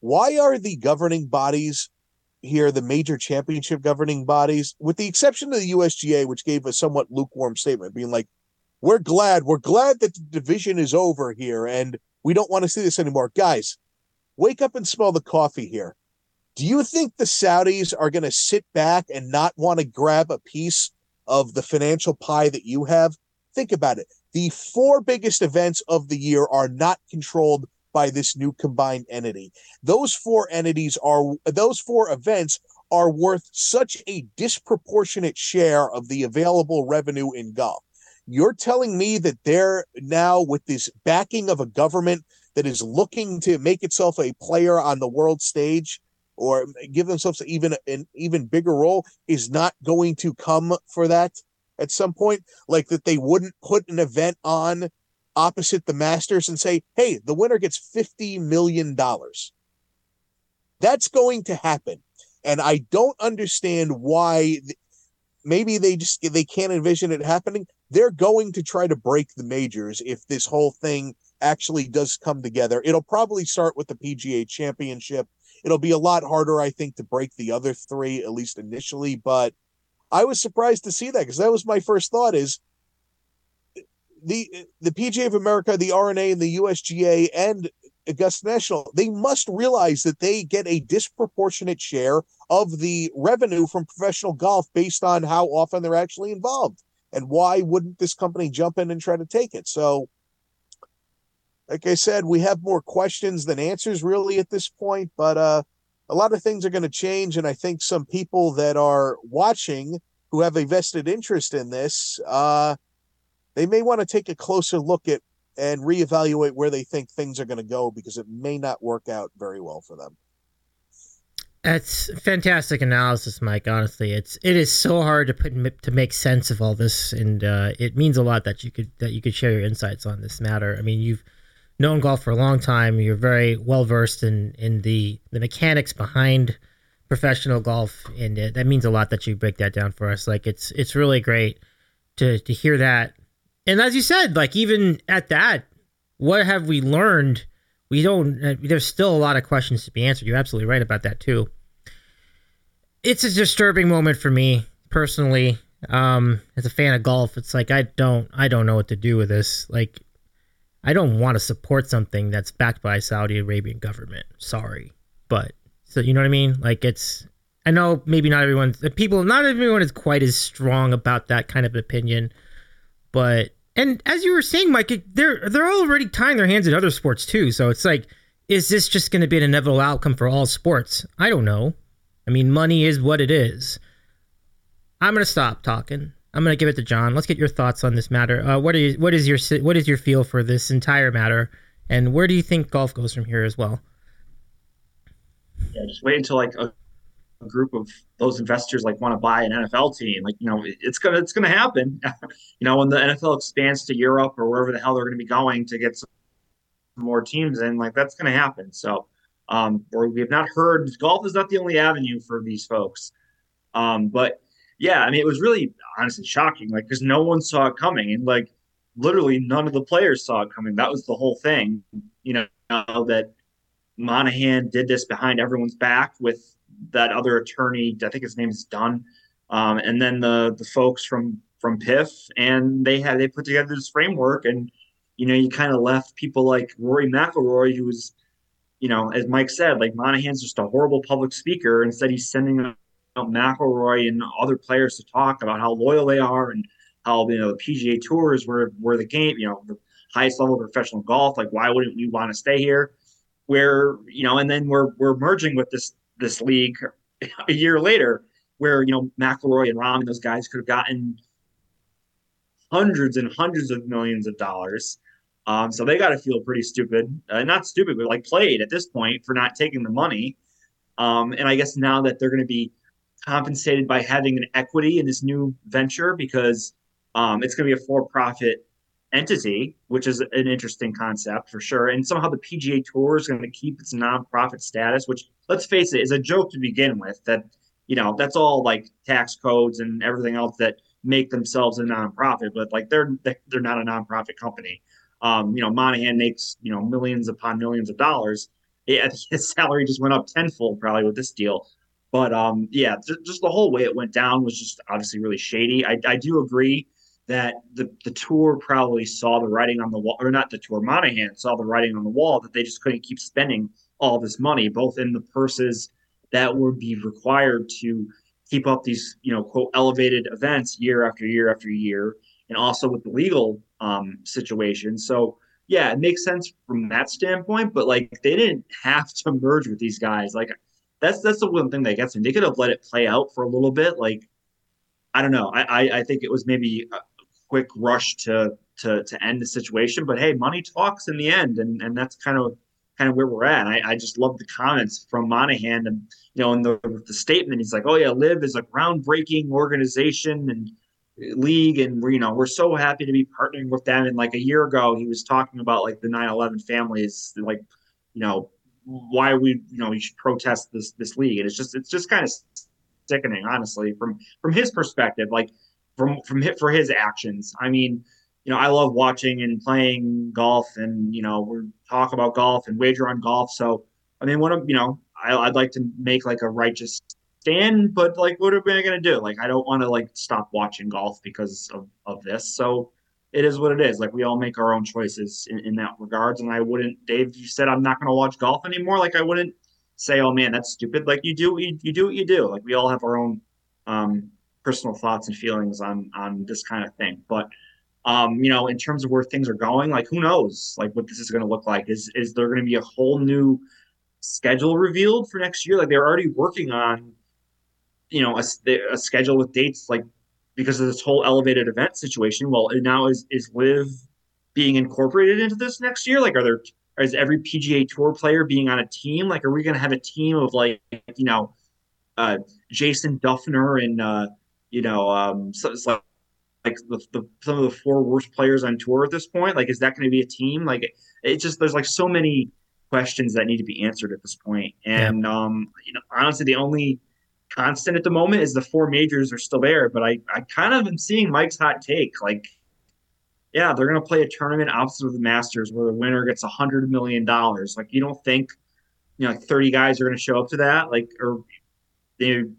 Why are the governing bodies here, the major championship governing bodies, with the exception of the USGA, which gave a somewhat lukewarm statement, being like, we're glad, we're glad that the division is over here and we don't want to see this anymore. Guys, wake up and smell the coffee here. Do you think the Saudis are going to sit back and not want to grab a piece of the financial pie that you have, think about it. The four biggest events of the year are not controlled by this new combined entity. Those four entities are those four events are worth such a disproportionate share of the available revenue in golf. You're telling me that they're now with this backing of a government that is looking to make itself a player on the world stage or give themselves even an even bigger role is not going to come for that at some point like that they wouldn't put an event on opposite the masters and say hey the winner gets 50 million dollars that's going to happen and i don't understand why maybe they just they can't envision it happening they're going to try to break the majors if this whole thing actually does come together. It'll probably start with the PGA Championship. It'll be a lot harder, I think, to break the other three, at least initially. But I was surprised to see that because that was my first thought is the the PGA of America, the R&A, and the USGA, and Augusta National, they must realize that they get a disproportionate share of the revenue from professional golf based on how often they're actually involved. And why wouldn't this company jump in and try to take it? So, like I said, we have more questions than answers really at this point, but uh, a lot of things are going to change. And I think some people that are watching who have a vested interest in this, uh, they may want to take a closer look at and reevaluate where they think things are going to go because it may not work out very well for them. That's fantastic analysis, Mike. Honestly, it's it is so hard to put to make sense of all this, and uh, it means a lot that you could that you could share your insights on this matter. I mean, you've known golf for a long time. You're very well versed in in the the mechanics behind professional golf, and it, that means a lot that you break that down for us. Like it's it's really great to to hear that and as you said, like even at that, what have we learned? We don't. Uh, there's still a lot of questions to be answered. You're absolutely right about that too. It's a disturbing moment for me personally. Um, as a fan of golf, it's like I don't, I don't know what to do with this. Like, I don't want to support something that's backed by Saudi Arabian government. Sorry, but so you know what I mean. Like, it's. I know maybe not everyone, people, not everyone is quite as strong about that kind of opinion but and as you were saying, Mike, they're they're already tying their hands in other sports too. So it's like, is this just going to be an inevitable outcome for all sports? I don't know. I mean, money is what it is. I'm going to stop talking. I'm going to give it to John. Let's get your thoughts on this matter. Uh, what is what is your what is your feel for this entire matter, and where do you think golf goes from here as well? Yeah, just wait until like a a group of those investors like want to buy an NFL team. Like, you know, it's gonna it's gonna happen. <laughs> you know, when the NFL expands to Europe or wherever the hell they're gonna be going to get some more teams in, like that's gonna happen. So um or we have not heard golf is not the only avenue for these folks. Um, but yeah, I mean it was really honestly shocking, like because no one saw it coming and like literally none of the players saw it coming. That was the whole thing, you know, that Monahan did this behind everyone's back with that other attorney, I think his name is Dunne, um, and then the the folks from from PIF, and they had they put together this framework, and you know you kind of left people like Rory McIlroy, who was, you know, as Mike said, like Monahan's just a horrible public speaker. Instead, he's sending out McIlroy and other players to talk about how loyal they are and how you know the PGA Tour is where where the game, you know, the highest level of professional golf. Like, why wouldn't we want to stay here? Where you know, and then we're we're merging with this this league <laughs> a year later, where you know McIlroy and Rahm and those guys could have gotten hundreds and hundreds of millions of dollars. Um, so they got to feel pretty stupid, uh, not stupid, but like played at this point for not taking the money. Um, and I guess now that they're going to be compensated by having an equity in this new venture because um, it's going to be a for-profit entity, which is an interesting concept for sure. And somehow the PGA Tour is going to keep its nonprofit status, which let's face it, is a joke to begin with. That you know that's all like tax codes and everything else that make themselves a nonprofit, but like they're they're not a nonprofit company. Um, you know, Monahan makes you know millions upon millions of dollars. Yeah, <laughs> his salary just went up tenfold probably with this deal. But um, yeah, just the whole way it went down was just obviously really shady. I, I do agree that the, the tour probably saw the writing on the wall, or not the tour, Monahan saw the writing on the wall that they just couldn't keep spending all this money, both in the purses that would be required to keep up these, you know, quote, elevated events year after year after year, and also with the legal um, situation. So, yeah, it makes sense from that standpoint, but like they didn't have to merge with these guys. Like, that's that's the one thing that gets me. They could have let it play out for a little bit. Like, I don't know. I I, I think it was maybe a quick rush to to to end the situation, but hey, money talks in the end, and and that's kind of kind of where we're at. I, I just love the comments from Monahan and you know in the the statement he's like, oh yeah, LIV is a groundbreaking organization and league and we're you know we're so happy to be partnering with them and like a year ago he was talking about like the 9-11 families like you know why we you know we should protest this this league and it's just it's just kind of sickening honestly from from his perspective like from from for his actions i mean you know, I love watching and playing golf, and you know, we talk about golf and wager on golf. So, I mean, what I'm, you know, I, I'd like to make like a righteous stand, but like, what are we gonna do? Like, I don't want to like stop watching golf because of of this. So, it is what it is. Like, we all make our own choices in, in that regards. And I wouldn't, Dave, you said I'm not gonna watch golf anymore. Like, I wouldn't say, oh man, that's stupid. Like, you do, you, you do what you do. Like, we all have our own um, personal thoughts and feelings on on this kind of thing, but um, you know, in terms of where things are going, like who knows, like what this is going to look like? Is is there going to be a whole new schedule revealed for next year? Like they're already working on, you know, a, a schedule with dates, like because of this whole elevated event situation. Well, now is is LIV being incorporated into this next year? Like, are there is every PGA Tour player being on a team? Like, are we going to have a team of like you know, uh, Jason Dufner and uh, you know, um, so it's like like the, the, some of the four worst players on tour at this point? Like, is that going to be a team? Like, it, it, just there's like so many questions that need to be answered at this point. And yeah. um, you know, honestly, the only constant at the moment is the four majors are still there. But I I kind of am seeing Mike's hot take. Like, yeah, they're going to play a tournament opposite of the Masters where the winner gets a hundred million dollars. Like, you don't think you know, like 30 guys are going to show up to that, like, or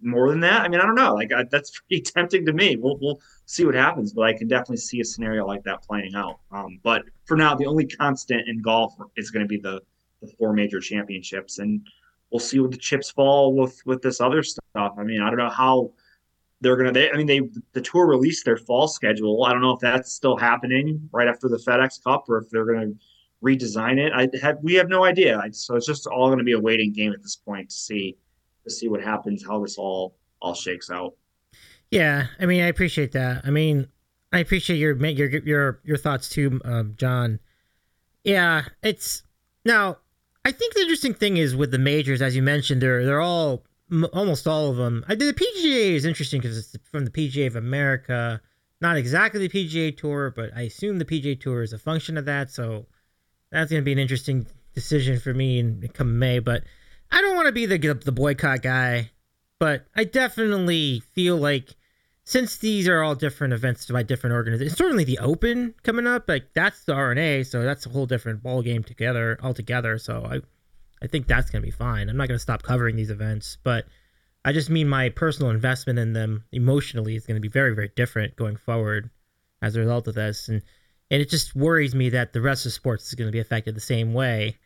more than that. I mean, I don't know. Like I, that's <laughs> pretty tempting to me. We'll we'll see what happens, but I can definitely see a scenario like that playing out. Um, but for now, the only constant in golf is going to be the the four major championships, and we'll see what the chips fall with with this other stuff. I mean, I don't know how they're gonna. They, I mean, they the tour released their fall schedule. I don't know if that's still happening right after the FedEx Cup, or if they're gonna redesign it. I have we have no idea. So it's just all to be a waiting game at this point to see to see what happens, how this all all shakes out. Yeah, I mean, I appreciate that. I mean, I appreciate your your your your thoughts too, um, John. Yeah, it's now. I think the interesting thing is with the majors, as you mentioned, they're they're all almost all of them. I the PGA is interesting because it's from the PGA of America, not exactly the PGA Tour, but I assume the PGA Tour is a function of that. So that's going to be an interesting decision for me in come May. But I don't want to be the the boycott guy, but I definitely feel like since these are all different events by different organizations, certainly the Open coming up, like that's the R&A, so that's a whole different ball game together altogether. So I, I think that's gonna be fine. I'm not gonna stop covering these events, but I just mean my personal investment in them emotionally is gonna be very very different going forward as a result of this, and and it just worries me that the rest of sports is gonna be affected the same way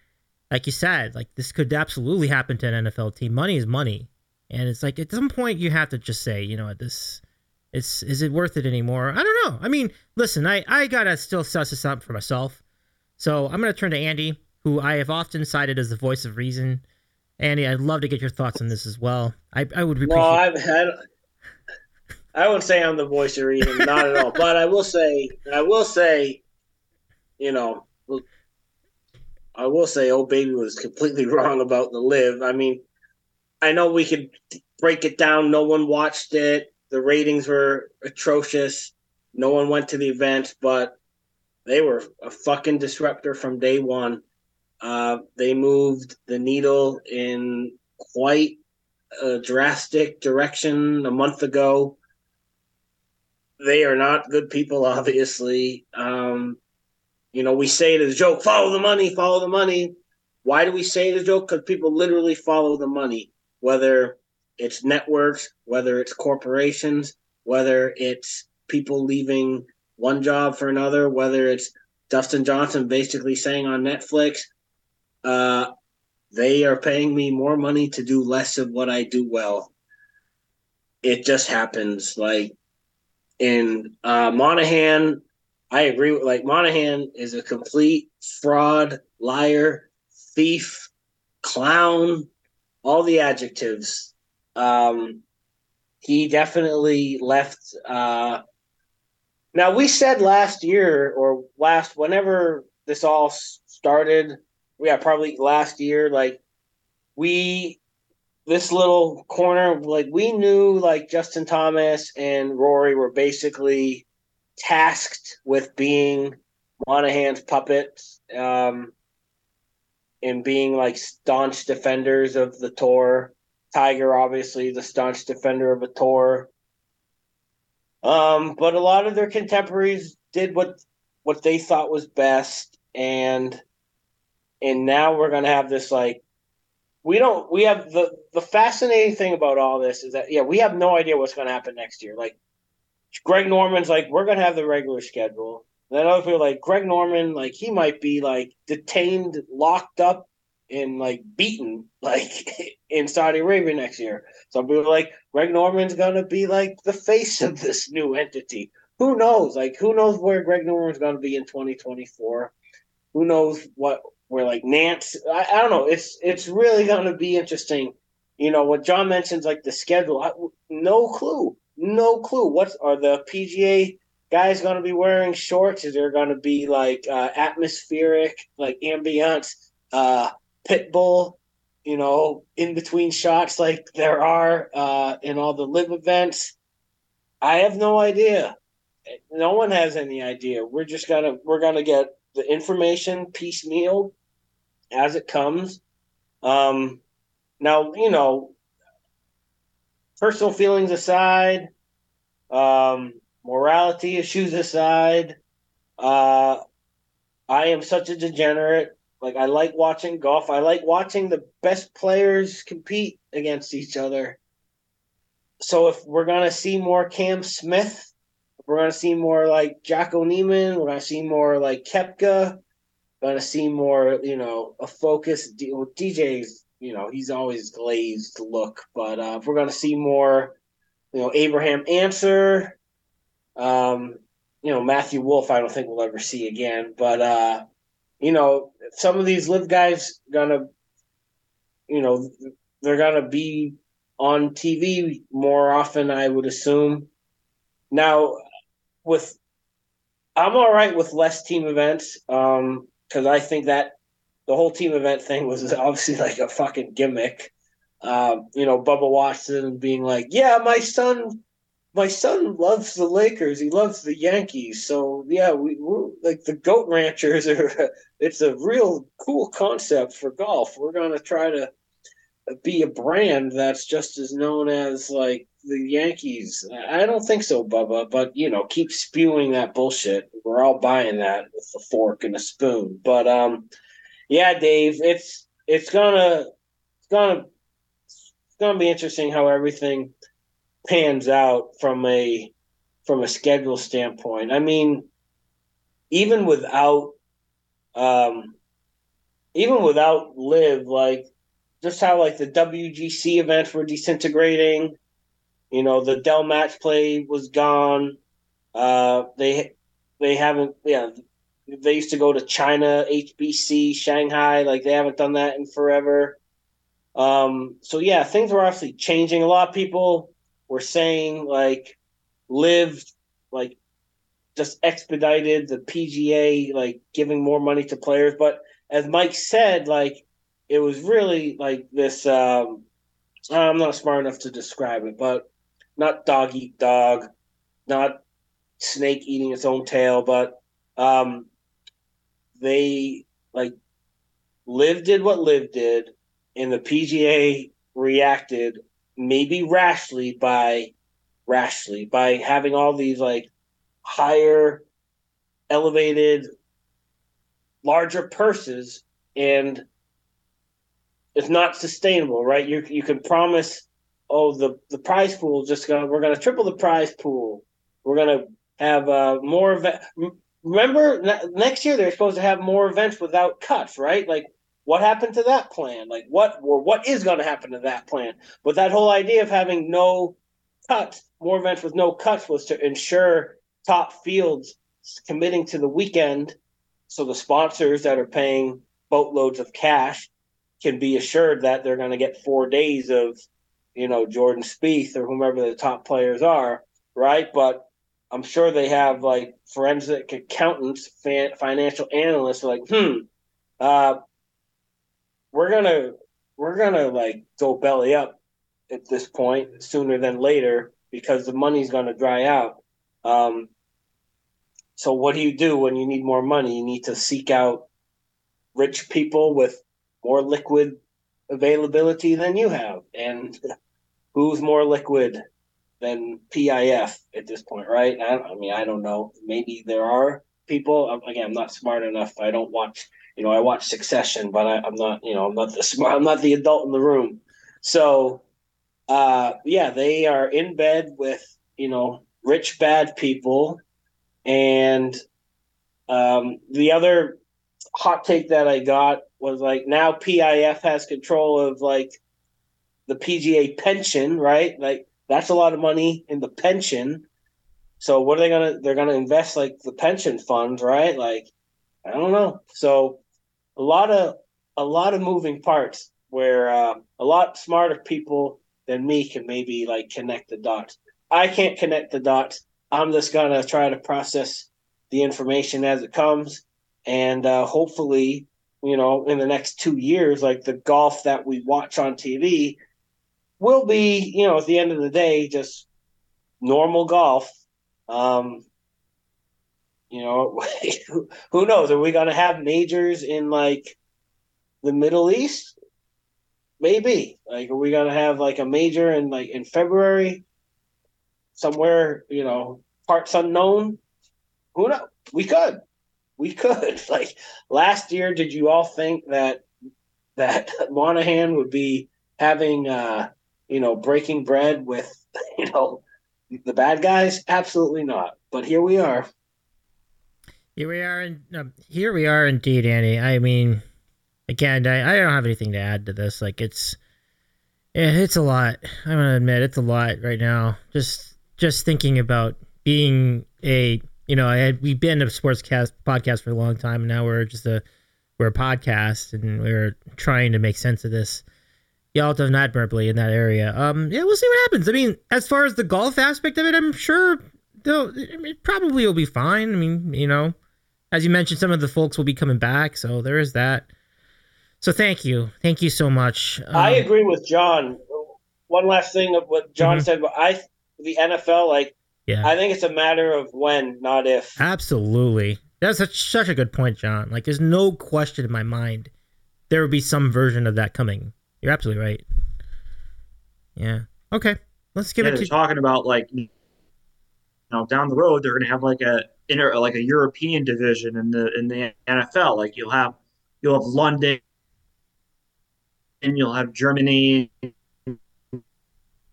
like you said, like this could absolutely happen to an NFL team. Money is money, and it's like at some point you have to just say, you know, at this, it's is it worth it anymore? I don't know. I mean, listen, I I gotta still suss this out for myself. So I'm gonna turn to Andy, who I have often cited as the voice of reason. Andy, I'd love to get your thoughts on this as well. I I would appreciate. Well, I've had. I wouldn't say I'm the voice of reason, not at all. But I will say, I will say, you know, I will say, old baby was completely <laughs> wrong about the LIV. I mean, I know we could break it down. No one watched it. The ratings were atrocious. No one went to the event, but they were a fucking disruptor from day one. Uh, they moved the needle in quite a drastic direction a month ago. They are not good people, <laughs> obviously. Um, you know, we say it as a joke, follow the money, follow the money. Why do we say it as a joke? Because people literally follow the money, whether it's networks, whether it's corporations, whether it's people leaving one job for another, whether it's Dustin Johnson basically saying on Netflix, uh, they are paying me more money to do less of what I do well. It just happens. Like in uh, Monahan, I agree with like Monahan is a complete fraud, liar, thief, clown, all the adjectives. Um, he definitely left. Uh, now we said last year or last whenever this all started, yeah, probably last year. Like we, this little corner, like we knew, like Justin Thomas and Rory were basically tasked with being Monahan's puppets um, and being like staunch defenders of the tour. Tiger, obviously, the staunch defender of a tour. Um, but a lot of their contemporaries did what what they thought was best, and and now we're gonna have this like we don't we have the the fascinating thing about all this is that yeah we have no idea what's gonna happen next year. Like Greg Norman's like we're gonna have the regular schedule. And then other people like Greg Norman like he might be like detained, locked up, and like beaten like <laughs> in Saudi Arabia next year. Some people are like Greg Norman's gonna be like the face of this new entity. Who knows? Like who knows where Greg Norman's gonna be in 2024? Who knows what where like Nantz? I, I don't know. It's it's really gonna be interesting. You know what John mentions like the schedule. I, no clue. No clue. What are the PGA guys going to be wearing shorts? Is there going to be like uh, atmospheric, like ambiance, uh, Pitbull, you know, in between shots like there are uh, in all the LIV events. I have no idea. No one has any idea. We're just gonna we're gonna get the information piecemeal as it comes. Um, now you know, personal feelings aside, um, morality issues aside, uh, I am such a degenerate like I like watching golf. I like watching the best players compete against each other. So if we're gonna see more Cam Smith, we're gonna see more like Jocko Niemann, we're gonna see more like Koepka, gonna see more, you know, a focus. with DJ's, you know, he's always glazed look, but uh, if we're gonna see more, you know, Abraham Ancer, um, you know, Matthew Wolff I don't think we'll ever see again, but uh, you know, some of these LIV guys gonna, you know, they're gonna be on TV more often. I would assume. Now, with I'm all right with less team events because um, I think that the whole team event thing was <laughs> obviously like a fucking gimmick. Um, you know, Bubba Watson being like, "Yeah, my son my son loves the Lakers. He loves the Yankees. So yeah, we we're like the goat ranchers are. <laughs> It's a real cool concept for golf. We're gonna try to be a brand that's just as known as like the Yankees. I don't think so, Bubba. But you know, keep spewing that bullshit. We're all buying that with a fork and a spoon. But um, yeah, Dave, it's it's gonna it's gonna it's gonna be interesting how everything pans out from a from a schedule standpoint. I mean, even without um even without LIV, like just how like the WGC events were disintegrating, you know, the Dell match play was gone. Uh they they haven't yeah they used to go to China, HSBC, Shanghai, like they haven't done that in forever. Um, so yeah, things were obviously changing. A lot of people were saying like LIV like just expedited the PGA like giving more money to players, but as Mike said, like it was really like this. Um, I'm not smart enough to describe it, but not dog eat dog, not snake eating its own tail, but um, they like LIV did what LIV did, and the PGA reacted maybe rashly by rashly by having all these like higher elevated larger purses and it's not sustainable right? You you can promise oh the the prize pool just gonna we're gonna triple the prize pool. We're gonna have uh more event remember next year they're supposed to have more events without cuts right? Like what happened to that plan? Like what or what is going to happen to that plan? But that whole idea of having no cuts, more events with no cuts, was to ensure top fields committing to the weekend, so the sponsors that are paying boatloads of cash can be assured that they're going to get four days of, you know, Jordan Spieth or whomever the top players are, right? But I'm sure they have like forensic accountants, financial analysts, like, hmm, uh, we're gonna we're gonna like go belly up at this point sooner than later because the money's gonna dry out. Um, so what do you do when you need more money? You need to seek out rich people with more liquid availability than you have, and <laughs> who's more liquid than PIF at this point, right? I, I mean, I don't know. Maybe there are people. Again, I'm not smart enough. I don't watch. You know, I watch Succession, but I, I'm not. You know, I'm not the <laughs> smart. I'm not the adult in the room. So, uh, yeah, they are in bed with you know rich bad people, and um, the other hot take that I got was like now PIF has control of like the PGA pension, right? Like that's a lot of money in the pension. So what are they gonna? They're gonna invest like the pension fund, right? Like I don't know. So a lot of a lot of moving parts where uh, a lot smarter people than me can maybe like connect the dots. I can't connect the dots. I'm just gonna try to process the information as it comes, and uh, hopefully, you know, in the next two years, like the golf that we watch on TV will be, you know, at the end of the day, just normal golf. Um, you know, <laughs> who knows? Are we going to have majors in like the Middle East? Maybe. Like, are we going to have like a major in like in February? Somewhere, you know, parts unknown. Who knows? We could. We could. <laughs> Like last year, did you all think that that <laughs> Monahan would be having uh you know, breaking bread with, you know, the bad guys? Absolutely not. But here we are. Here we are. In, uh, here we are indeed, Andy. I mean, again, I, I don't have anything to add to this. Like, it's, yeah, it's a lot. I'm gonna admit it's a lot right now. Just, just thinking about being a, you know, I had, we've been a sports cast podcast for a long time, and now we're just a, we're a podcast, and we're trying to make sense of this y'all done admirably in that area. Um, yeah, we'll see what happens. I mean, as far as the golf aspect of it, I'm sure they'll I mean, probably will be fine. I mean, you know, as you mentioned, some of the folks will be coming back, so there is that. So thank you, thank you so much. Um, I agree with John. One last thing of what John mm-hmm. said, but I the NFL like. Yeah. I think it's a matter of when, not if. Absolutely. That's such, such a good point, John. Like, there's no question in my mind there will be some version of that coming you're absolutely right. Yeah. Okay. Let's give yeah, it. They're to... talking about like, you know, down the road they're going to have like a inter like a European division in the in the NFL. Like you'll have you'll have London, and you'll have Germany,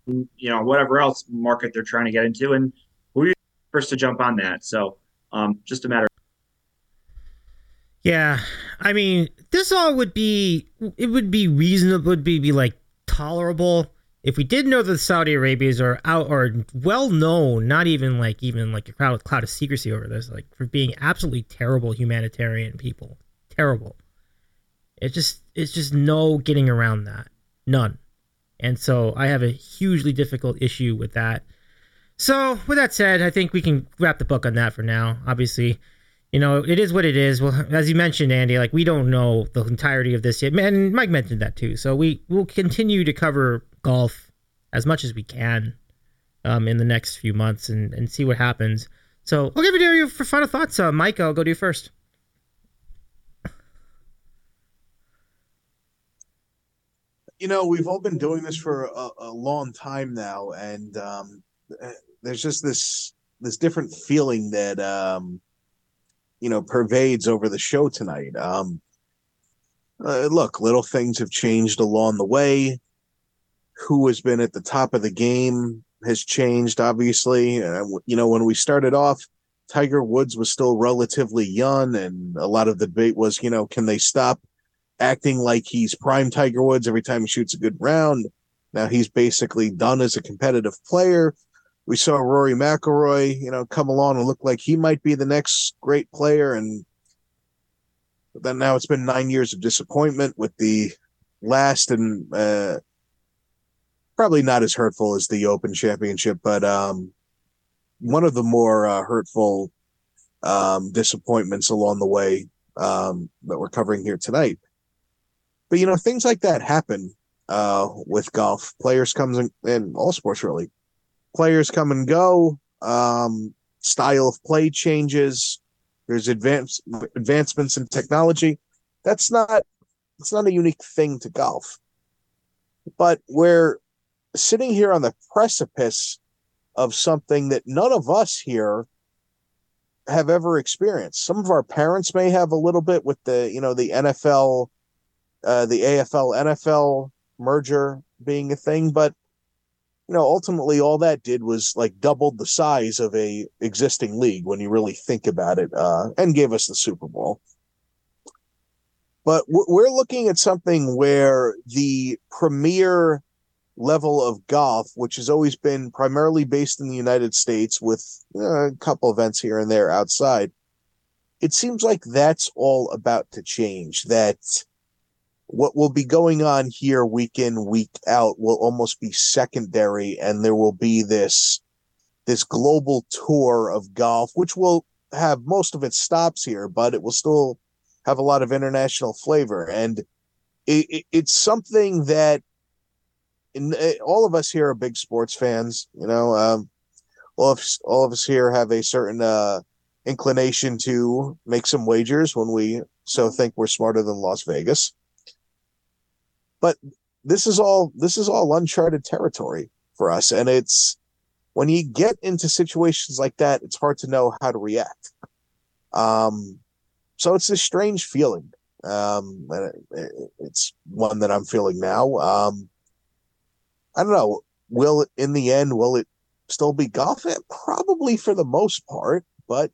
you know, whatever else market they're trying to get into, and we're first to jump on that. So, um, just a matter. Yeah, I mean, this all would be it would be reasonable, would be, be like tolerable if we did know that the Saudi Arabians are out or well known, not even like even like a cloud, cloud of secrecy over this, like for being absolutely terrible humanitarian people, terrible. It's just it's just no getting around that, none. And so I have a hugely difficult issue with that. So with that said, I think we can wrap the book on that for now. Obviously, you know, it is what it is. Well, <laughs> as you mentioned, Andy, like we don't know the entirety of this yet. And Mike mentioned that too. So we will continue to cover golf as much as we can um, in the next few months and, and see what happens. So I'll give it to you for final thoughts. Uh, Mike, I'll go to you first. You know, we've all been doing this for a, a long time now, and um, eh, there's just this this different feeling that um, you know pervades over the show tonight. Um, uh, look, little things have changed along the way. Who has been at the top of the game has changed, obviously. Uh, you know, when we started off, Tiger Woods was still relatively young, and a lot of the debate was, you know, can they stop acting like he's prime Tiger Woods every time he shoots a good round? Now he's basically done as a competitive player we saw Rory McIlroy, you know, come along and look like he might be the next great player, and then now it's been nine years of disappointment with the last and uh, probably not as hurtful as the Open Championship, but um, one of the more uh, hurtful um, disappointments along the way um, that we're covering here tonight. But you know, things like that happen uh, with golf. Players comes in, in all sports really players come and go. Um, style of play changes. There's advance advancements in technology. That's not it's not a unique thing to golf. But we're sitting here on the precipice of something that none of us here have ever experienced. Some of our parents may have a little bit with the you know the NFL, uh, the AFL NFL merger being a thing, but you know ultimately all that did was like doubled the size of a existing league when you really think about it, uh, and gave us the Super Bowl. But we're looking at something where the premier level of golf, which has always been primarily based in the United States with uh, a couple events here and there outside, it seems like that's all about to change. That what will be going on here week in, week out will almost be secondary, and there will be this this global tour of golf, which will have most of its stops here, but it will still have a lot of international flavor. And it, it, it's something that uh, all of us here are big sports fans. You know, um, all of all of us here have a certain uh, inclination to make some wagers when we so think we're smarter than Las Vegas. But this is all this is all uncharted territory for us, and it's when you get into situations like that, it's hard to know how to react. Um, so it's a strange feeling. Um, it's one that I'm feeling now. Um, I don't know. Will it, in the end, will it still be golf? Probably for the most part, but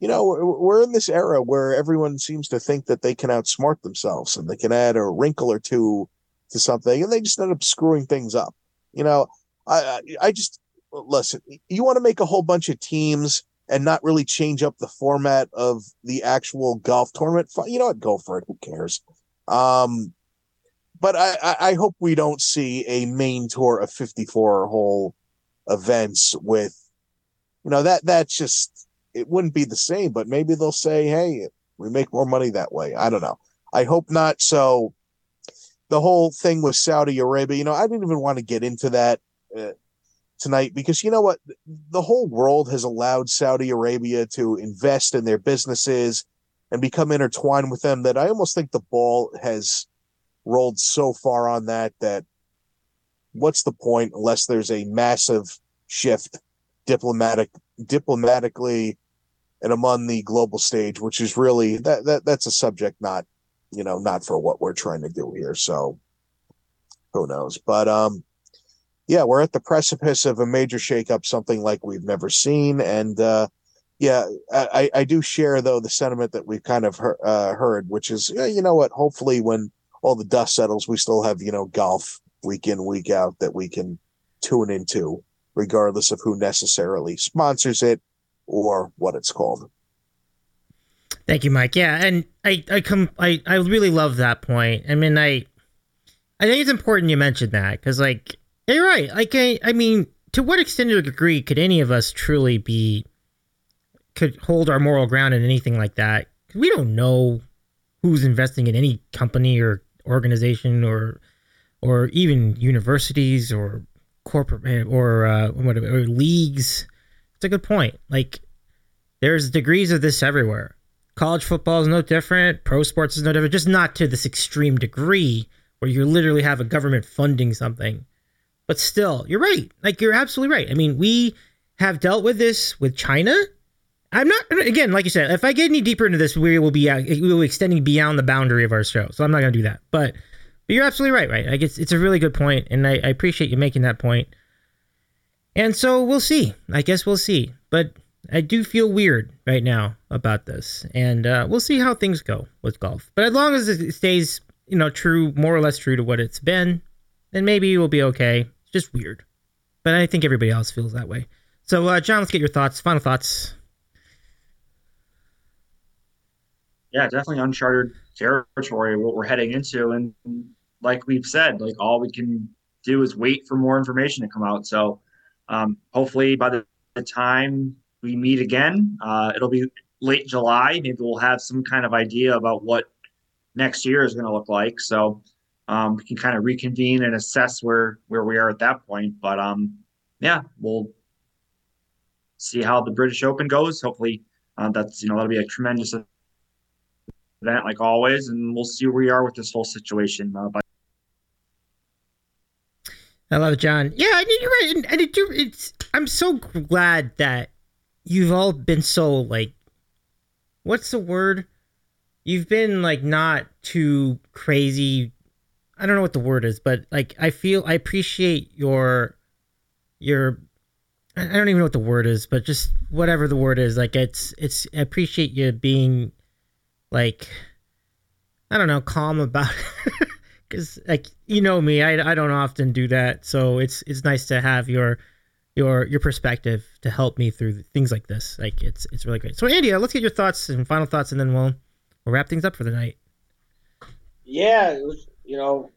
you know, we're in this era where everyone seems to think that they can outsmart themselves and they can add a wrinkle or two to something, and they just end up screwing things up. You know, I I just listen. You want to make a whole bunch of teams and not really change up the format of the actual golf tournament. You know what? Go for it. Who cares? Um, but I, I hope we don't see a main tour of 54 hole events with, you know, that that's just, it wouldn't be the same, but maybe they'll say, hey, we make more money that way. I don't know. I hope not. So the whole thing with Saudi Arabia, you know, I didn't even want to get into that uh, tonight because you know what? The whole world has allowed Saudi Arabia to invest in their businesses and become intertwined with them that I almost think the ball has rolled so far on that that what's the point unless there's a massive shift diplomatic diplomatically and among the global stage which is really that, that that's a subject not you know not for what we're trying to do here. So who knows? But um yeah we're at the precipice of a major shakeup something like we've never seen. And uh yeah i i do share though the sentiment that we've kind of heard, uh, heard which is yeah, you know what? Hopefully when all the dust settles, we still have, you know, golf week in, week out that we can tune into, regardless of who necessarily sponsors it or what it's called. Thank you, Mike. Yeah, and I I come I I really love that point. I mean, I I think it's important you mentioned that because like you're right. Like I I mean, to what extent or degree could any of us truly be could hold our moral ground in anything like that? We don't know who's investing in any company or organization or or even universities or corporate or uh, whatever or leagues. It's a good point. Like there's degrees of this everywhere. College football is no different. Pro sports is no different. Just not to this extreme degree where you literally have a government funding something. But still, you're right. Like you're absolutely right. I mean, we have dealt with this with China I'm not again, like you said. If I get any deeper into this, we will be uh, we will be extending beyond the boundary of our show. So I'm not going to do that. But, but you're absolutely right. Right? I guess it's a really good point, and I, I appreciate you making that point. And so we'll see. I guess we'll see. But I do feel weird right now about this, and uh, we'll see how things go with golf. But as long as it stays, you know, true, more or less true to what it's been, then maybe it will be okay. It's just weird. But I think everybody else feels that way. So, uh, John, let's get your thoughts. Final thoughts. Yeah, definitely uncharted territory what we're heading into, and like we've said, like all we can do is wait for more information to come out. So um, hopefully by the, the, time we meet again, uh, it'll be late July. Maybe we'll have some kind of idea about what next year is going to look like. So um, we can kind of reconvene and assess where where we are at that point. But um, yeah, we'll see how the British Open goes. Hopefully, uh, that's you know that'll be a tremendous event like always, and we'll see where we are with this whole situation. Uh, by- I love it, John. Yeah, I mean, you're right, and, and it, it's. I'm so glad that you've all been so like what's the word? You've been like not too crazy. I don't know what the word is, but like I feel I appreciate your your I don't even know what the word is, but just whatever the word is, like it's it's I appreciate you being like I don't know, calm about <laughs> it. Cuz like you know me, I I don't often do that. So it's it's nice to have your your your perspective to help me through things like this. Like it's it's really great. So Andy, uh, let's get your thoughts and final thoughts, and then we'll we'll wrap things up for the night. Yeah, it was you know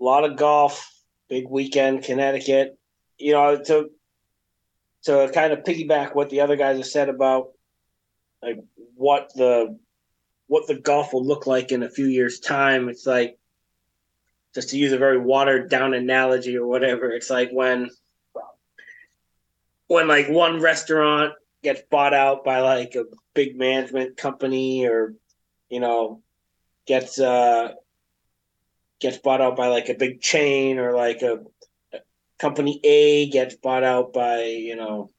a lot of golf, big weekend, Connecticut. You know to to kind of piggyback what the other guys have said about like what the what the golf will look like in a few years time. It's like just to use a very watered down analogy or whatever. It's like when when like one restaurant gets bought out by like a big management company or you know gets uh gets bought out by like a big chain or like a, company A gets bought out by you know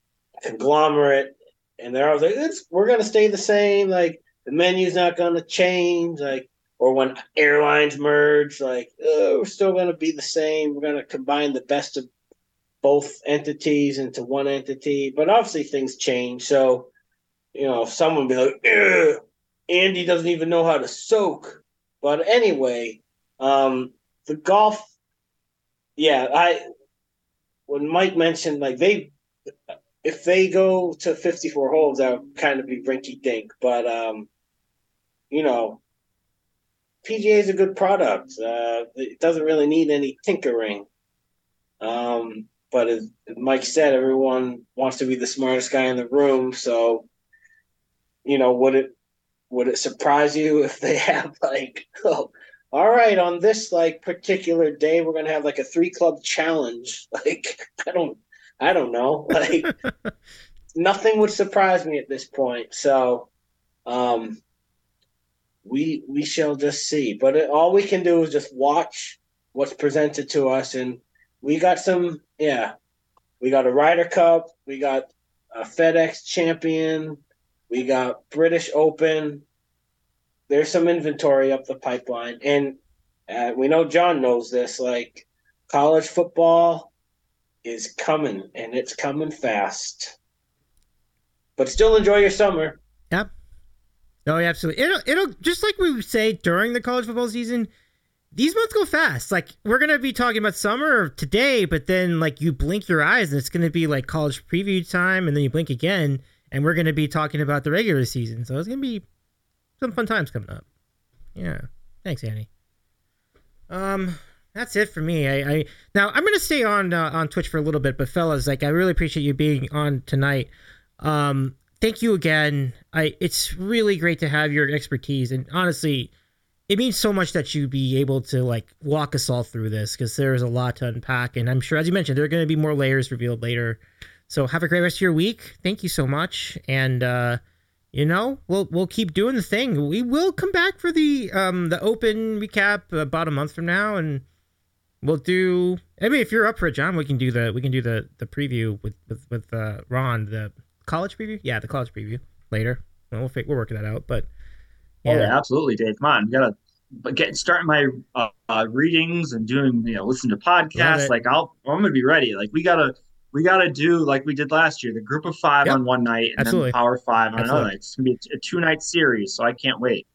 conglomerate and they're always like it's we're gonna stay the same like the menu's not gonna change like or when airlines merge like oh, we're still gonna be the same we're gonna combine the best of both entities into one entity. But obviously things change. So, you know, someone be like, Andy doesn't even know how to soak. But anyway, um, the golf, yeah, I when Mike mentioned like they if they go to 54 holes, that would kind of be rinky dink. But um, you know, PGA is a good product. Uh, it doesn't really need any tinkering. Um, but as Mike said, everyone wants to be the smartest guy in the room. So, you know, would it would it surprise you <laughs> if they have like, <laughs> oh, all right, on this like particular day, we're gonna have like a three club challenge? <laughs> Like, I don't, I don't know. Like, nothing would surprise me at this point. So, um, we we shall just see. But it, all we can do is just watch what's presented to us and we got some, yeah, we got a Ryder Cup, we got a FedEx Champion, we got British Open. There's some inventory up the pipeline, and uh, we know John knows this. Like college football is coming, and it's coming fast. But still enjoy your summer. Oh, yeah, absolutely. It'll, it'll just like we say during the college football season these months go fast. Like we're gonna be talking about summer today, but then like you blink your eyes and it's gonna be like college preview time, and then you blink again, and we're gonna be talking about the regular season. So it's gonna be some fun times coming up. Yeah. Thanks, Andy. Um, that's it for me. I, I now I'm gonna stay on uh, on Twitch for a little bit, but fellas, like I really appreciate you being on tonight. Um, thank you again. I it's really great to have your expertise, and honestly it means so much that you'd be able to like walk us all through this because there's a lot to unpack and i'm sure as you mentioned there are going to be more layers revealed later. So have a great rest of your week. Thank you so much and uh you know we'll we'll keep doing the thing. We will come back for the um the open recap about a month from now and we'll do i mean if you're up for it john we can do the we can do the the preview with with with uh ron the college preview? Yeah the college preview later we'll we'll work that out but Oh, yeah. Oh, yeah, absolutely, Dave. Come on, we gotta get starting my uh, uh, readings and doing you know listen to podcasts. Like I'll I'm gonna be ready. Like we gotta we gotta do like we did last year, the group of five yep. on one night and Absolutely. then Power Five on Absolutely. another night. It's gonna be a, a two night series, so I can't wait.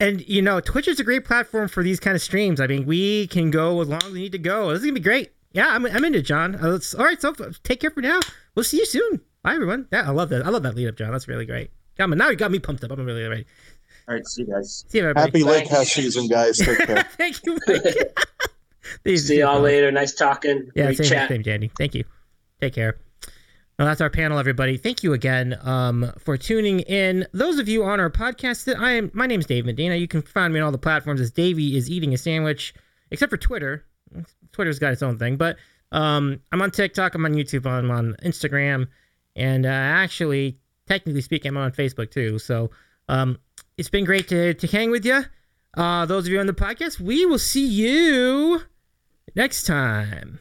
And you know, Twitch is a great platform for these kind of streams. I mean, we can go as long as we need to go. This is gonna be great. Yeah, I'm, I'm into it, John. Uh, all right, so take care for now. We'll see you soon. Bye, everyone. Yeah, I love that. I love that lead up, John. That's really great. Come on, now you got me pumped up. I'm really ready. All right, see you guys. See you, everybody. Happy Lake House season, guys. Take care. <laughs> Thank <laughs> you. see y'all later. Nice talking. Yeah, same, chat. same, Jandy. Thank you. Take care. Well, that's our panel, everybody. Thank you again um, for tuning in. Those of you on our podcast, I am. My name is Dave Medina. You can find me on all the platforms as Davey is eating a sandwich, except for Twitter. Twitter's got its own thing, but um, I'm on TikTok. I'm on YouTube. I'm on Instagram, and uh, actually, technically speaking, I'm on Facebook too. So um, it's been great to, to hang with you. Uh, those of you on the podcast, we will see you next time.